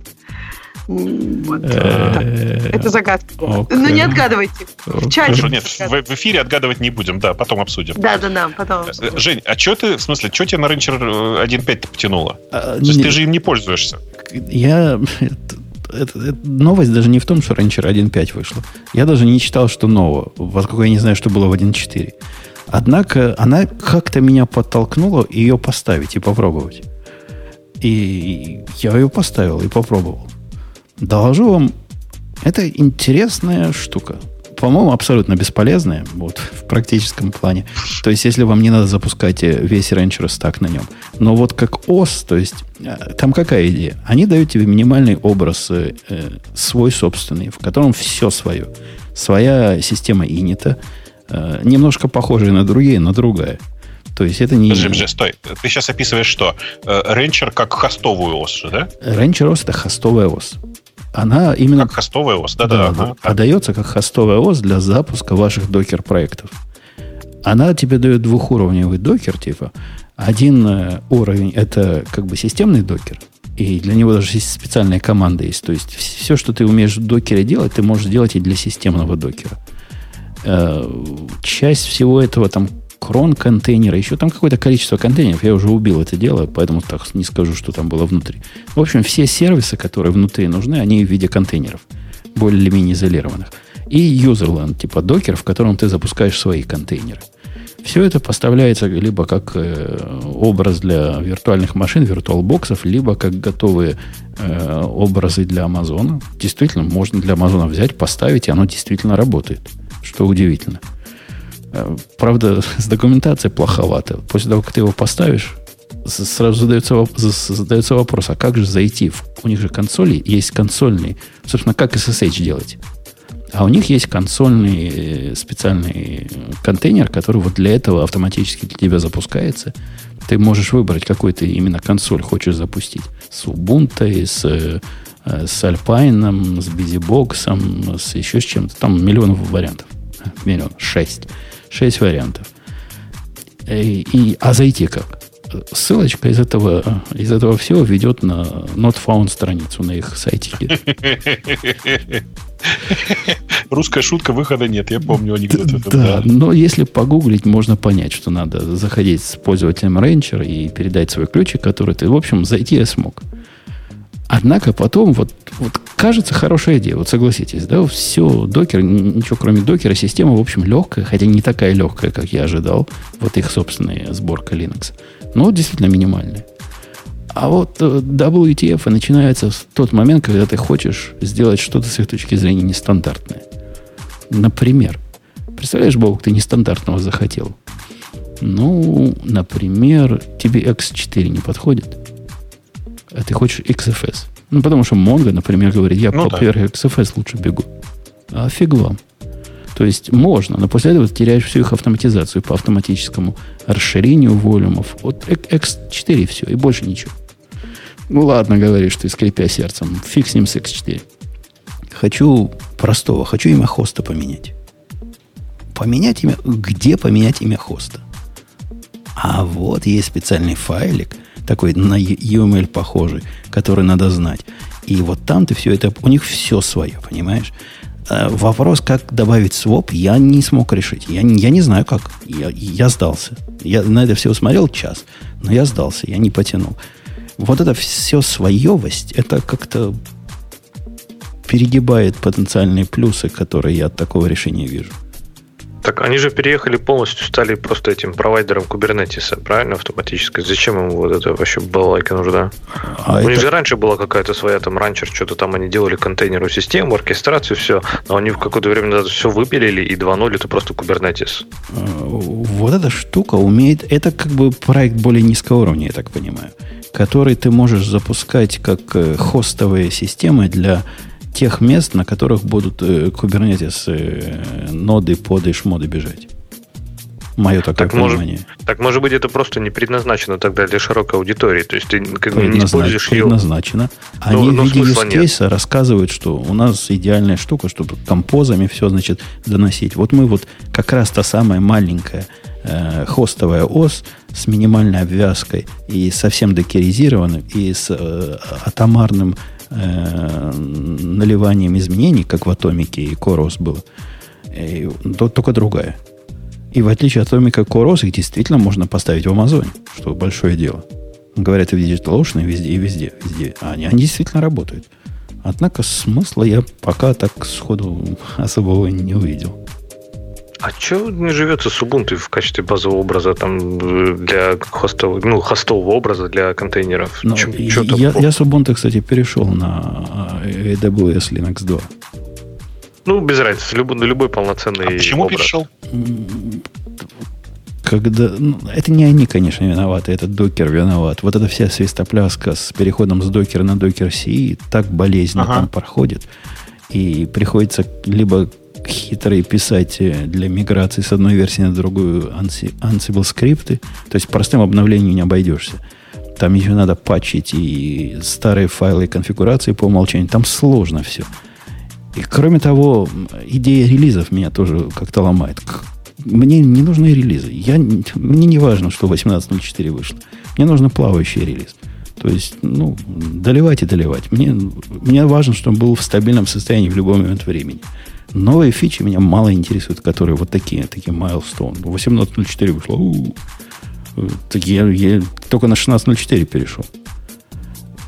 Вот. Э, это загадка. Но ну, не отгадывайте. В чате. Нет, в эфире отгадывать не будем, да, потом обсудим. Да, да, да, потом. Э, Жень, а что ты, в смысле, что тебе на Ranger 1.5 потянуло? А, То есть ты же им не пользуешься. Я (laughs) это, это, новость даже не в том, что Ranger 1.5 вышла. Я даже не читал, что нового, поскольку я не знаю, что было в 1.4. Однако она как-то меня подтолкнула ее поставить и попробовать. И я ее поставил и попробовал. Доложу вам, это интересная штука. По-моему, абсолютно бесполезная вот, в практическом плане. То есть, если вам не надо запускать э, весь Rancher стак на нем. Но вот как ОС, то есть, э, там какая идея? Они дают тебе минимальный образ э, э, свой собственный, в котором все свое. Своя система инита, э, немножко похожая на другие, но другая. То есть это не... Подожди, подожди, стой. Ты сейчас описываешь что? Ренчер как хостовую ос да? Ренчер ос это хостовая ос она именно... Как хостовая ОС, да-да. да, Подается как хостовая ОС для запуска ваших докер-проектов. Она тебе дает двухуровневый докер, типа. Один э, уровень – это как бы системный докер, и для него даже есть специальная команда есть. То есть все, что ты умеешь в докере делать, ты можешь делать и для системного докера. Э, часть всего этого там крон контейнера, еще там какое-то количество контейнеров. Я уже убил это дело, поэтому так не скажу, что там было внутри. В общем, все сервисы, которые внутри нужны, они в виде контейнеров, более или менее изолированных. И userland, типа докер, в котором ты запускаешь свои контейнеры. Все это поставляется либо как э, образ для виртуальных машин, виртуалбоксов, либо как готовые э, образы для Амазона. Действительно, можно для Амазона взять, поставить, и оно действительно работает. Что удивительно. Э, правда, с документацией плоховато. После того, как ты его поставишь, сразу задается, задается вопрос, а как же зайти? У них же консоли есть консольные. Собственно, как SSH делать? А у них есть консольный э, специальный контейнер, который вот для этого автоматически для тебя запускается. Ты можешь выбрать, какой ты именно консоль хочешь запустить. С Ubuntu, с, э, с Alpine, с BusyBox, с еще с чем-то. Там миллионов вариантов. Миллион. Шесть. Шесть вариантов. И, и, а зайти как? ссылочка из этого, из этого всего ведет на Not Found страницу на их сайте. Русская шутка, выхода нет, я помню анекдот. Да, да, но если погуглить, можно понять, что надо заходить с пользователем Rancher и передать свой ключик, который ты, в общем, зайти я смог. Однако потом, вот, вот кажется, хорошая идея, вот согласитесь, да, все, докер, ничего кроме докера, система, в общем, легкая, хотя не такая легкая, как я ожидал, вот их собственная сборка Linux, но действительно минимальная. А вот э, WTF начинается в тот момент, когда ты хочешь сделать что-то с их точки зрения нестандартное. Например, представляешь, Бог, ты нестандартного захотел. Ну, например, тебе X4 не подходит а ты хочешь XFS. Ну, потому что Mongo, например, говорит, я ну, по да. XFS лучше бегу. А фиг вам. То есть можно, но после этого ты теряешь всю их автоматизацию по автоматическому расширению волюмов. Вот X4 и все, и больше ничего. Ну ладно, говоришь ты, скрипя сердцем. Фиг с ним с X4. Хочу простого, хочу имя хоста поменять. Поменять имя... Где поменять имя хоста? А вот есть специальный файлик – такой на UML похожий, который надо знать. И вот там ты все это, у них все свое, понимаешь? А вопрос, как добавить своп, я не смог решить. Я, я не знаю, как. Я, я сдался. Я на это все смотрел час, но я сдался, я не потянул. Вот это все своевость, это как-то перегибает потенциальные плюсы, которые я от такого решения вижу. Так они же переехали полностью, стали просто этим провайдером кубернетиса, правильно, автоматически? Зачем им вот это вообще балалайка нужна? А У это... них же раньше была какая-то своя там ранчер, что-то там они делали контейнерную систему, оркестрацию, все, но они в какое-то время назад все выпилили и 2.0 это просто кубернетис. А, вот эта штука умеет, это как бы проект более низкого уровня, я так понимаю, который ты можешь запускать как э, хостовые системы для тех мест, на которых будут э, Kubernetes э, ноды, поды, шмоды бежать. Мое такое так понимание. Может, так может быть это просто не предназначено тогда для широкой аудитории. То есть ты как бы не используешь предназначено. ее. Они но, в виде use рассказывают, что у нас идеальная штука, чтобы композами все, значит, доносить. Вот мы вот как раз та самая маленькая э, хостовая ОС с минимальной обвязкой и совсем докеризированным, и с э, атомарным э, наливанием изменений, как в атомике и Корос было, и, то, только другая. И в отличие от атомика Корос, их действительно можно поставить в Амазоне, что большое дело. Говорят и в DigitalOcean, и везде, и везде, везде. А они, они действительно работают. Однако смысла я пока так сходу особого не увидел. А что не живется с Ubuntu в качестве базового образа там для хостового, ну, хостового образа для контейнеров? Но чё, чё я, я с Ubuntu, кстати, перешел на AWS Linux 2. Ну, без разницы, любой, на любой полноценный а почему образ. перешел? Когда, ну, это не они, конечно, виноваты, это докер виноват. Вот эта вся свистопляска с переходом с докера на докер CE так болезненно ага. там проходит. И приходится либо хитрые писать для миграции с одной версии на другую Ansible скрипты. То есть простым обновлением не обойдешься. Там еще надо патчить и старые файлы и конфигурации по умолчанию. Там сложно все. И кроме того, идея релизов меня тоже как-то ломает. Мне не нужны релизы. Я, мне не важно, что 18.04 вышло. Мне нужен плавающий релиз. То есть, ну, доливать и доливать. Мне, мне важно, чтобы он был в стабильном состоянии в любой момент времени. Новые фичи меня мало интересуют, которые вот такие, такие milestone. 18.04 вышло. У-у-у. Так я, я только на 16.04 перешел.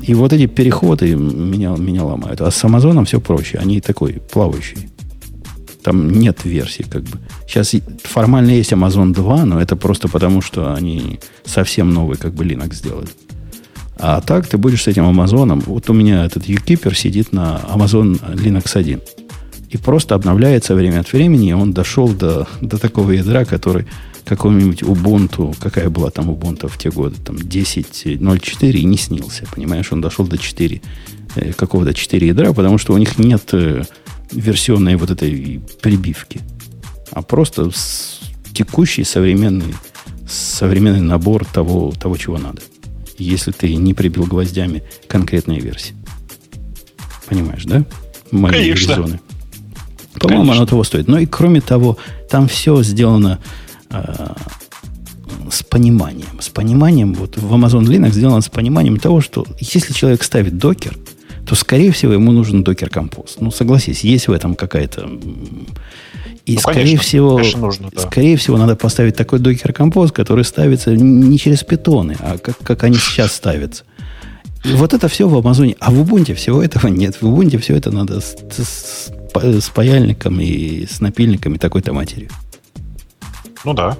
И вот эти переходы меня, меня ломают. А с Амазоном все проще. Они такой плавающий. Там нет версии, как бы. Сейчас формально есть Amazon 2, но это просто потому, что они совсем новый, как бы, Linux сделали. А так ты будешь с этим Амазоном. Вот у меня этот UKeeper сидит на Amazon Linux 1 и просто обновляется время от времени, и он дошел до, до такого ядра, который какому-нибудь Ubuntu, какая была там Ubuntu в те годы, там 10.04 и не снился, понимаешь, он дошел до 4, э, какого-то 4 ядра, потому что у них нет э, версионной вот этой прибивки, а просто текущий современный, современный набор того, того, чего надо. Если ты не прибил гвоздями конкретные версии. Понимаешь, да? Мои Конечно. Резоны. По-моему, оно того стоит. Но и кроме того, там все сделано э, с пониманием. С пониманием, вот в Amazon Linux сделан с пониманием того, что если человек ставит докер, то, скорее всего, ему нужен докер компост. Ну, согласись, есть в этом какая-то... И, ну, скорее конечно, всего, конечно нужно, да. скорее всего, надо поставить такой докер компост, который ставится не через питоны, а как, как они сейчас ставятся. И вот это все в Амазоне. А в Ubuntu всего этого нет. В Ubuntu все это надо с, с, с паяльником и с напильником и такой-то матерью. Ну да.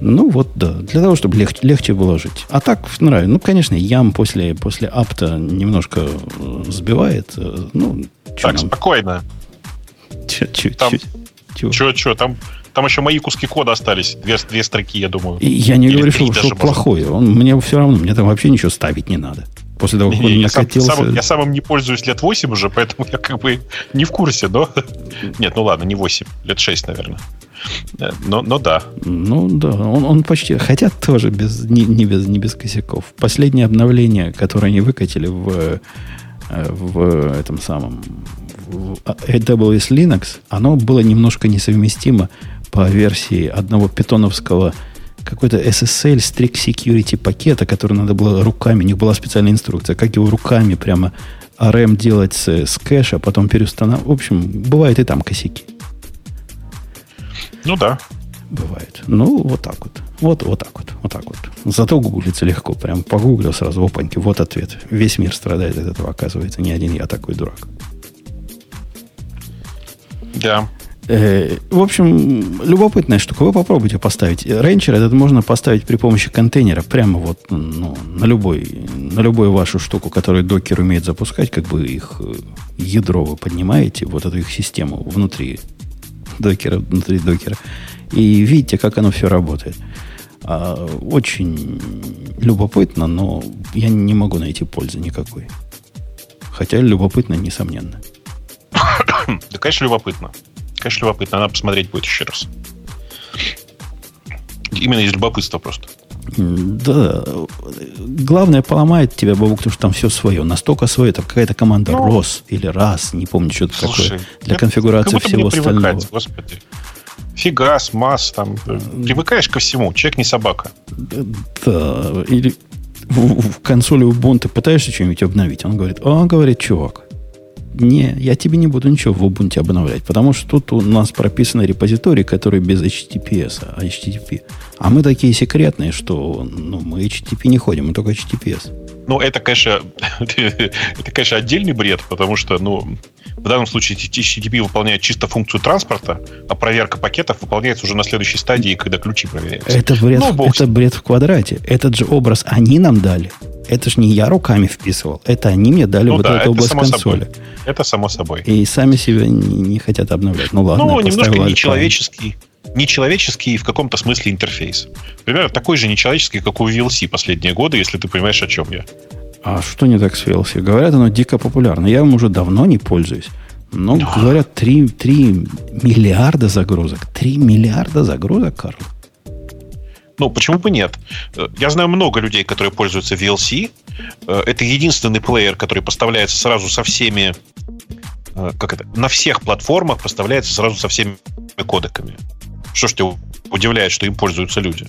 Ну вот, да. Для того, чтобы легче, легче было жить. А так нравится. Ну, конечно, ям после, после апта немножко э, сбивает. Э, ну, так, нам? спокойно. Чуть-чуть. Там, чего, чего, там, там еще мои куски кода остались. Две, две строки, я думаю. И я не Или говорю, что, что плохое. Он, мне все равно, мне там вообще ничего ставить не надо. После того, как он накатился... Сам, я самым не пользуюсь лет 8 уже, поэтому я как бы не в курсе, но... (laughs) Нет, ну ладно, не 8, лет 6, наверное. Но, но да. Ну да, он, он почти... Хотя тоже без, не, не, без, не без косяков. Последнее обновление, которое они выкатили в, э, в этом самом... В AWS Linux, оно было немножко несовместимо по версии одного питоновского какой-то SSL Strict Security пакета, который надо было руками, у них была специальная инструкция, как его руками прямо RM делать с, с кэша, потом переустанавливать. В общем, бывает и там косяки. Ну да. Бывает. Ну, вот так вот. Вот, вот так вот. Вот так вот. Зато гуглится легко. Прям погуглил сразу, опаньки, вот ответ. Весь мир страдает от этого, оказывается. Не один я такой дурак. Да. Э, в общем, любопытная штука. Вы попробуйте поставить. Ренчер этот можно поставить при помощи контейнера прямо вот ну, на, любой, на любую вашу штуку, которую докер умеет запускать, как бы их э, ядро вы поднимаете, вот эту их систему внутри докера, внутри докера. И видите, как оно все работает. А, очень любопытно, но я не могу найти пользы никакой. Хотя любопытно, несомненно. (coughs) Да, конечно, любопытно. Конечно, любопытно. Надо посмотреть будет еще раз. Именно из любопытства просто. Да. Главное, поломает тебя, Бабук, потому что там все свое. Настолько свое. Это какая-то команда ну, ROS или RAS, не помню, что это такое. Для конфигурации всего остального. Господи. Фигас, масс, там. Привыкаешь ко всему. Человек не собака. Да. Или в, в консоли Ubuntu пытаешься что-нибудь обновить. Он говорит, он говорит, чувак, не, я тебе не буду ничего в Ubuntu обновлять, потому что тут у нас прописаны репозитории, которые без HTTPS, а HTTP. А мы такие секретные, что ну, мы HTTP не ходим, мы только HTTPS. Ну, это, конечно, (laughs) это, конечно, отдельный бред, потому что, ну, в данном случае HTTP выполняет чисто функцию транспорта, а проверка пакетов выполняется уже на следующей стадии, когда ключи проверяются. Это бред, ну, это бред в квадрате. Этот же образ они нам дали. Это же не я руками вписывал. Это они мне дали ну, вот да, эту область консоли. Собой. Это само собой. И сами себя не, не хотят обновлять. Ну ладно. Ну, немножко нечеловеческий. Нечеловеческий в каком-то смысле интерфейс. Примерно такой же нечеловеческий, как у VLC последние годы, если ты понимаешь, о чем я. А что не так с VLC? Говорят, оно дико популярно. Я им уже давно не пользуюсь. Но, Но. говорят, 3, 3 миллиарда загрузок. 3 миллиарда загрузок, Карл. Ну, почему бы нет? Э, я знаю много людей, которые пользуются VLC. Э, это единственный плеер, который поставляется сразу со всеми... Э, как это? На всех платформах поставляется сразу со всеми кодеками. Что ж тебя удивляет, что им пользуются люди?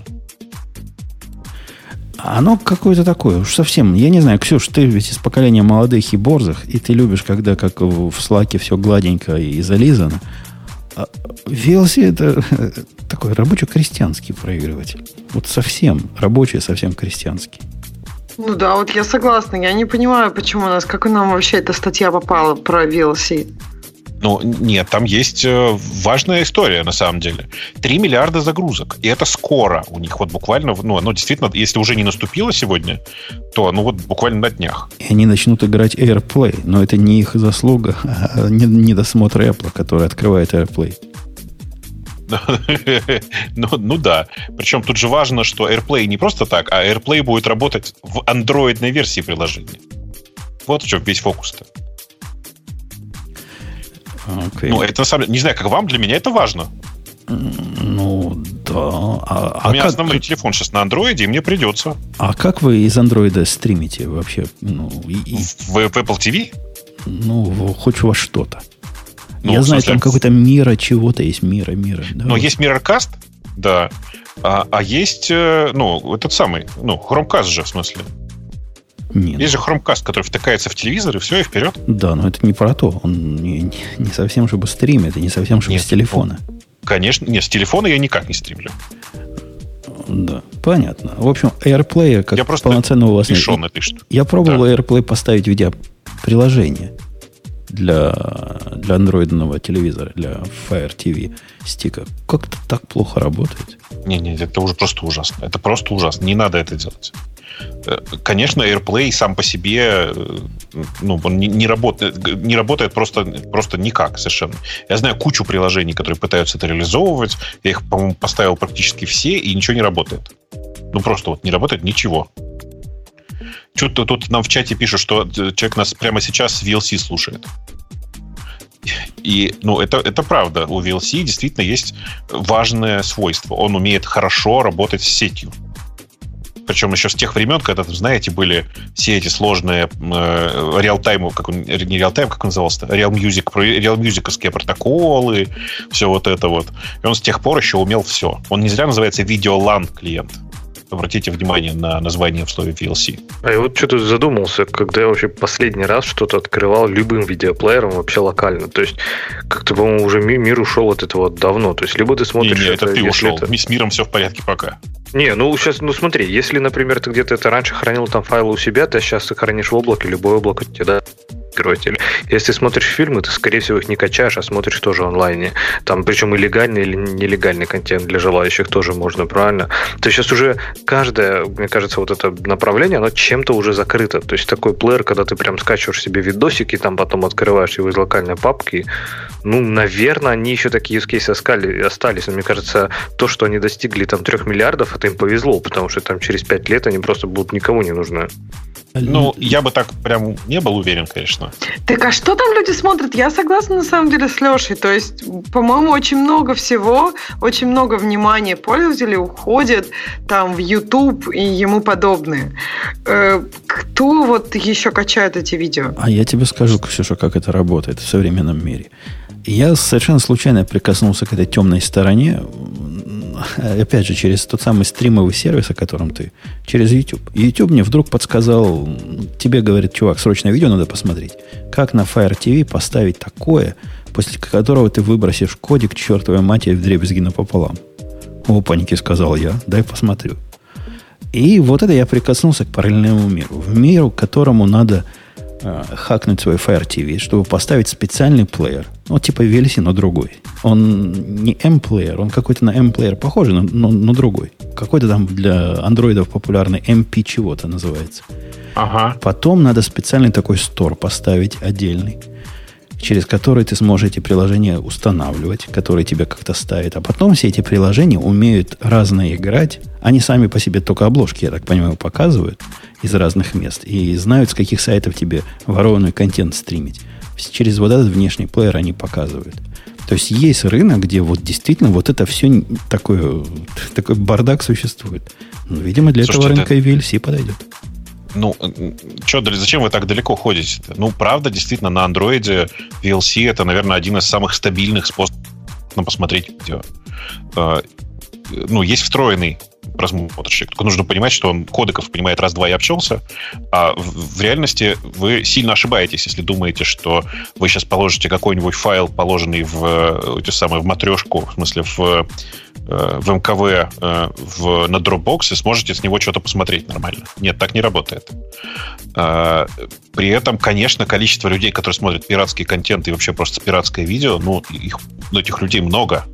Оно какое-то такое, уж совсем. Я не знаю, Ксюш, ты ведь из поколения молодых и борзых, и ты любишь, когда как в слаке все гладенько и зализано. А VLC это такой рабочо-крестьянский проигрыватель. Вот совсем рабочий, совсем крестьянский. Ну да, вот я согласна. Я не понимаю, почему у нас, как нам вообще эта статья попала про VLC. Ну, нет, там есть э, важная история, на самом деле. 3 миллиарда загрузок. И это скоро у них. Вот буквально, ну, оно действительно, если уже не наступило сегодня, то, ну, вот буквально на днях. И они начнут играть AirPlay. Но это не их заслуга, (laughs) а недосмотр Apple, который открывает AirPlay. (laughs) ну, ну да. Причем тут же важно, что AirPlay не просто так, а AirPlay будет работать в андроидной версии приложения. Вот в чем весь фокус-то. Okay. Ну, это на самом деле, не знаю, как вам, для меня это важно. Ну, да. А, У а меня как... основной телефон сейчас на андроиде, и мне придется. А как вы из андроида стримите вообще? Ну, и... в, в Apple TV? Ну, хоть во что-то. Ну, Я знаю, там какой-то мира чего-то есть, мира, мира. Да, Но вот. есть Mirrorcast, да. А, а есть, э, ну, этот самый, ну, Chromecast же, в смысле. Нет. Есть же Chromecast, который втыкается в телевизор, и все, и вперед. Да, но это не про то. Он не, не, не совсем чтобы стримит, и не совсем чтобы Нет, с телефона. Конечно, нет, с телефона я никак не стримлю. Да, понятно. В общем, AirPlay как я просто полноценного у вас нет. этой штуки. Я пробовал Да. AirPlay поставить в виде приложения для, для андроидного телевизора, для Fire TV стика. Как-то так плохо работает. Не, не, это уже просто ужасно. Это просто ужасно. Не надо это делать. Э, Конечно, AirPlay сам по себе э, ну, он не, не работает, не работает просто, просто никак совершенно. Я знаю кучу приложений, которые пытаются это реализовывать. Я их, по-моему, поставил практически все, и ничего не работает. Ну, просто вот не работает ничего. Что-то тут нам в чате пишут, что э, человек нас прямо сейчас VLC слушает. И, ну, это, это правда. У VLC действительно есть важное свойство. Он умеет хорошо работать с сетью. Причем еще с тех времен, когда, там, знаете, были все эти сложные э, реалтайм, как он, не реалтайм, как он назывался, Real Music, Real Musicовские протоколы, все вот это вот. И он с тех пор еще умел все. Он не зря называется видеолан клиент. Обратите внимание на название в слове VLC. А я вот что-то задумался, когда я вообще последний раз что-то открывал любым видеоплеером вообще локально. То есть, как-то, по-моему, уже ми- мир ушел от этого давно. То есть, либо ты смотришь... не, это ты если ушел. это- С миром все в порядке пока. Не, ну сейчас, ну смотри, если, например, ты где-то это раньше хранил там файлы у себя, ты сейчас ты хранишь в облаке, любое облако тебе даст открыватель. Если смотришь фильмы, ты, скорее всего, их не качаешь, а смотришь тоже онлайне. Там, причем и легальный или нелегальный контент для желающих тоже можно, правильно? То есть сейчас уже каждое, мне кажется, вот это направление, оно чем-то уже закрыто. То есть такой плеер, когда ты прям скачиваешь себе видосики, там потом открываешь его из локальной папки, ну, наверное, они еще такие use оскали- остались. Но мне кажется, то, что они достигли там трех миллиардов, это им повезло, потому что там через пять лет они просто будут никому не нужны. Ну, я бы так прям не был уверен, конечно. Так а что там люди смотрят? Я согласна на самом деле с Лешей. То есть, по-моему, очень много всего, очень много внимания пользователей уходит там в YouTube и ему подобное. Э, Кто вот еще качает эти видео? А я тебе скажу, Ксюша, как это работает в современном мире. Я совершенно случайно прикоснулся к этой темной стороне, опять же, через тот самый стримовый сервис, о котором ты, через YouTube. YouTube мне вдруг подсказал, тебе, говорит, чувак, срочное видео надо посмотреть, как на Fire TV поставить такое, после которого ты выбросишь кодик чертовой матери в дребезги напополам. Опаньки, сказал я, дай посмотрю. И вот это я прикоснулся к параллельному миру. В миру, которому надо э, хакнуть свой Fire TV, чтобы поставить специальный плеер. Ну, типа VLC, но другой. Он не M-плеер, он какой-то на M-плеер похожий, но, но, но другой. Какой-то там для андроидов популярный MP чего-то называется. Ага. Потом надо специальный такой стор поставить отдельный, через который ты сможешь эти приложения устанавливать, которые тебе как-то ставят. А потом все эти приложения умеют разно играть. Они сами по себе только обложки, я так понимаю, показывают из разных мест. И знают, с каких сайтов тебе ворованный контент стримить. Через вот этот внешний плеер они показывают. То есть есть рынок, где вот действительно вот это все такое, (laughs) такой бардак существует. Ну, видимо, для Слушайте, этого рынка и VLC подойдет. Ну, что, зачем вы так далеко ходите? -то? Ну, правда, действительно, на андроиде VLC это, наверное, один из самых стабильных способов посмотреть видео. Э, Ну, есть встроенный просмотрщик. Только нужно понимать, что он кодеков понимает раз-два и общался. А в, в реальности вы сильно ошибаетесь, если думаете, что вы сейчас положите какой-нибудь файл, положенный в, эти самые, в матрешку, в смысле в, в МКВ э, в, на Dropbox и сможете с него что-то посмотреть нормально. Нет, так не работает. А, При этом, конечно, количество людей, которые смотрят пиратский контент и вообще просто пиратское видео, ну, их, ну, этих людей много.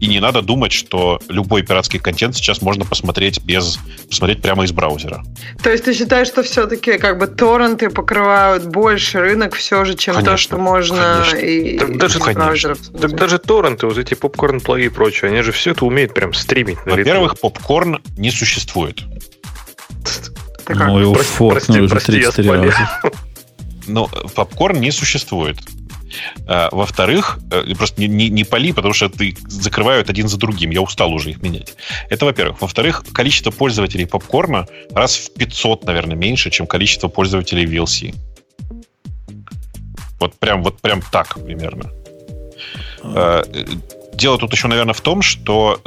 И не надо думать, что любой пиратский контент сейчас можно посмотреть без посмотреть прямо из браузера. То есть ты считаешь, что все-таки как бы торренты покрывают больше рынок все же, чем Конечно, то, что можно конечно. и Так даже- из конечно. браузеров Так даже торренты, вот эти попкорн плей и прочее, они же все это умеют прям стримить. Во-первых, попкорн не существует. Это как? Ну, его Прости, форкнули прости, уже прости, я 33 спалил. раза. Но попкорн не существует. А, Во-вторых, э, просто не, не, не пали, потому что ты закрывают один за другим. Я устал уже их менять. Это во-первых. Во-вторых, количество пользователей попкорна раз в 500, наверное, меньше, чем количество пользователей VLC. Вот прям, вот прям так примерно. А, э, дело тут еще, наверное, в том, что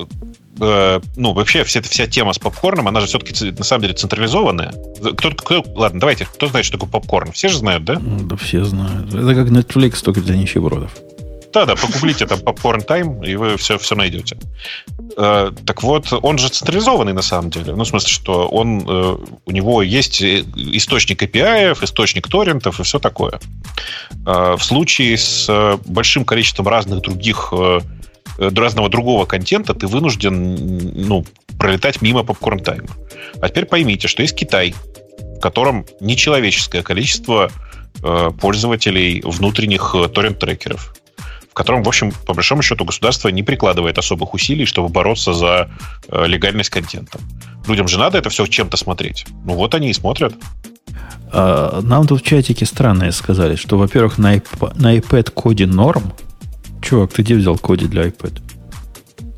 э, ну, вообще вся, вся тема с попкорном, она же все-таки на самом деле централизованная. Кто, кто, ладно, давайте, кто знает, что такое попкорн? Все же знают, да? Да все знают. Это как Netflix, только для нищебродов. Да, да, погуглите там попкорн тайм, и вы все, все найдете. Э, так вот, он же централизованный на самом деле. Ну, в смысле, что он, э, у него есть источник API, источник торрентов и все такое. Э, в случае с большим количеством разных других разного другого контента ты вынужден ну, пролетать мимо попкорн тайма. А теперь поймите, что есть Китай, в котором нечеловеческое количество пользователей внутренних торрент-трекеров в котором, в общем, по большому счету, государство не прикладывает особых усилий, чтобы бороться за э, легальность контента. Людям же надо это все чем-то смотреть. Ну вот они и смотрят. А, нам тут в чатике странные сказали, что, во-первых, на, на iPad коде норм. Чувак, ты где взял коди для iPad?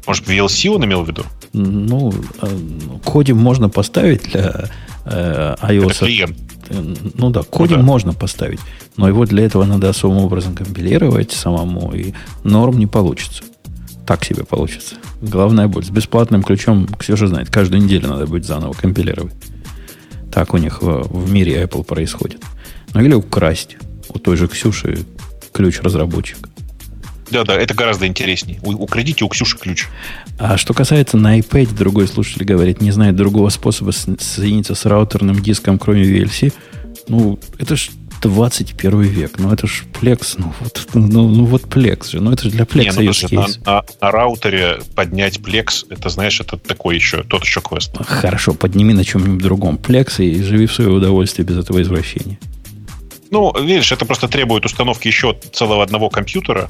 Может, VLC он имел в виду? Ну, а, коди можно поставить для э, iOS. Клиент. Ну да, кодинг ну, да. можно поставить, но его для этого надо особым образом компилировать самому, и норм не получится. Так себе получится. Главная боль. С бесплатным ключом, Ксюша знает, каждую неделю надо будет заново компилировать. Так у них в, в мире Apple происходит. Ну или украсть у той же Ксюши ключ разработчика. Да, да, это гораздо интереснее. Украдите у Ксюши ключ. А что касается на iPad, другой слушатель говорит, не знает другого способа соединиться с раутерным диском, кроме VLC. Ну, это ж 21 век. Ну, это ж Plex. Ну, вот, ну, ну, вот Plex же. Ну, это же для Plex Не, ну, же, на, на, на раутере поднять Plex, это, знаешь, это такой еще, тот еще квест. Хорошо, подними на чем-нибудь другом Plex и живи в свое удовольствие без этого извращения. Ну, видишь, это просто требует установки еще целого одного компьютера,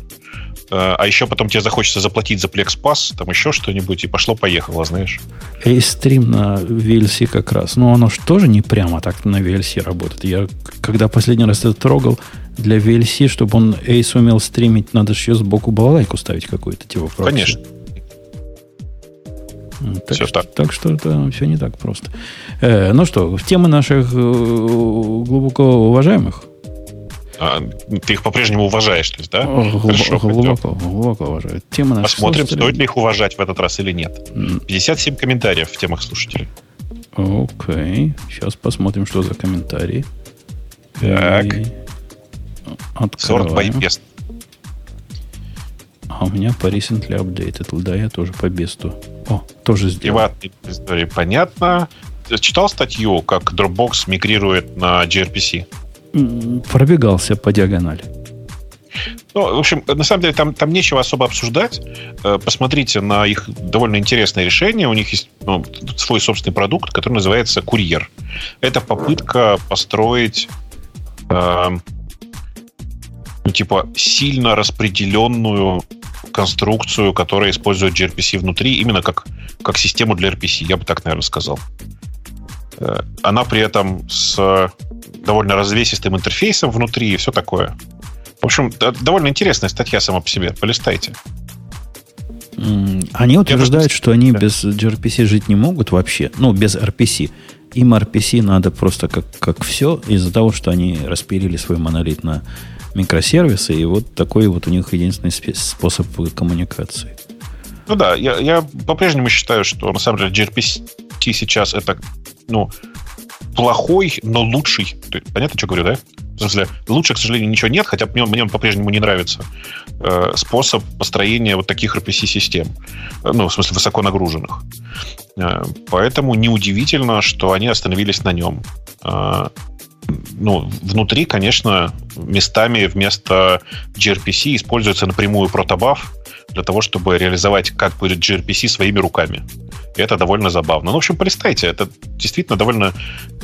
Э, а еще потом тебе захочется заплатить за Plex Pass, там еще что-нибудь, и пошло-поехало, знаешь. Рейстрим на VLC как раз. Но оно же тоже не прямо так на VLC работает. Я, когда последний раз это трогал, для VLC, чтобы он Ace умел стримить, надо же еще сбоку балалайку ставить какую-то, типа прокси. Конечно. Так, все что, так. так что это все не так просто. Э, ну что, в темы наших э, глубоко уважаемых а, ты их по-прежнему уважаешь, то есть, да? Глубоко, Хорошо, глубоко, глубоко уважаю. Тема Посмотрим, стоит ли их уважать в этот раз или нет. 57 комментариев в темах слушателей. Окей. Сейчас посмотрим, что за комментарии. Так. Сорт by А у меня по recently updated. Да, я тоже по бесту. О, тоже сделал. истории понятно. Читал статью, как Dropbox мигрирует на gRPC? Пробегался по диагонали. Ну, в общем, на самом деле там, там нечего особо обсуждать. Э, посмотрите на их довольно интересное решение. У них есть ну, свой собственный продукт, который называется «Курьер». Это попытка построить э, типа сильно распределенную конструкцию, которая использует gRPC внутри, именно как, как систему для RPC, я бы так, наверное, сказал. Э, она при этом с довольно развесистым интерфейсом внутри и все такое. В общем, довольно интересная статья сама по себе. Полистайте. Они утверждают, что они да. без gRPC жить не могут вообще. Ну, без RPC. Им RPC надо просто как, как все из-за того, что они распилили свой монолит на микросервисы, и вот такой вот у них единственный способ коммуникации. Ну да, я, я по-прежнему считаю, что на самом деле gRPC сейчас это ну, плохой, но лучший. Понятно, что говорю, да? В смысле, лучше, к сожалению, ничего нет, хотя мне, мне он по-прежнему не нравится. Э, способ построения вот таких RPC-систем. Э, ну, в смысле, высоко нагруженных. Э, поэтому неудивительно, что они остановились на нем. Э, ну, внутри, конечно, местами вместо gRPC используется напрямую протобаф для того, чтобы реализовать как будет gRPC своими руками. И это довольно забавно. Ну, в общем, полистайте. Это действительно довольно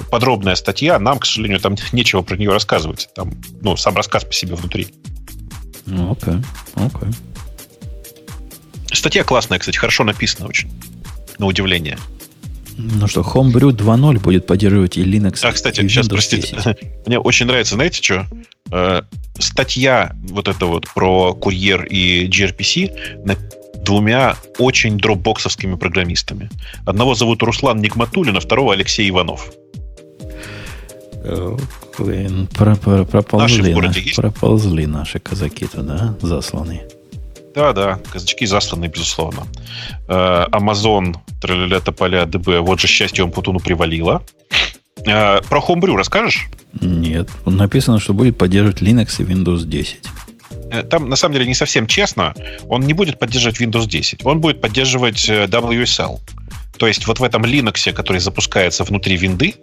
подробная статья. Нам, к сожалению, там нечего про нее рассказывать. Там, ну, сам рассказ по себе внутри. Ну, окей, окей. Статья классная, кстати, хорошо написана очень. На удивление. Ну что, Homebrew 2.0 будет поддерживать и Linux. А, кстати, и сейчас, простите. (laughs) Мне очень нравится, знаете что? Э, статья вот эта вот про курьер и gRPC двумя очень дропбоксовскими программистами. Одного зовут Руслан Нигматулин, а второго Алексей Иванов. Блин, про, про, проползли, наши, наши, проползли наши казаки туда, засланные. Да, да, казачки засланы, безусловно. Э, Amazon, тролля тополя, ДБ, вот же счастье он Путуну привалило. Э, про Homebrew расскажешь? Нет. Написано, что будет поддерживать Linux и Windows 10. Э, там, на самом деле, не совсем честно. Он не будет поддерживать Windows 10. Он будет поддерживать WSL. То есть вот в этом Linux, который запускается внутри винды,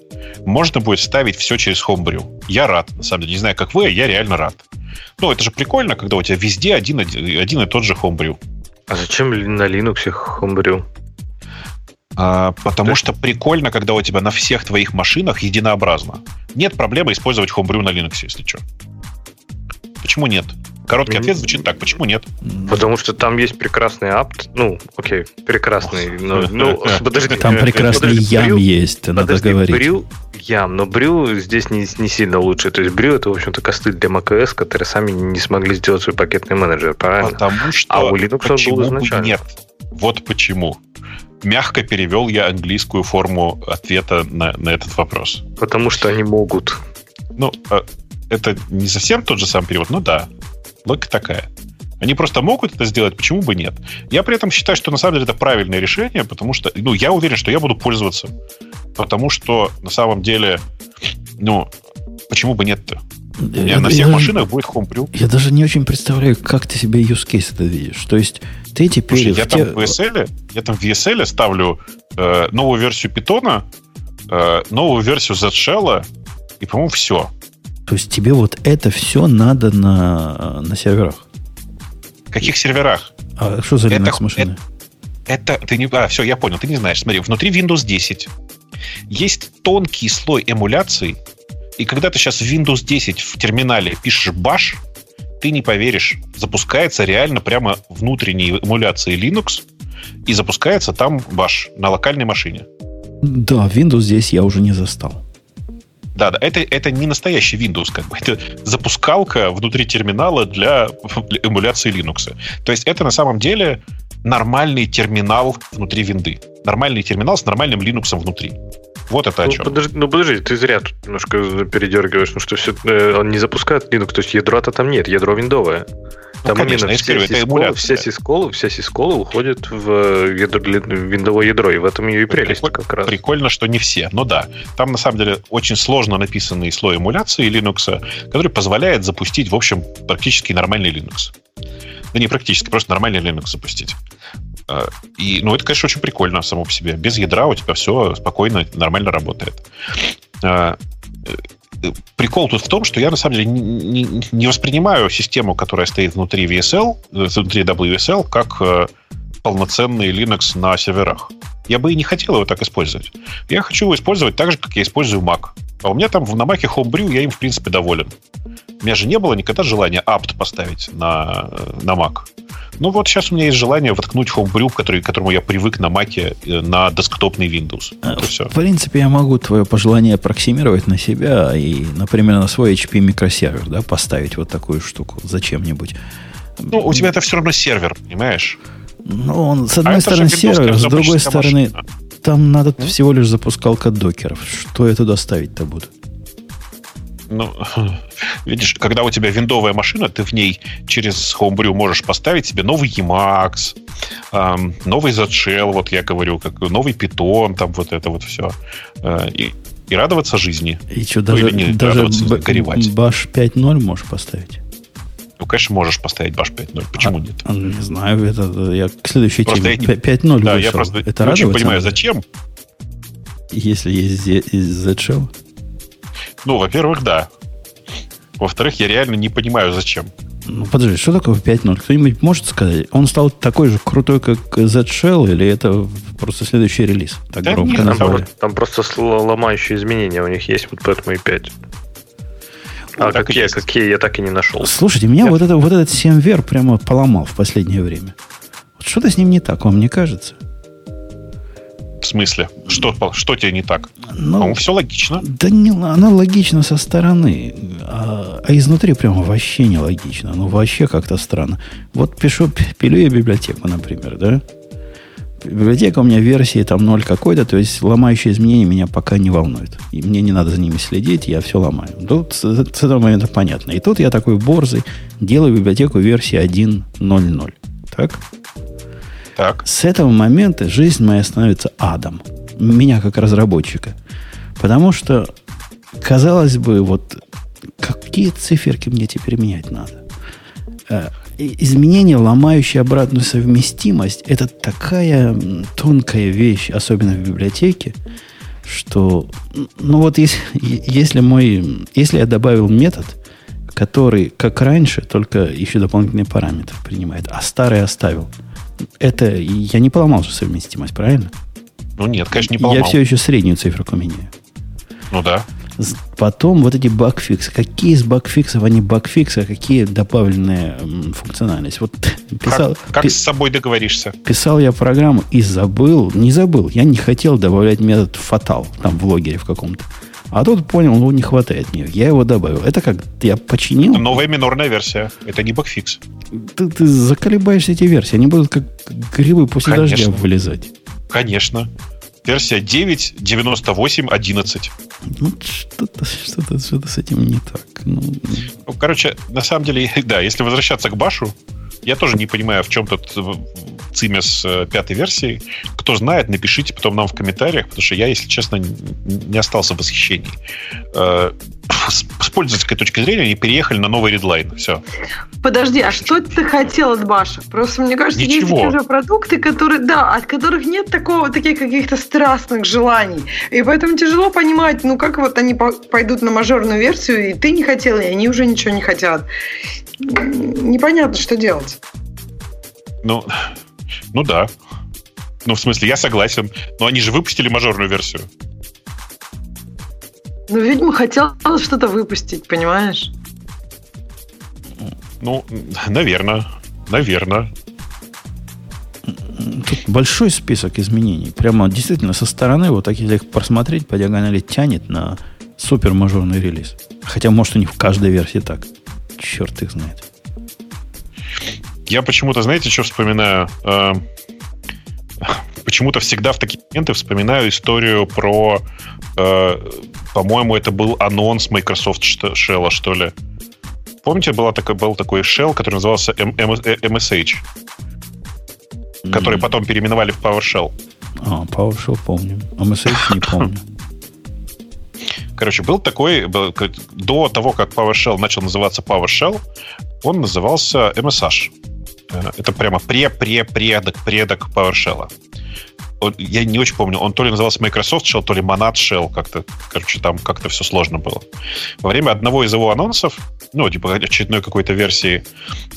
можно будет ставить все через Homebrew. Я рад, на самом деле. Не знаю, как вы, а я реально рад. Ну, это же прикольно, когда у тебя везде один, один и тот же Homebrew. А зачем на Linux Homebrew? А, потому что прикольно, когда у тебя на всех твоих машинах единообразно. Нет проблемы использовать Homebrew на Linux, если что. Почему нет? Короткий ответ звучит так. Почему нет? Потому что там есть прекрасный апт. Ну, окей, прекрасный. Но, ну, (laughs) (laughs) подожди. Там прекрасный подожди, ям брю, есть, надо подожди, говорить. Брю, ям, но брю здесь не, не сильно лучше. То есть брю это, в общем-то, костыль для macOS, которые сами не смогли сделать свой пакетный менеджер, правильно? Потому что а у Linux он был изначально. Нет. Вот почему. Мягко перевел я английскую форму ответа на, на этот вопрос. Потому что они могут. Ну, а, это не совсем тот же самый перевод, но да. Логика такая. Они просто могут это сделать, почему бы нет? Я при этом считаю, что на самом деле это правильное решение, потому что, ну, я уверен, что я буду пользоваться. Потому что на самом деле, ну, почему бы нет-то? У меня я, на всех я, машинах будет Homebrew. Я даже не очень представляю, как ты себе use case это видишь. То есть ты теперь... Слушай, я, те... там в VSL, я там в VSL ставлю э, новую версию Python, э, новую версию Z-Shell, и, по-моему, все. То есть тебе вот это все надо на, на серверах? Каких серверах? А что за Linux машины? Это, это ты не... А, все, я понял, ты не знаешь. Смотри, внутри Windows 10 есть тонкий слой эмуляции, и когда ты сейчас в Windows 10 в терминале пишешь bash, ты не поверишь, запускается реально прямо внутренней эмуляции Linux, и запускается там bash на локальной машине. Да, Windows здесь я уже не застал. Да, да, это, это не настоящий Windows, как бы. (laughs) Это запускалка внутри терминала для, для эмуляции Linux. То есть это на самом деле нормальный терминал внутри винды. Нормальный терминал с нормальным Linux внутри. Вот это ну, о чем. Подожди, ну подожди, ты зря тут немножко передергиваешь, ну что все, э, он не запускает Linux, то есть ядра-то там нет, ядро виндовое. Ну, там конечно, именно все, сисколы, все, сисколы, вся сисколы уходят в э, ядро, виндовое ядро, и в этом ее и прелесть прикольно, как раз. Прикольно, что не все, но да. Там, на самом деле, очень сложно написанный слой эмуляции Linux, который позволяет запустить, в общем, практически нормальный Linux. Да не практически, просто нормальный Linux запустить. А, и, ну, это, конечно, очень прикольно само по себе. Без ядра у тебя все спокойно, нормально работает. А, э, прикол тут в том, что я на самом деле не, воспринимаю систему, которая стоит внутри VSL, э, внутри WSL, как э, полноценный Linux на серверах. Я бы и не хотел его так использовать. Я хочу его использовать так же, как я использую Mac. А у меня там на Mac Homebrew я им, в принципе, доволен. Меня же не было никогда желания apt поставить на, на Mac. Ну вот сейчас у меня есть желание воткнуть Homebrew, который, к которому я привык на Mac, э, на десктопный Windows. Это все. В принципе, я могу твое пожелание аппроксимировать на себя и, например, на свой HP микросервер да, поставить вот такую штуку зачем-нибудь. Ну, у тебя это все равно сервер, понимаешь? Ну, он, с одной а стороны, сервер, с другой стороны, машина. там надо mm? всего лишь запускалка докеров. Что я туда ставить-то буду? Ну, (laughs) видишь, когда у тебя виндовая машина, ты в ней через Homebrew можешь поставить себе новый Emacs, эм, новый ZShell, вот я говорю, как новый Python, там вот это вот все. Э, и, и радоваться жизни. И что, ну, даже, не даже б- горевать. Bash 5.0 можешь поставить? Ну, конечно, можешь поставить Bash 5.0. Почему а, нет? А, не знаю, это я к следующей просто теме. 5.0 Да, вышел. я просто это не очень понимаю, зачем. Если есть ZShell? Ну, во-первых, да. Во-вторых, я реально не понимаю, зачем. Ну, подожди, что такое 5.0? Кто-нибудь может сказать? Он стал такой же крутой, как Z-Shell, или это просто следующий релиз? Так да громко нет, там, там просто ломающие изменения у них есть, вот поэтому и 5. А ну, какие, какие я так и не нашел. Слушайте, меня вот, это, вот этот 7 прямо поломал в последнее время. Вот что-то с ним не так, вам не кажется? В смысле? Что, что тебе не так? Ну, По-моему, все логично. Да не, оно логично со стороны, а, а изнутри прямо вообще не логично. Ну, вообще как-то странно. Вот пишу, пилю я библиотеку, например, да? Библиотека у меня версии там ноль какой-то, то есть ломающие изменения меня пока не волнуют. И мне не надо за ними следить, я все ломаю. Тут с, с этого момента понятно. И тут я такой борзый, делаю библиотеку версии 1.0.0. Так? Так. С этого момента жизнь моя становится адом. Меня как разработчика. Потому что, казалось бы, вот какие циферки мне теперь менять надо? Э, изменение, ломающее обратную совместимость, это такая тонкая вещь, особенно в библиотеке, что, ну вот если, (laughs) если мой, если я добавил метод, который, как раньше, только еще дополнительные параметры принимает, а старый оставил, это я не поломал же совместимость, правильно? Ну нет, конечно, не поломал. Я все еще среднюю циферку меняю. Ну да. Потом вот эти багфиксы. Какие из багфиксов, они багфиксы, а какие добавленные функциональность. Вот (laughs) писал, как, как пи- с собой договоришься? Писал я программу и забыл. Не забыл. Я не хотел добавлять метод fatal там в логере в каком-то. А тут понял, ну не хватает мне. Я его добавил. Это как? Я починил? Новая минорная версия. Это не багфикс. Ты, ты заколебаешься эти версии. Они будут как грибы после Конечно. дождя вылезать. Конечно версия 9.98.11. Ну, что-то, что-то, что-то с этим не так. Ну, ну, короче, на самом деле, (laughs) да, если возвращаться к Башу, я тоже не понимаю, в чем тут с э, пятой версией. Кто знает, напишите потом нам в комментариях, потому что я, если честно, не остался в восхищении. Э, с пользовательской точки зрения они переехали на новый редлайн. Все. Подожди, а что ты хотел от Баша? Просто мне кажется, Ничего. есть уже продукты, которые, да, от которых нет такого, таких каких-то страстных желаний. И поэтому тяжело понимать, ну как вот они пойдут на мажорную версию, и ты не хотел, и они уже ничего не хотят. Непонятно, что делать. Ну, ну да. Ну, в смысле, я согласен. Но они же выпустили мажорную версию. Ну, видимо, хотел что-то выпустить, понимаешь? Ну, наверное. Наверное. Тут большой список изменений. Прямо действительно со стороны, вот так если их просмотреть, по диагонали тянет на супер мажорный релиз. Хотя, может, у них в каждой версии так. Черт их знает. Я почему-то, знаете, что вспоминаю? Э, почему-то всегда в такие моменты вспоминаю историю про э, по-моему, это был анонс Microsoft Shell, что ли. Помните, была такой, был такой Shell, который назывался MSH, mm. который потом переименовали в PowerShell. А, PowerShell помню. MSH не помню. Короче, был такой, был, до того, как PowerShell начал называться PowerShell, он назывался MSH. Э, это прямо пре-пре-предок предок PowerShell я не очень помню, он то ли назывался Microsoft Shell, то ли Monad Shell, как-то, короче, там как-то все сложно было. Во время одного из его анонсов, ну, типа очередной какой-то версии,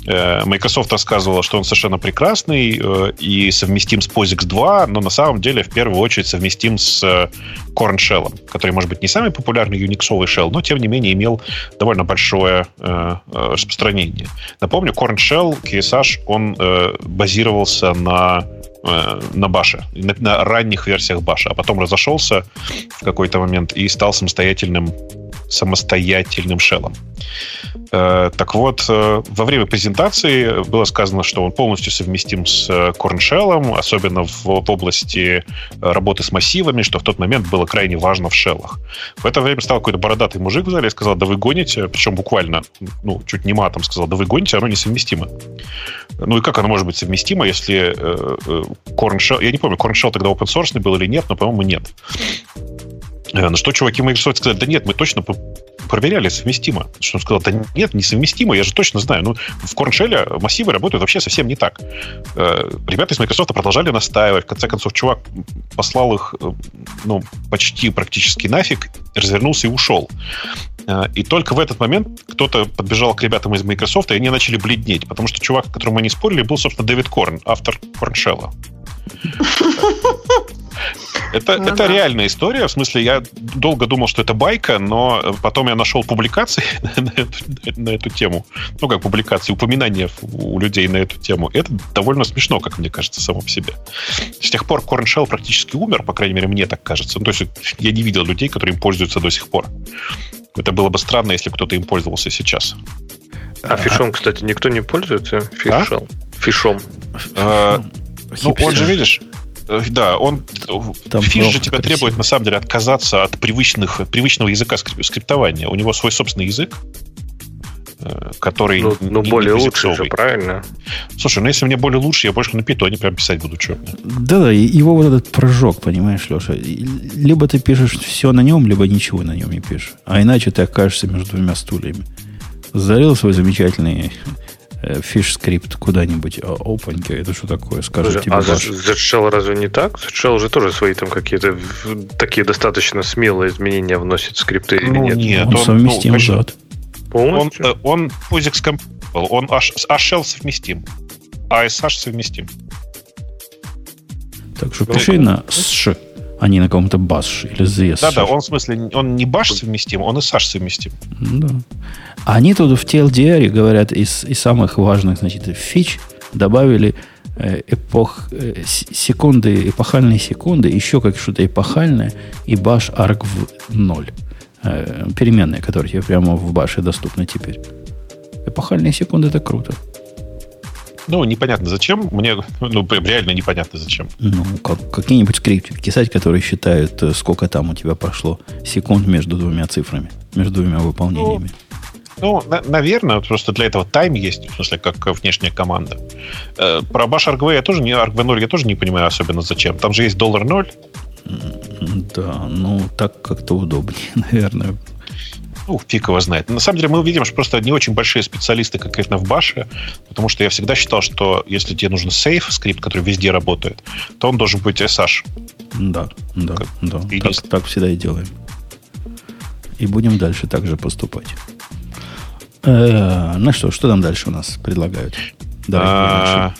э, Microsoft рассказывала, что он совершенно прекрасный э, и совместим с POSIX 2, но на самом деле в первую очередь совместим с э, Corn Shell, который, может быть, не самый популярный юниксовый shell, но, тем не менее, имел довольно большое э, распространение. Напомню, Corn Shell, KSH, он базировался на на Баше, на, на ранних версиях Баша, а потом разошелся в какой-то момент и стал самостоятельным самостоятельным шеллом. Э, так вот, э, во время презентации было сказано, что он полностью совместим с Corn Shell, особенно в, в области работы с массивами, что в тот момент было крайне важно в шеллах. В это время стал какой-то бородатый мужик в зале и сказал, да вы гоните, причем буквально, ну, чуть не матом сказал, да вы гоните, оно несовместимо. Ну и как оно может быть совместимо, если Corn Shell, я не помню, Shell тогда open source был или нет, но, по-моему, нет. Э, на что чуваки Microsoft сказали, да нет, мы точно проверяли, совместимо. Что он сказал, да нет, несовместимо, я же точно знаю. Ну, в CornShell массивы работают вообще совсем не так. Э, ребята из Microsoft продолжали настаивать. В конце концов, чувак послал их, э, ну, почти практически нафиг, развернулся и ушел. И только в этот момент кто-то подбежал к ребятам из Microsoft, и они начали бледнеть, потому что чувак, с которым они спорили, был, собственно, Дэвид Корн, автор CornShell. Это, ну, это да. реальная история. В смысле, я долго думал, что это байка, но потом я нашел публикации (laughs) на эту, на эту тему. Ну, как публикации, упоминания у людей на эту тему. Это довольно смешно, как мне кажется, само по себе. С тех пор Corn Shell практически умер, по крайней мере, мне так кажется. Ну, то есть я не видел людей, которые им пользуются до сих пор. Это было бы странно, если кто-то им пользовался сейчас. А фишом, кстати, никто не пользуется? Фишом. А? Фишом. А, ну, он же, видишь, Э, да, он Там фиш же тебя требует на самом деле отказаться от привычных, привычного языка скриптования. У него свой собственный язык. э, который... Ну, ну не- более не лучше же, правильно? Слушай, ну если мне более лучше, я больше на питоне прям писать буду, что? Да-да, его вот этот прыжок, понимаешь, Леша, либо ты пишешь все на нем, либо ничего на нем не пишешь. А иначе ты окажешься между двумя стульями. Залил свой замечательный э, fish -скрипт куда-нибудь, а, опаньки, это что такое, Слушай, тебе а bash. Z-Shell разве не так? Z-Shell же тоже свои там какие-то такие достаточно смелые изменения вносит в скрипты или Ну, нет? нет. Он он, совместим ну, конечно, зад. Он, Полностью? э, он POSIX compatible, он H- с HL совместим, а SH совместим. Так что Ну, пиши на СШ, а не на каком-то баш или ZS. Да-да, он в смысле, он не баш совместим, он и SH совместим. Да. Они тут в TLDR говорят, из, из самых важных значит, фич добавили э, эпох, э, секунды, эпохальные секунды, еще как что-то эпохальное, и баш arg в 0. Э, переменные, которые тебе прямо в баше доступны теперь. Эпохальные секунды это круто. Ну, непонятно зачем. Мне, ну, прям реально непонятно зачем. Ну, как, какие-нибудь скриптики писать, которые считают, э, сколько там у тебя прошло секунд между двумя цифрами, между двумя выполнениями. Ну, на- наверное, просто для этого тайм есть, в смысле, как э, внешняя команда. Э, Про Bash ArgV я тоже не ArgV 0 я тоже не понимаю особенно зачем. Там же есть доллар ноль. Да, ну так как-то удобнее, (laughs) наверное. Ну, фиг его знает. На самом деле мы увидим, что просто не очень большие специалисты конкретно в баше, потому что я всегда считал, что если тебе нужен сейф, скрипт, который везде работает, то он должен быть SH. Да, да, Как да. и Так, так всегда и делаем. И будем дальше так же поступать. Э, ну что, что там дальше у нас предлагают? Давай, А,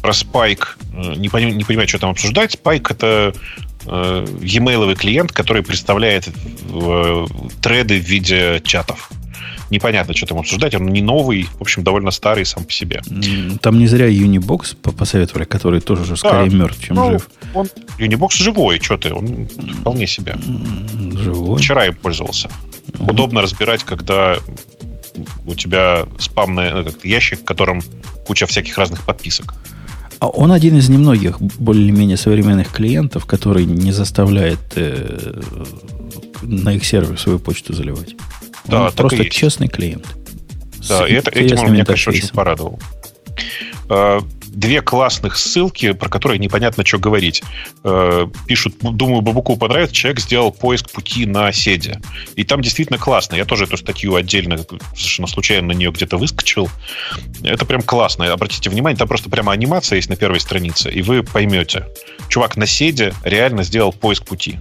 Про Spike. э, Не, пони- не понимаю, что там обсуждать. Spike это э, e-mail клиент, который представляет э, треды в виде чатов. Непонятно, что там обсуждать. Он не новый, в общем, довольно старый сам по себе. Там не зря Unibox по- посоветовали, который тоже же скорее Да. мертв, чем Ну, жив. Он, Unibox живой, что ты, он вполне себе. Живой. Вчера им пользовался. Мгм. Удобно разбирать, когда у тебя спамный ящик, в котором куча всяких разных подписок. А он один из немногих более-менее современных клиентов, который не заставляет э, на их сервер свою почту заливать. Да, он просто честный клиент. Да, и это, этим он меня, конечно, очень порадовал. Две классных ссылки, про которые непонятно, что говорить. Э, Пишут, думаю, Бабуку понравится, человек сделал поиск пути на седе. И там действительно классно. Я тоже эту статью отдельно, совершенно случайно на нее где-то выскочил. Это прям классно. Обратите внимание, там просто прямо анимация есть на первой странице, и вы поймете. Чувак на седе реально сделал поиск пути.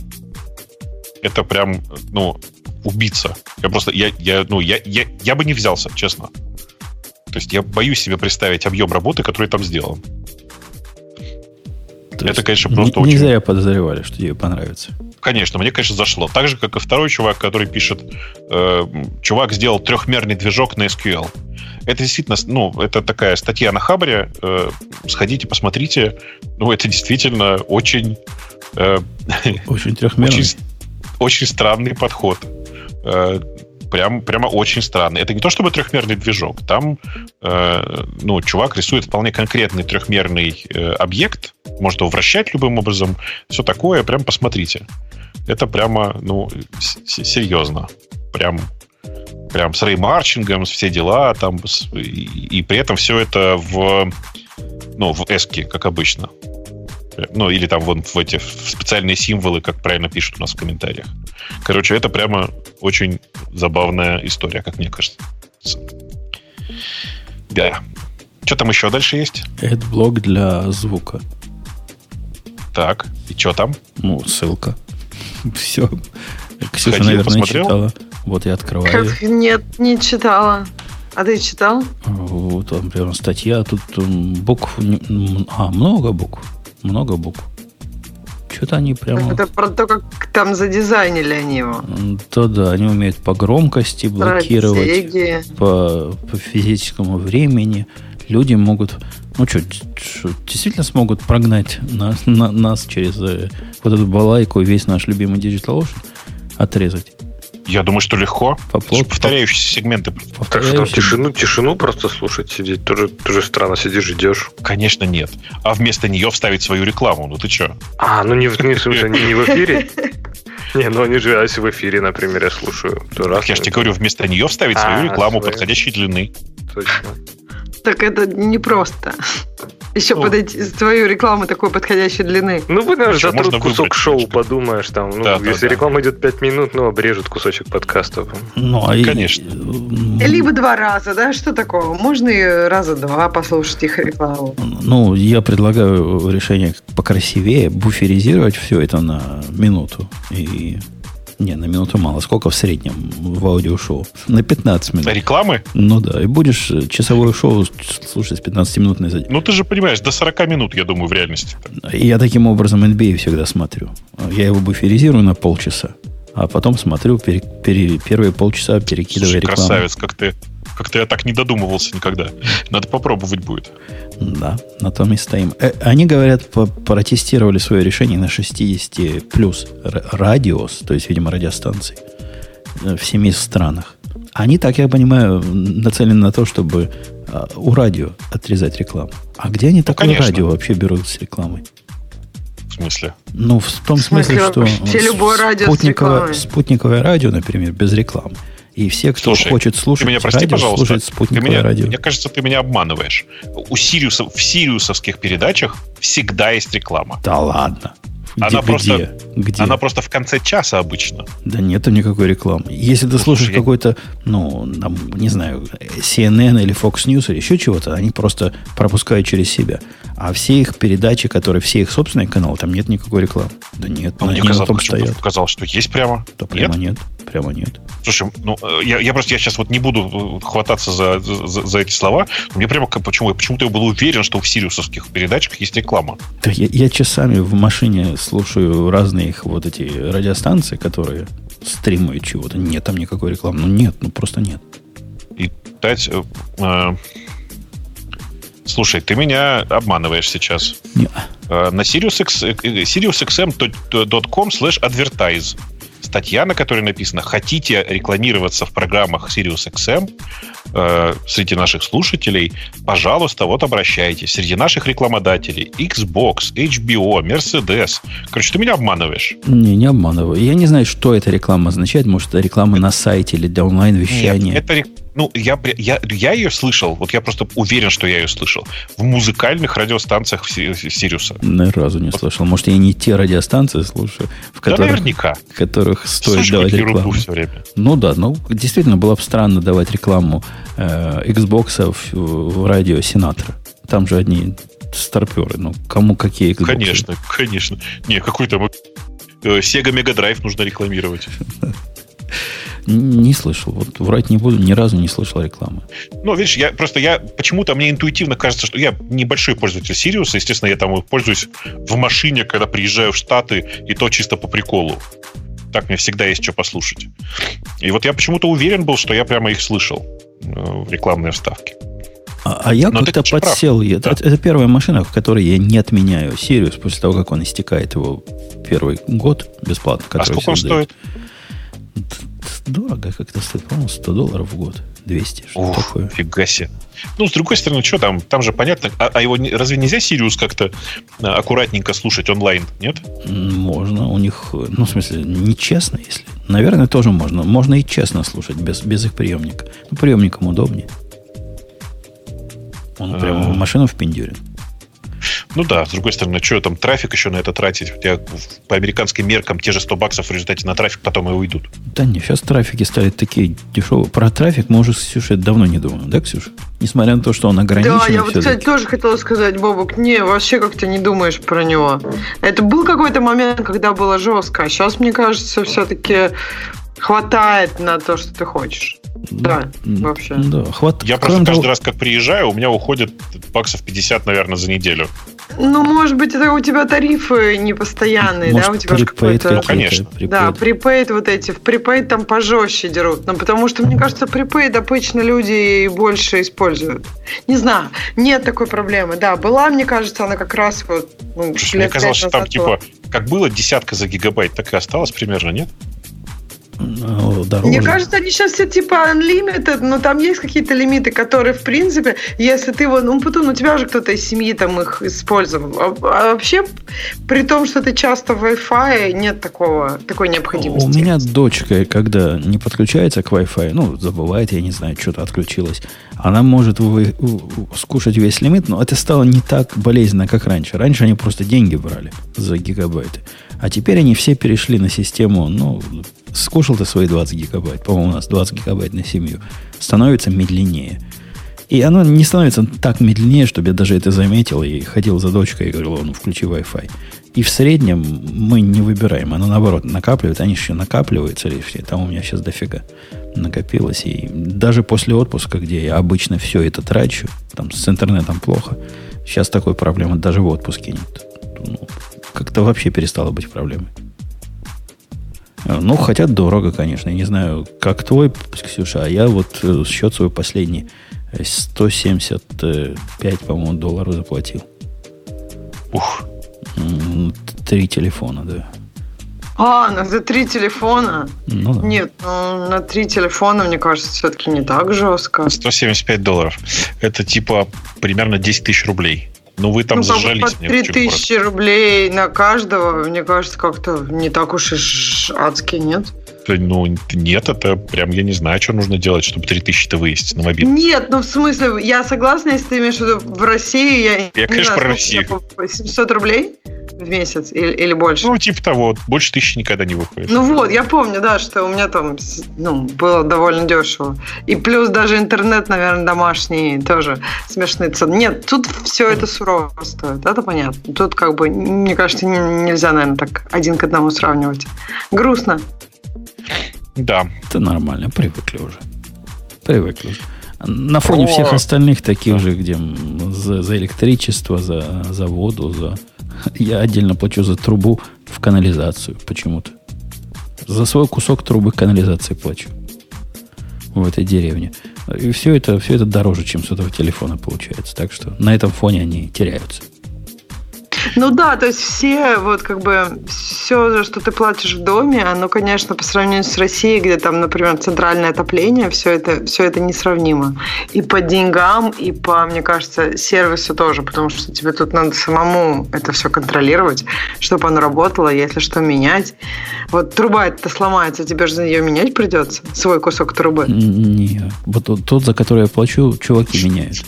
Это прям, ну, убийца. Я просто, я, я, ну, я, я, я бы не взялся, честно. То есть я боюсь себе представить объем работы, который там сделан. То Это, конечно, не- просто Не очень- зря подозревали, что тебе понравится. Конечно, мне, конечно, зашло. Так же, как и второй чувак, который пишет, э, чувак сделал трехмерный движок на SQL. Это действительно, ну, это такая статья на Хабре. э, сходите, посмотрите. Ну, это действительно очень, э, Очень трехмерный. очень, очень странный подход. Э, прям, прямо очень странный. Это не то чтобы трехмерный движок. Там, э, ну, чувак рисует вполне конкретный трехмерный э, объект, может его вращать любым образом, все такое. Прям посмотрите. Это прямо, ну, серьезно. Прям, прям с реймарчингом, все дела там, и, и при этом все это в, ну, в эске, как обычно. Ну, или там вон в эти в специальные символы, как правильно пишут у нас в комментариях. Короче, это прямо очень забавная история, как мне кажется. Да. Что там еще дальше есть? Эдблок для звука. Так, и что там? Ну, ссылка. (laughs) Все. Ксюша, Сходил, наверное, посмотрел? читала. Вот я открываю. Как? Нет, не читала. А ты читал? Вот там прям статья. Тут м, букв... А, много букв. Много букв. Что-то они прямо... Это про то, как там задизайнили они его. То да, они умеют по громкости блокировать, Стратегии. по, по физическому времени. Люди могут, ну что, действительно смогут прогнать нас, на- нас через э, вот эту балайку весь наш любимый Digital Ocean отрезать. Я думаю, что легко. По Это же плот- повторяющиеся сегменты. Так что там тишину, тишину просто слушать, сидеть, тоже, тоже странно, сидишь, ждешь. Конечно, нет. А вместо нее вставить свою рекламу. Ну ты что? А, ну не, в- не в смысле, не, не в эфире? (laughs) Не, ну они же, а если в эфире, например, я слушаю, то раз. Я же тебе говорю, вместо нее вставить свою А, рекламу свою. подходящей длины. Точно. Так это непросто. (laughs) Еще Ну. подойти свою рекламу такой подходящей длины. Ну, вы, наверное, Причем затрут кусок выбрать, шоу, конечно. подумаешь, там, ну, Да, да, если да. реклама идет 5 минут, ну, обрежут кусочек подкаста. Ну, а и- Конечно. м, Либо два раза, да? Что такого? Можно и раза два послушать их рекламу. Ну, я предлагаю решение покрасивее, буферизировать все это на минуту. И не, на минуту мало. Сколько в среднем в аудиошоу? На 15 минут. Рекламы? Ну да, и будешь э, часовое шоу слушать с 15-минутной задержкой. Ну, ты же понимаешь, до 40 минут, я думаю, в реальности. Я таким образом NBA всегда смотрю. Я его буферизирую на полчаса, а потом смотрю пере- пере- первые полчаса, перекидывая Слушай, рекламу. красавец, как ты, как ты я так не додумывался никогда. Надо попробовать будет. Да, на том и стоим. Э, Они, говорят, протестировали свое решение на 60 плюс радиус, то есть, видимо, радиостанций э, в семи странах. Они, так я понимаю, нацелены на то, чтобы а, у радио отрезать рекламу. А где они такое конечно. радио вообще берут с рекламой? В смысле? Ну, в том В смысле, смысле, что спутниковое, спутниковое радио, например, без рекламы. И все, кто Слушай, хочет слушать Ты меня прости, радио, пожалуйста. слушают Ты спутниковое меня, радио. Мне кажется, ты меня обманываешь. У Сириуса, в сириусовских передачах всегда есть реклама. Да ладно. Где, Она просто- где? Где? Она просто в конце часа обычно. Да нет там никакой рекламы. Если ты слушаешь я- какой-то, ну, там, не знаю, CNN или Fox News или еще чего-то, они просто пропускают через себя. А все их передачи, которые, все их собственные каналы, там нет никакой рекламы. Да нет, А мне казалось, стоят. показалось, что есть прямо. Да прямо Нет? нет. Прямо нет. Слушай, ну э, я, я просто я сейчас вот не буду э, хвататься за, за, за эти слова. Мне прямо почему почему-то я был уверен, что в сириусовских передачах есть реклама. Да я, я часами в машине слушаю разные их вот эти радиостанции, которые стримуют чего-то. Нет там никакой рекламы. Ну нет, ну просто нет. И дать. э, э, слушай, ты меня обманываешь сейчас. Не- Э, На SiriusX, SiriusXM.com slash advertise. Статья, на которой написано «Хотите рекламироваться в программах SiriusXM э, среди наших слушателей? Пожалуйста, вот обращайтесь. Среди наших рекламодателей Xbox, HBO, Mercedes». Короче, ты меня обманываешь. Не, не обманываю. Я не знаю, что эта реклама означает. Может, это реклама на сайте или для онлайн-вещания. Нет, это ну, я, я, я ее слышал, вот я просто уверен, что я ее слышал, в музыкальных радиостанциях Си- Сириуса. Ни разу не слышал. Может, я не те радиостанции слушаю, в Да, которых, наверняка. в которых стоит Слушай, давать рекламу. все время. Ну да, ну действительно было бы странно давать рекламу э, Xbox в, в радио Сенатора. Там же одни старперы. Ну, кому какие Xbox? Конечно, конечно. Не, какой там э, Sega Mega Drive нужно рекламировать. (laughs) Не слышал. Вот врать не буду, ни разу не слышал рекламы. Ну, видишь, я просто я почему-то мне интуитивно кажется, что я небольшой пользователь Сириуса, естественно, я там пользуюсь в машине, когда приезжаю в Штаты, и то чисто по приколу. Так мне всегда есть что послушать. И вот я почему-то уверен был, что я прямо их слышал э, в рекламные вставки. А, а я Но как-то прав. подсел. Я- Да. Это, это первая машина, в которой я не отменяю Сириус после того, как он истекает его первый год бесплатно. А сколько он дают. стоит? Дорого как-то стоит, по-моему, 100 долларов в год. 200, что Ух, такое. фига себе. Ну, с другой стороны, что там? Там же понятно. А, а его не- разве нельзя Сириус как-то а, аккуратненько слушать онлайн? Нет? Можно. У них, ну, в смысле, нечестно, если. Наверное, тоже можно. Можно и честно слушать, без, без их приемника. Ну, приемником удобнее. Он прямо А. в машину впендюрен. Ну да, с другой стороны, что там трафик еще на это тратить? У тебя по американским меркам те же 100 баксов в результате на трафик потом и уйдут. Да не, сейчас трафики стали такие дешевые. Про трафик мы уже с Ксюшей давно не думаем, да, Ксюша? Несмотря на то, что он ограничен Да, я вот, кстати, тоже хотела сказать, Бобок, не, вообще как-то не думаешь про него. Это был какой-то момент, когда было жестко, а сейчас, мне кажется, все-таки хватает на то, что ты хочешь. Да, вообще. Да, хват... Я Кроме просто каждый того- раз, как приезжаю, у меня уходит баксов 50, наверное, за неделю. Ну, может быть, это у тебя тарифы непостоянные, Может, да? У тебя какой-то... какие-то, конечно. припейд. Да, припейд вот эти. В припейд там пожестче дерут. Ну, потому что, мне кажется, припейд обычно люди и больше используют. Не знаю, нет такой проблемы. Да, была, мне кажется, она как раз вот... ну, Слушай, мне казалось, что там назад была. типа, как было десятка за гигабайт, так и осталось примерно, нет? Дороже. Мне кажется, они сейчас все типа unlimited, но там есть какие-то лимиты, которые, в принципе, если ты вот, ну, потом у тебя же кто-то из семьи там их использовал. А, а вообще, при том, что ты часто в Wi-Fi, нет такого, такой необходимости. У меня дочка, когда не подключается к Wi-Fi, ну, забывает, я не знаю, что-то отключилось, она может вы, скушать весь лимит, но это стало не так болезненно, как раньше. Раньше они просто деньги брали за гигабайты. А теперь они все перешли на систему, ну, скушал ты свои 20 гигабайт, по-моему, у нас 20 гигабайт на семью, становится медленнее. И оно не становится так медленнее, чтобы я даже это заметил и ходил за дочкой и говорил, ну, включи Wi-Fi. И в среднем мы не выбираем, оно наоборот накапливает, они еще накапливаются лишние, там у меня сейчас дофига накопилось. И даже после отпуска, где я обычно все это трачу, там с интернетом плохо, сейчас такой проблемы даже в отпуске нет. Ну, как-то вообще перестало быть проблемой. Э, ну, хотя дорого, конечно. Я не знаю, как твой, Ксюша, а я вот э, счет свой последний 175, по-моему, долларов заплатил. Ух. Три телефона, да. А, на за три телефона? Ну, да. Нет, ну, на три телефона, мне кажется, все-таки не так жестко. 175 долларов. Это типа примерно 10 тысяч рублей. Ну, вы там ну, зажались. По 3000 рублей на каждого, мне кажется, как-то не так уж и адски, нет? Ну, нет, это прям, я не знаю, что нужно делать, чтобы 3000-то вывести на мобильный. Нет, ну, в смысле, я согласна, если ты имеешь в виду в России, я, я конечно, знаю, про Россию. 700 рублей в месяц или, или больше? Ну, типа того, больше тысячи никогда не выходит. Ну вот, я помню, да, что у меня там ну, было довольно дешево. И плюс даже интернет, наверное, домашний тоже смешные цены. Нет, тут все это сурово стоит, это понятно. Тут как бы, мне кажется, нельзя, наверное, так один к одному сравнивать. Грустно. Да. Это нормально, привыкли уже. Привыкли уже. На фоне Про... всех остальных таких же, где за, за электричество, за, за воду, за... Я отдельно плачу за трубу в канализацию почему-то. За свой кусок трубы канализации плачу. В этой деревне. И все это, все это дороже, чем с этого телефона получается. Так что на этом фоне они теряются. Ну да, то есть все, вот как бы, все, что ты платишь в доме, оно, конечно, по сравнению с Россией, где там, например, центральное отопление, все это, все это несравнимо. И по деньгам, и по, мне кажется, сервису тоже, потому что тебе тут надо самому это все контролировать, чтобы оно работало, если что, менять. Вот труба это сломается, тебе же за нее менять придется, свой кусок трубы. Не, вот тот, за который я плачу, чуваки меняют.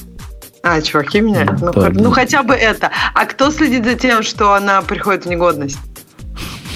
А, чуваки меняют? Ну, да, ну, хотя бы это. А кто следит за тем, что она приходит в негодность? (laughs)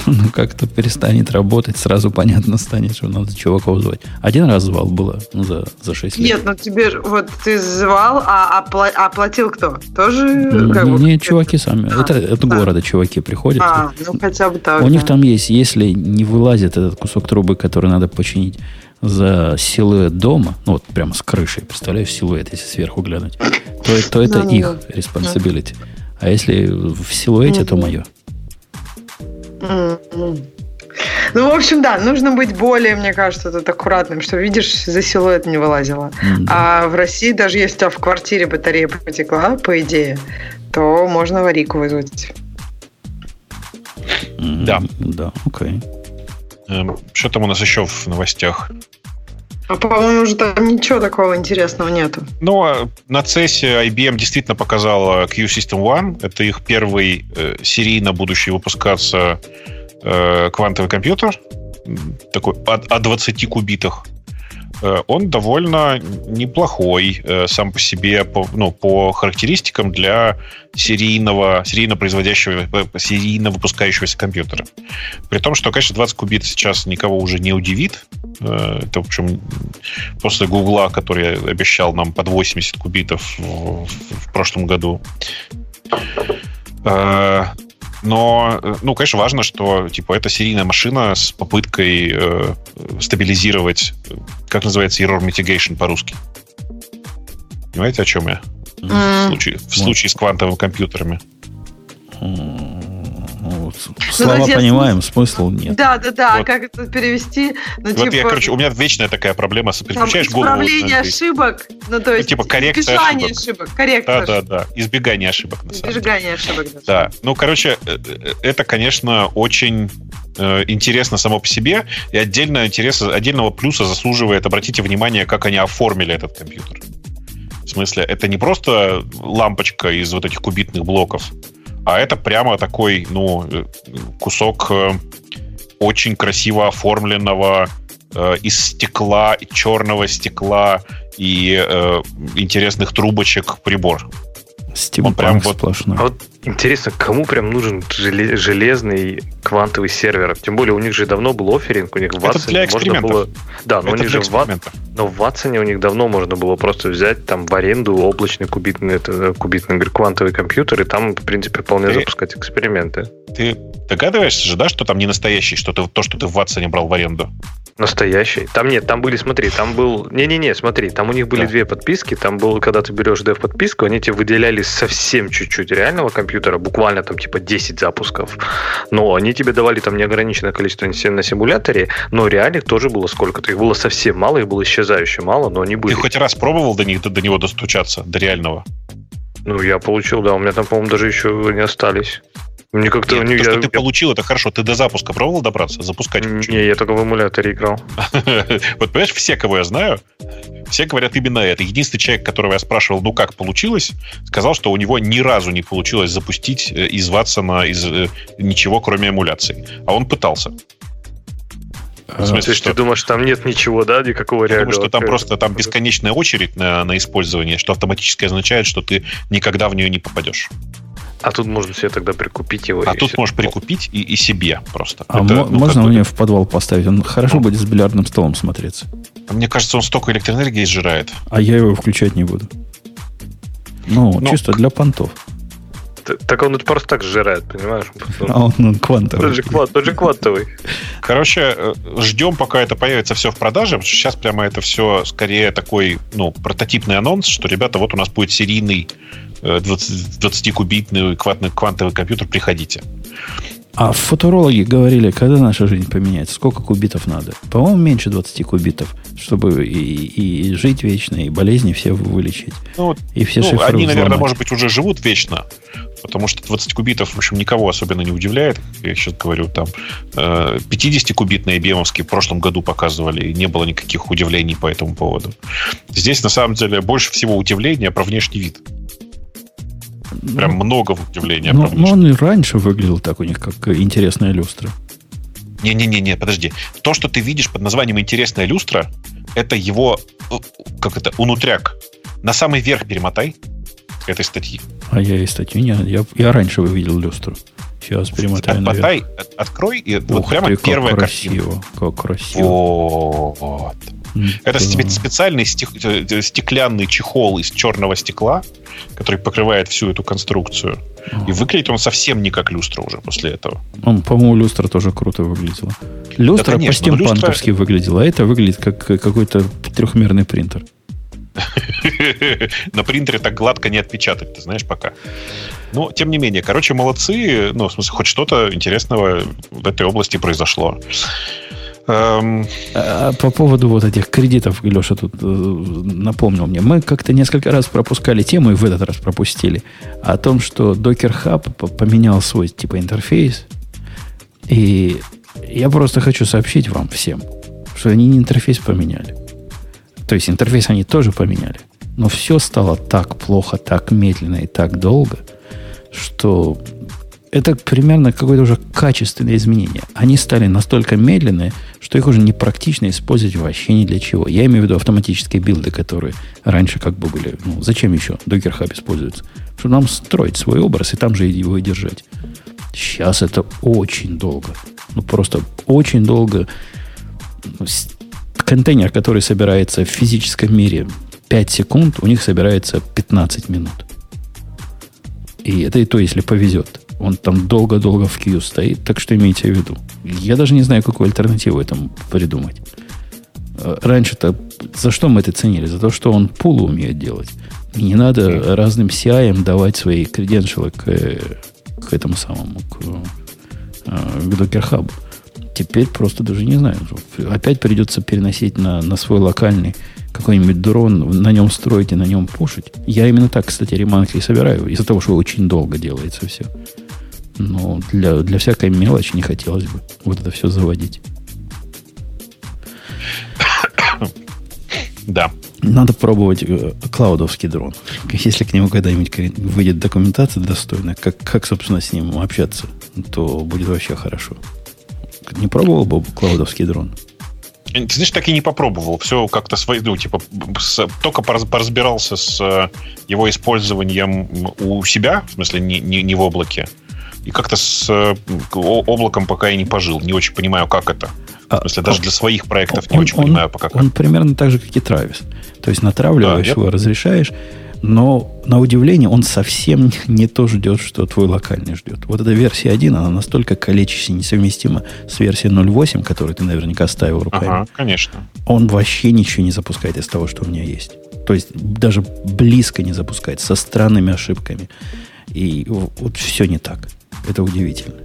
Ну, как-то перестанет работать, сразу понятно станет, что надо чувака звать. Один раз звал было ну, за, за 6 лет. Нет, ну тебе вот ты звал, а, а оплатил кто? Тоже ну, как бы, Нет, чуваки сами. А, это это да. города чуваки приходят. А, ну хотя бы так. У да. них там есть, если не вылазит этот кусок трубы, который надо починить, за силуэт дома, ну вот прямо с крышей, представляешь, силуэт, если сверху глянуть, то, то это их responsibility. А если в силуэте, то мое. Ну, в общем, да, нужно быть более, мне кажется, тут аккуратным, что, видишь, за силуэт не вылазило. Да. А в России, даже если у тебя в квартире батарея потекла, по идее, то можно аварийку вызвать. Да. Да, окей. Эм, что там у нас еще в новостях? А по-моему, уже там ничего такого интересного нету. Ну, а на CES IBM действительно показала Q-System One. Это их первый э, серийно будущий выпускаться э, квантовый компьютер. Такой о, о 20 кубитах. Э, он довольно неплохой э, сам по себе, по, ну, по характеристикам для серийного, серийно производящего, э, серийно выпускающегося компьютера. При том, что, конечно, 20 кубит сейчас никого уже не удивит. Это, в общем, после Гугла, который обещал нам под 80 кубитов в, в прошлом году. Но, э, ну, конечно, важно, что типа это серийная машина с попыткой э, стабилизировать, как называется, error mitigation по-русски. Понимаете, о чем я? Mm. В, случае, в случае с квантовыми компьютерами. Ну, слова ну, понимаем, смысл нет. Да, да, да. Вот. Как это перевести? Ну, вот типа, я, короче, у меня вечная такая проблема. Переключаешь голову. Исправление ошибок. Ну, то есть, ну, типа коррекция избегание ошибок. ошибок. Коррекция да, да, да. Избегание ошибок. На Избегание ошибок. Да. Ну, короче, э, э, это, конечно, очень э, интересно само по себе, и отдельно интереса, отдельного плюса заслуживает, обратите внимание, как они оформили этот компьютер. В смысле, это не просто лампочка из вот этих кубитных блоков, а это прямо такой, ну, э, кусок э, очень красиво оформленного э, из стекла, черного стекла и э, интересных трубочек прибор. Стимпанк прям вот, сплошной. А вот интересно, кому прям нужен железный квантовый сервер? Тем более у них же давно был оферинг, у них в Это для можно было... Да, но Это у них же в... Но в Ватсоне у них давно можно было просто взять там в аренду облачный кубитный, это, кубитный квантовый компьютер, и там, в принципе, вполне ты, запускать эксперименты. Ты догадываешься же, да, что там не настоящий, что ты, то, что ты в Ватсоне брал в аренду? Настоящий. Там нет, там были, смотри, там был... Не-не-не, смотри, там у них были да. две подписки. Там был, когда ты берешь dev подписку, они тебе выделяли совсем чуть-чуть реального компьютера, буквально там типа 10 запусков. Но они тебе давали там неограниченное количество на симуляторе, но реальных тоже было сколько-то. Их было совсем мало, их было исчезающе мало, но они были. Ты хоть раз пробовал до них, до, до него достучаться, до реального? Ну, я получил, да. У меня там, по-моему, даже еще не остались. Мне как-то Нет, не, то, я, что ты я... получил, это хорошо. Ты до запуска пробовал добраться? Запускать? Не, я только в эмуляторе играл. (laughs) вот понимаешь, все, кого я знаю, все говорят именно это. Единственный человек, которого я спрашивал, ну как получилось, сказал, что у него ни разу не получилось запустить э, из Ватсона из э, ничего, кроме эмуляции. А он пытался. В смысле, что ты думаешь, там нет ничего, да, никакого реального? Думаю, что там просто там бесконечная очередь на, на использование, что автоматически означает, что ты никогда в нее не попадешь. А тут можно себе тогда прикупить его. А тут можешь прикупить и, и себе просто. А Это, м- ну, можно мне в подвал поставить? Он хорошо ну, будет с бильярдным столом смотреться. Мне кажется, он столько электроэнергии сжирает. А я его включать не буду. Ну, ну чисто для понтов. Так он это просто так сжирает, понимаешь? А он, он квантовый. Тот же, квант, тот же квантовый. Короче, э, ждем, пока это появится все в продаже. Сейчас прямо это все скорее такой, ну, прототипный анонс, что, ребята, вот у нас будет серийный 20-кубитный квантовый компьютер, приходите. А футурологи говорили, когда наша жизнь поменяется, сколько кубитов надо? По-моему, меньше 20 кубитов, чтобы и, и жить вечно, и болезни все вылечить. Ну, и все ну, они, взломать. наверное, может быть, уже живут вечно, потому что 20 кубитов, в общем, никого особенно не удивляет. Я сейчас говорю, там 50-кубитные IBM в прошлом году показывали, и не было никаких удивлений по этому поводу. Здесь, на самом деле, больше всего удивления про внешний вид. Прям ну, много удивления. Но, но он и раньше выглядел так у них, как интересная люстра. Не-не-не, подожди. То, что ты видишь под названием интересная люстра, это его, э, как это, унутряк. На самый верх перемотай этой статьи. А я и статью не... Я, я раньше увидел люстру. Сейчас перемотаю Отмотай, наверх. открой, и вот, вот прямо первая красиво, картинка. Как красиво. Вот. Это да. специальный э, стеклянный чехол из черного стекла, который покрывает всю эту конструкцию. И выглядит он совсем не как люстра уже после этого. Он, по-моему, люстра тоже круто выглядела. Люстра да, конечно, по-стимпанковски люстра... выглядела, а это выглядит как какой-то трехмерный принтер. (laughs) На принтере так гладко не отпечатать, ты знаешь, пока. Но, тем не менее, короче, молодцы. Ну, в смысле, хоть что-то интересного в этой области произошло. Эм... А, по поводу вот этих кредитов, Леша тут э, напомнил мне. Мы как-то несколько раз пропускали тему, и в этот раз пропустили, о том, что Docker Hub поменял свой типа интерфейс. И я просто хочу сообщить вам всем, что они не интерфейс поменяли. То есть интерфейс они тоже поменяли. Но все стало так плохо, так медленно и так долго, что это примерно какое-то уже качественное изменение. Они стали настолько медленные, что их уже непрактично использовать вообще ни для чего. Я имею в виду автоматические билды, которые раньше как бы были. Ну, зачем еще Docker Hub используется? Чтобы нам строить свой образ и там же его и держать. Сейчас это очень долго. Ну, просто очень долго. Контейнер, который собирается в физическом мире 5 секунд, у них собирается 15 минут. И это и то, если повезет. Он там долго-долго в кью стоит, так что имейте в виду. Я даже не знаю, какую альтернативу этому придумать. Э, раньше-то за что мы это ценили? За то, что он пулы умеет делать. И не надо разным CI давать свои креденшалы к, к этому самому, к, э, к Docker Hub. Теперь просто даже не знаю. Опять придется переносить на, на свой локальный какой-нибудь дрон, на нем строить и на нем пушить. Я именно так, кстати, реманки и собираю, из-за того, что очень долго делается все. Но для, для всякой мелочи не хотелось бы вот это все заводить. Да. Надо пробовать э, клаудовский дрон. Если к нему когда-нибудь выйдет документация достойная, как, как, собственно, с ним общаться, то будет вообще хорошо. Не пробовал бы клаудовский дрон? Ты знаешь, так и не попробовал. Все как-то свои, ну, типа, с, только поразбирался с э, его использованием у себя, в смысле, не, не, не в облаке. И как-то с э, облаком пока я не пожил. Не очень понимаю, как это. В смысле, даже для своих проектов не он, очень он, понимаю, пока Он примерно так же, как и Травис. То есть натравливаешь да, его, разрешаешь, но на удивление он совсем (laughs) не то ждет, что твой локальный ждет. Вот эта версия 1, она настолько калечащая, несовместима с версией 0.8, которую ты наверняка ставил руками. Ага, конечно. Он вообще ничего не запускает из того, что у меня есть. То есть даже близко не запускает, со странными ошибками. И вот все не так. Это удивительно.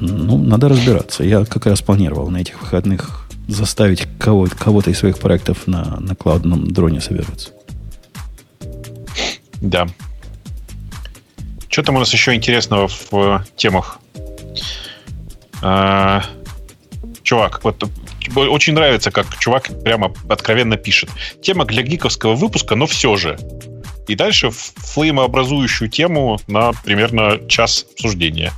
Ну, надо разбираться. Я как раз планировал на этих выходных заставить кого- кого-то из своих проектов на, на клаудном дроне собираться. Да. Что там у нас еще интересного в э, темах? А, чувак, вот очень нравится, как чувак прямо откровенно пишет. Тема для гиковского выпуска, но все же. И дальше флеймообразующую тему на примерно час обсуждения.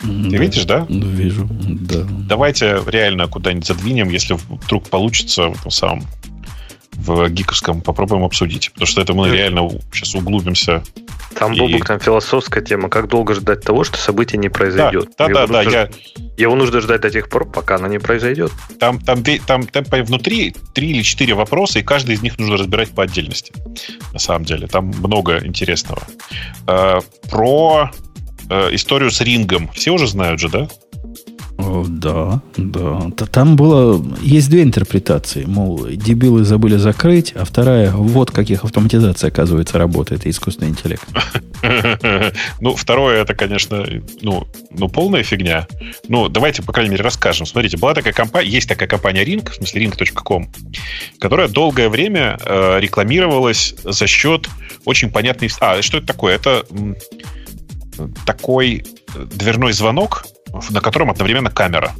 Ты да. видишь, да? Вижу, да. Давайте реально куда-нибудь задвинем, если вдруг получится в этом самом в гиковском попробуем обсудить. Потому что это мы реально сейчас углубимся. Там, и... Там философская тема. Как долго ждать того, что событие не произойдет? Да, да, да. да я... Его нужно ждать до тех пор, пока оно не произойдет. Там, там, там, там, там внутри три или четыре вопроса, и каждый из них нужно разбирать по отдельности. На самом деле. Там много интересного. Э, про э, историю с рингом. Все уже знают же, да? О, да, да. Там было... Есть две интерпретации. Мол, дебилы забыли закрыть, а вторая, вот каких автоматизация, оказывается, работает, искусственный интеллект. (laughs) Ну, второе, это, конечно, ну, ну, полная фигня. Ну, давайте, по крайней мере, расскажем. Смотрите, была такая компания, есть такая компания Ring, в смысле ring.com, которая долгое время э, рекламировалась за счет очень понятной... А, что это такое? Это такой дверной звонок, на котором одновременно камера.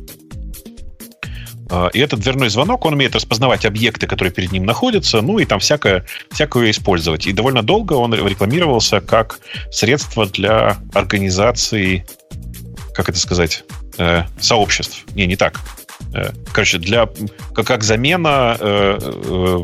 А, и этот дверной звонок, он умеет распознавать объекты, которые перед ним находятся, ну и там всякое, всякое использовать. И довольно долго он рекламировался как средство для организации, как это сказать, э, сообществ. Не, не так. Э, короче, для, как, как замена э,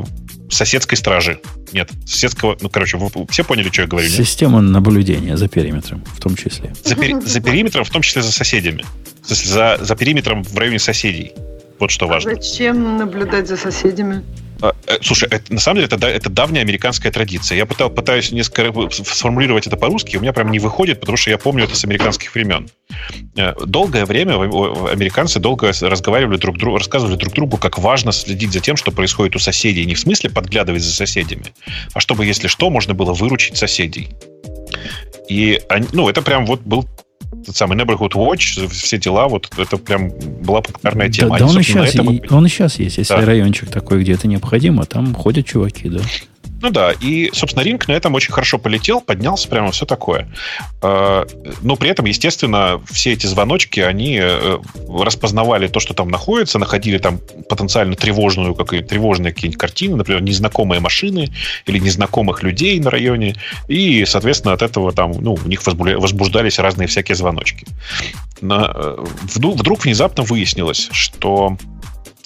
соседской стражи. Нет, соседского... Ну, короче, вы все поняли, что я говорю? Система нет? наблюдения за периметром, в том числе. За, пери, (laughs) за периметром, в том числе за соседями. За, за периметром в районе соседей. Вот что а важно. Зачем наблюдать за соседями? А, э, слушай, это, на самом деле это, это давняя американская традиция. Я пытал, пытаюсь несколько сформулировать это по-русски, у меня прям не выходит, потому что я помню это с американских времен. Э, долгое время американцы долго разговаривали друг другу, рассказывали друг другу, как важно следить за тем, что происходит у соседей. Не в смысле подглядывать за соседями, а чтобы, если что, можно было выручить соседей. И они, ну, это прям вот был тот самый Neighborhood Watch, все дела, вот это прям была популярная тема. Да, да он, и сейчас, и, он и сейчас есть. Если да. райончик такой, где это необходимо, там ходят чуваки, да. Ну да, и, собственно, ринг на этом очень хорошо полетел, поднялся, прямо все такое. А, но при этом, естественно, все эти звоночки, они э, распознавали то, что там находится, находили там потенциально тревожную, как и тревожные какие-нибудь картины, например, незнакомые машины или незнакомых людей на районе, и, соответственно, от этого там, ну, у них возбуждались разные всякие звоночки. Но э, вдруг внезапно выяснилось, что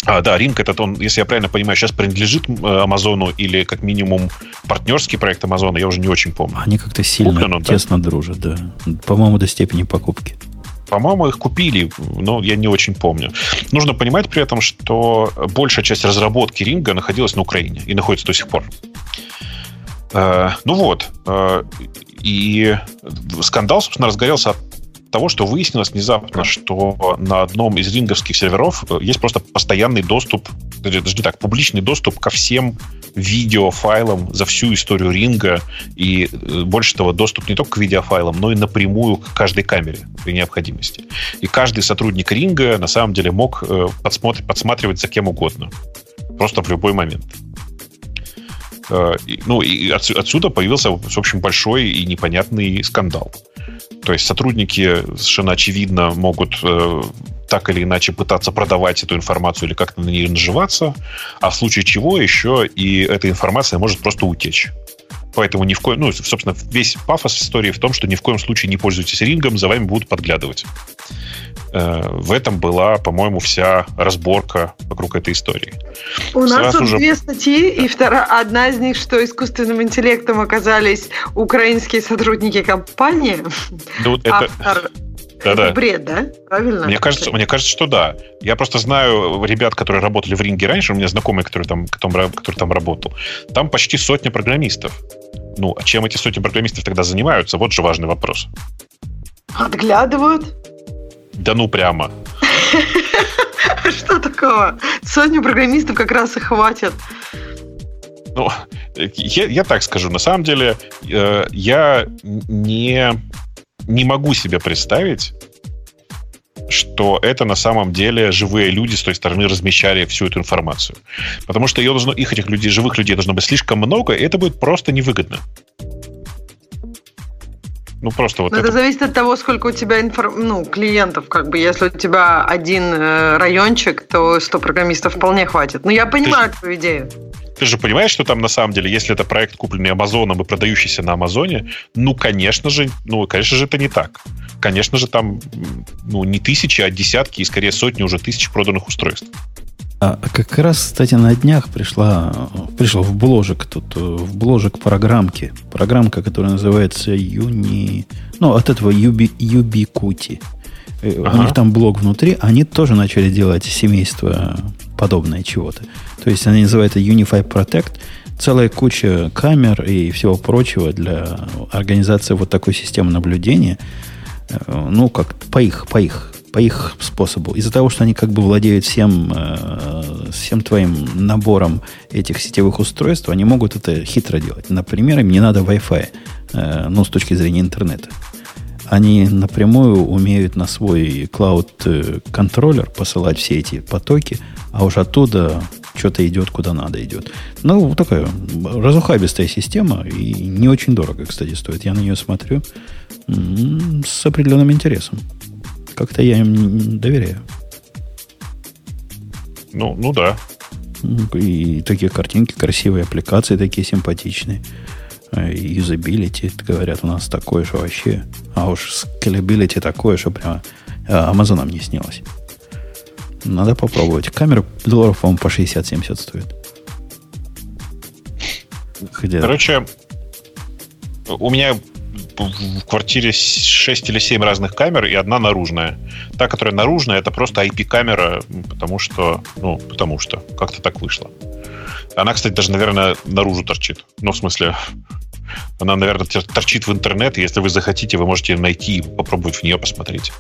а, да, Ринг этот, он, если я правильно понимаю, сейчас принадлежит э, Амазону или как минимум партнерский проект Амазона, я уже не очень помню. Они как-то сильно Куплен он, тесно да? дружат, да. По-моему, до степени покупки. По-моему, их купили, но я не очень помню. Нужно понимать при этом, что большая часть разработки Ринга находилась на Украине и находится до сих пор. Э, ну вот. Э, и скандал, собственно, разгорелся от того, что выяснилось внезапно, что на одном из ринговских серверов э, есть просто постоянный доступ, даже так, публичный доступ ко всем видеофайлам за всю историю ринга, и э, больше того, доступ не только к видеофайлам, но и напрямую к каждой камере при необходимости. И каждый сотрудник ринга на самом деле мог э, подсматривать за кем угодно. Просто в любой момент. Ну, и отсюда появился, в общем, большой и непонятный скандал. То есть сотрудники совершенно очевидно могут э, так или иначе пытаться продавать эту информацию или как-то на ней наживаться, а в случае чего еще и эта информация может просто утечь. Поэтому ни в коем, ну, собственно, весь пафос истории в том, что ни в коем случае не пользуйтесь рингом, за вами будут подглядывать. Э, в этом была, по-моему, вся разборка вокруг этой истории. У Сразу нас тут же... две статьи, и вторая, одна из них, что искусственным интеллектом оказались украинские сотрудники компании. Ну, это... Автор... Да, да. бред, да? Правильно? Мне кажется, мне кажется, что да. Я просто знаю ребят, которые работали в ринге раньше, у меня знакомый, который там, который там работал. Там почти сотня программистов. Ну, а чем эти сотни программистов тогда занимаются? Вот же важный вопрос. Отглядывают? Да ну прямо. (laughs) Что такого? Сотню программистов как раз и хватит. Ну, я, я так скажу. На самом деле, э, я не, не могу себе представить, что это на самом деле живые люди с той стороны размещали всю эту информацию. Потому что ее должно, их этих людей, живых людей должно быть слишком много, и это будет просто невыгодно. Ну, просто вот это... это зависит от того, сколько у тебя инфор... ну, клиентов. Как бы, если у тебя один э, райончик, то 100 программистов вполне хватит. Но я понимаю ты твою идею. Ты же понимаешь, что там на самом деле, если это проект, купленный Амазоном и продающийся на Амазоне, ну, конечно же, ну, конечно же, это не так. Конечно же, там ну, не тысячи, а десятки и скорее сотни уже тысяч проданных устройств. А как раз, кстати, на днях пришла, пришла в бложек тут, в бложек программки. Программка, которая называется Юни... Ну, от этого Юби, Юбикути. Ага. У них там блок внутри, они тоже начали делать семейство подобное чего-то. То есть они называют это Unify Protect. Целая куча камер и всего прочего для организации вот такой системы наблюдения. Э, ну, как по их, по их по их способу. Из-за того, что они как бы владеют всем, э, всем твоим набором этих сетевых устройств, они могут это хитро делать. Например, им не надо Wi-Fi, э, ну, с точки зрения интернета. Они напрямую умеют на свой клауд-контроллер посылать все эти потоки, а уж оттуда что-то идет, куда надо идет. Ну, такая разухабистая система и не очень дорого, кстати, стоит. Я на нее смотрю с определенным интересом. Как-то я им доверяю. Ну, ну да. И такие картинки, красивые аппликации такие симпатичные. Юзабилити, говорят, у нас такое же вообще. А уж скалибилити такое, что прямо а, Амазоном не снилось. Надо попробовать. Камера долларов, по-моему, по 60-70 стоит. Где? Короче, у меня в квартире 6 или 7 разных камер и одна наружная. Та, которая наружная, это просто IP-камера, потому что, ну, потому что как-то так вышло. Она, кстати, даже, наверное, наружу торчит. Ну, в смысле, она, наверное, торчит в интернет, и если вы захотите, вы можете найти и попробовать в нее посмотреть.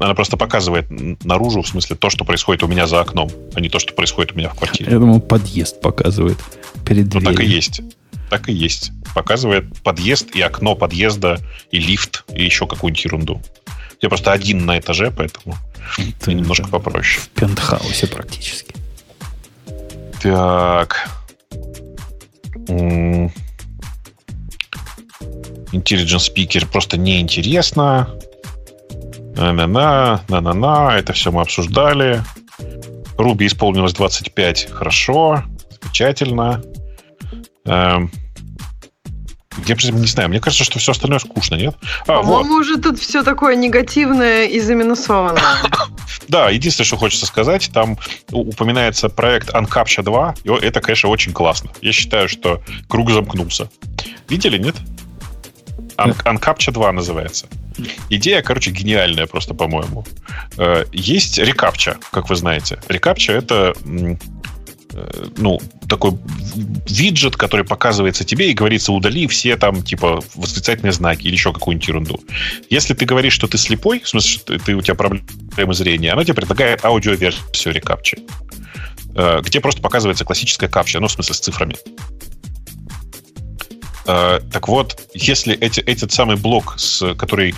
Она просто показывает наружу, в смысле, то, что происходит у меня за окном, а не то, что происходит у меня в квартире. Я думал, подъезд показывает перед дверью. Ну, так и есть. Так и есть показывает подъезд и окно подъезда, и лифт, и еще какую-нибудь ерунду. Я просто один на этаже, поэтому Это немножко попроще. В пентхаусе практически. Так. Intelligent Speaker просто неинтересно. На-на-на, на-на-на, это все мы обсуждали. Руби исполнилось 25, хорошо, замечательно. Эм, я не знаю, мне кажется, что все остальное скучно, нет? А, По-моему, вот. уже тут все такое негативное и заминусованное. (coughs) Да, единственное, что хочется сказать, там упоминается проект Uncaptcha 2, и это, конечно, очень классно. Я считаю, что круг замкнулся. Видели, нет? Un- Uncaptcha 2 называется. Идея, короче, гениальная просто, по-моему. Э, есть рекапча, как вы знаете. Рекапча — это Э, ну, такой виджет, который показывается тебе и говорится, удали все там, типа, восклицательные знаки или еще какую-нибудь ерунду. Если ты говоришь, что ты слепой, в смысле, что ты, у тебя проблемы зрения, оно тебе предлагает аудиоверсию рекапчи, э, где просто показывается классическая капча, ну, в смысле, с цифрами. Э, так вот, если эти, этот самый блок, с, который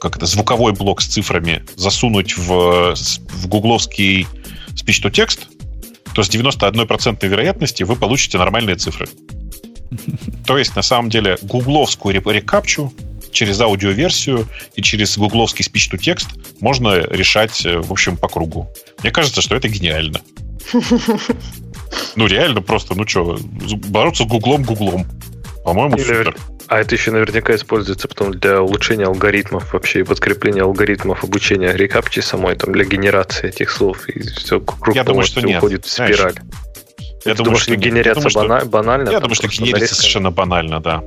как это, звуковой блок с цифрами засунуть в, в гугловский speech-to-text, то с 91% вероятностью вы получите нормальные цифры. (laughs) То есть, на самом деле, гугловскую рекапчу через аудиоверсию и через гугловский speech-to-text можно решать, э, в общем, по кругу. Мне кажется, что это гениально. (laughs) Ну, реально просто, ну что, бороться гуглом гуглом. По-моему, Или, супер. А это еще наверняка используется потом для улучшения алгоритмов вообще и подкрепления алгоритмов обучения рекапчи самой, там, для генерации этих слов. И все круг Я думаю, что нет. уходит в спираль. Я думаю, что генерация думаю, что... банально? Я думаю, что генерится совершенно банально, да.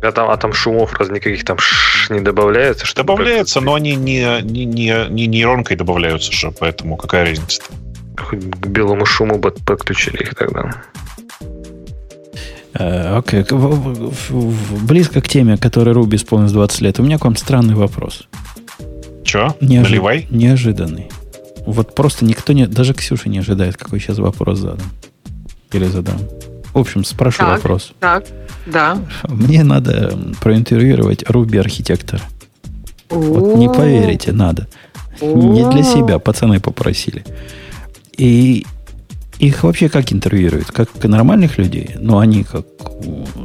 А там, а там шумов раз никаких там ш не добавляется? Что добавляется, но они не, не, не, не нейронкой добавляются же, поэтому какая разница-то? Хоть к белому шуму подключили их тогда. Э, окей. Okay. Близко к теме, которой Руби исполнилось 20 лет, у меня к вам странный вопрос. Че? Неожи... Наливай. Неожиданный. Вот просто никто не... Даже Ксюша не ожидает, какой сейчас вопрос задам. Или задам. В общем, спрошу так, вопрос. Так, да. Мне надо проинтервьюировать Руби архитектора. Вот не поверите, надо. Не для себя, пацаны попросили. И их вообще как интервьюируют? Как нормальных людей? Ну, они как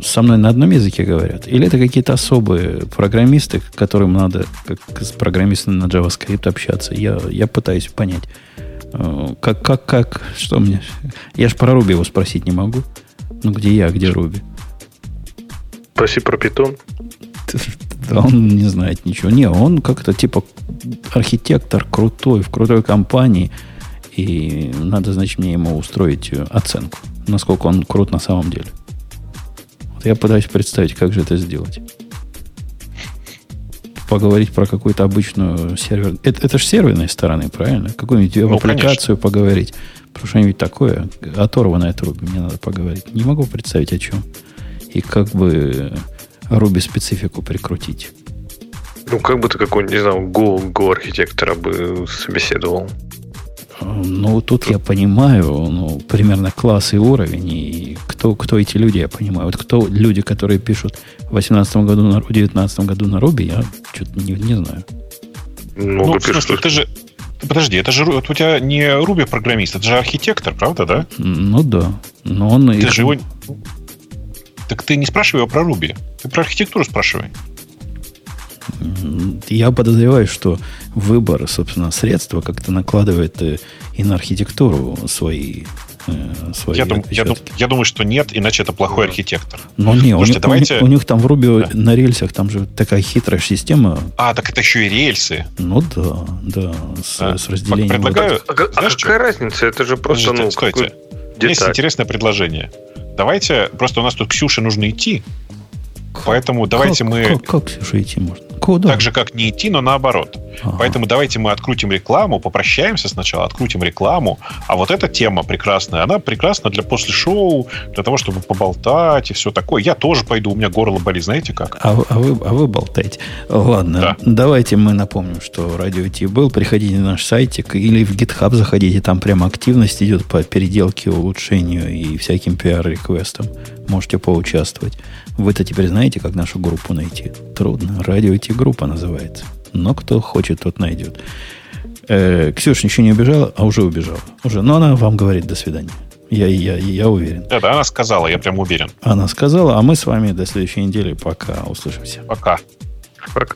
со мной на одном языке говорят? Или это какие-то особые программисты, которым надо как с программистами на JavaScript общаться? Я, я пытаюсь понять. Э, как, как, как, что мне... Я же про Руби его спросить не могу. Ну, где я, где Руби? Спроси про питон. Да он не знает ничего. Не, он как-то типа архитектор крутой, в крутой компании – и надо, значит, мне ему устроить э, оценку, насколько он крут на самом деле. Вот я пытаюсь представить, как же это сделать. Поговорить про какую-то обычную сервер. Это, это же серверной стороны, правильно? Какую-нибудь ну, аппликацию конечно. поговорить. Про что-нибудь такое, оторванное от Руби, мне надо поговорить. Не могу представить, о чем. И как бы Руби специфику прикрутить. Ну, как бы ты какой-нибудь, не знаю, Go, Go архитектора бы собеседовал. Ну, тут я понимаю, ну, примерно класс и уровень, и кто, кто эти люди, я понимаю. Вот кто люди, которые пишут в 2018 году на в 2019 году на Руби, я что-то не, не знаю. Ну, ну слушай, ты же, Подожди, это же вот у тебя не Руби программист, это же архитектор, правда, да? Ну да. Но он ты их... же его... Так ты не спрашивай его про Руби. Ты про архитектуру спрашивай. Я подозреваю, что выбор, собственно, средства как-то накладывает э, и на архитектуру свои э, свои я, дум, я, дум, я думаю, что нет, иначе это плохой архитектор. Ну, не, Слушайте, у, давайте... у, у них там в Руби да. на рельсах там же такая хитрая система. А, так это еще и рельсы. Ну да, да, с, а, с разделением. Предлагаю, а, а, а какая разница? Это же просто, Подождите, ну, стойте. Меня есть интересное предложение. Давайте, просто у нас тут Ксюше нужно идти, Поэтому давайте как, мы... Как, как Ксюша, идти можно? Куда? Так же, как не идти, но наоборот. Ага. Поэтому давайте мы открутим рекламу, попрощаемся сначала, открутим рекламу. А вот эта тема прекрасная, она прекрасна для после шоу, для того, чтобы поболтать и все такое. Я тоже пойду, у меня горло болит, знаете как? А, а, вы, а вы болтаете. Ладно, да. давайте мы напомним, что радио Ти был. Приходите на наш сайтик или в GitHub заходите, там прямо активность идет по переделке, улучшению и всяким пиар-реквестам. Можете поучаствовать. Вы-то теперь знаете, как нашу группу найти? Трудно. Радио Ти группа называется. Но кто хочет, тот найдет. Э, Ксюша еще не убежала, а уже убежала. Уже. Но она вам говорит до свидания. Я, я, я уверен. Да, да, она сказала, я прям уверен. Она сказала, а мы с вами до следующей недели. Пока. Услышимся. Пока. Пока.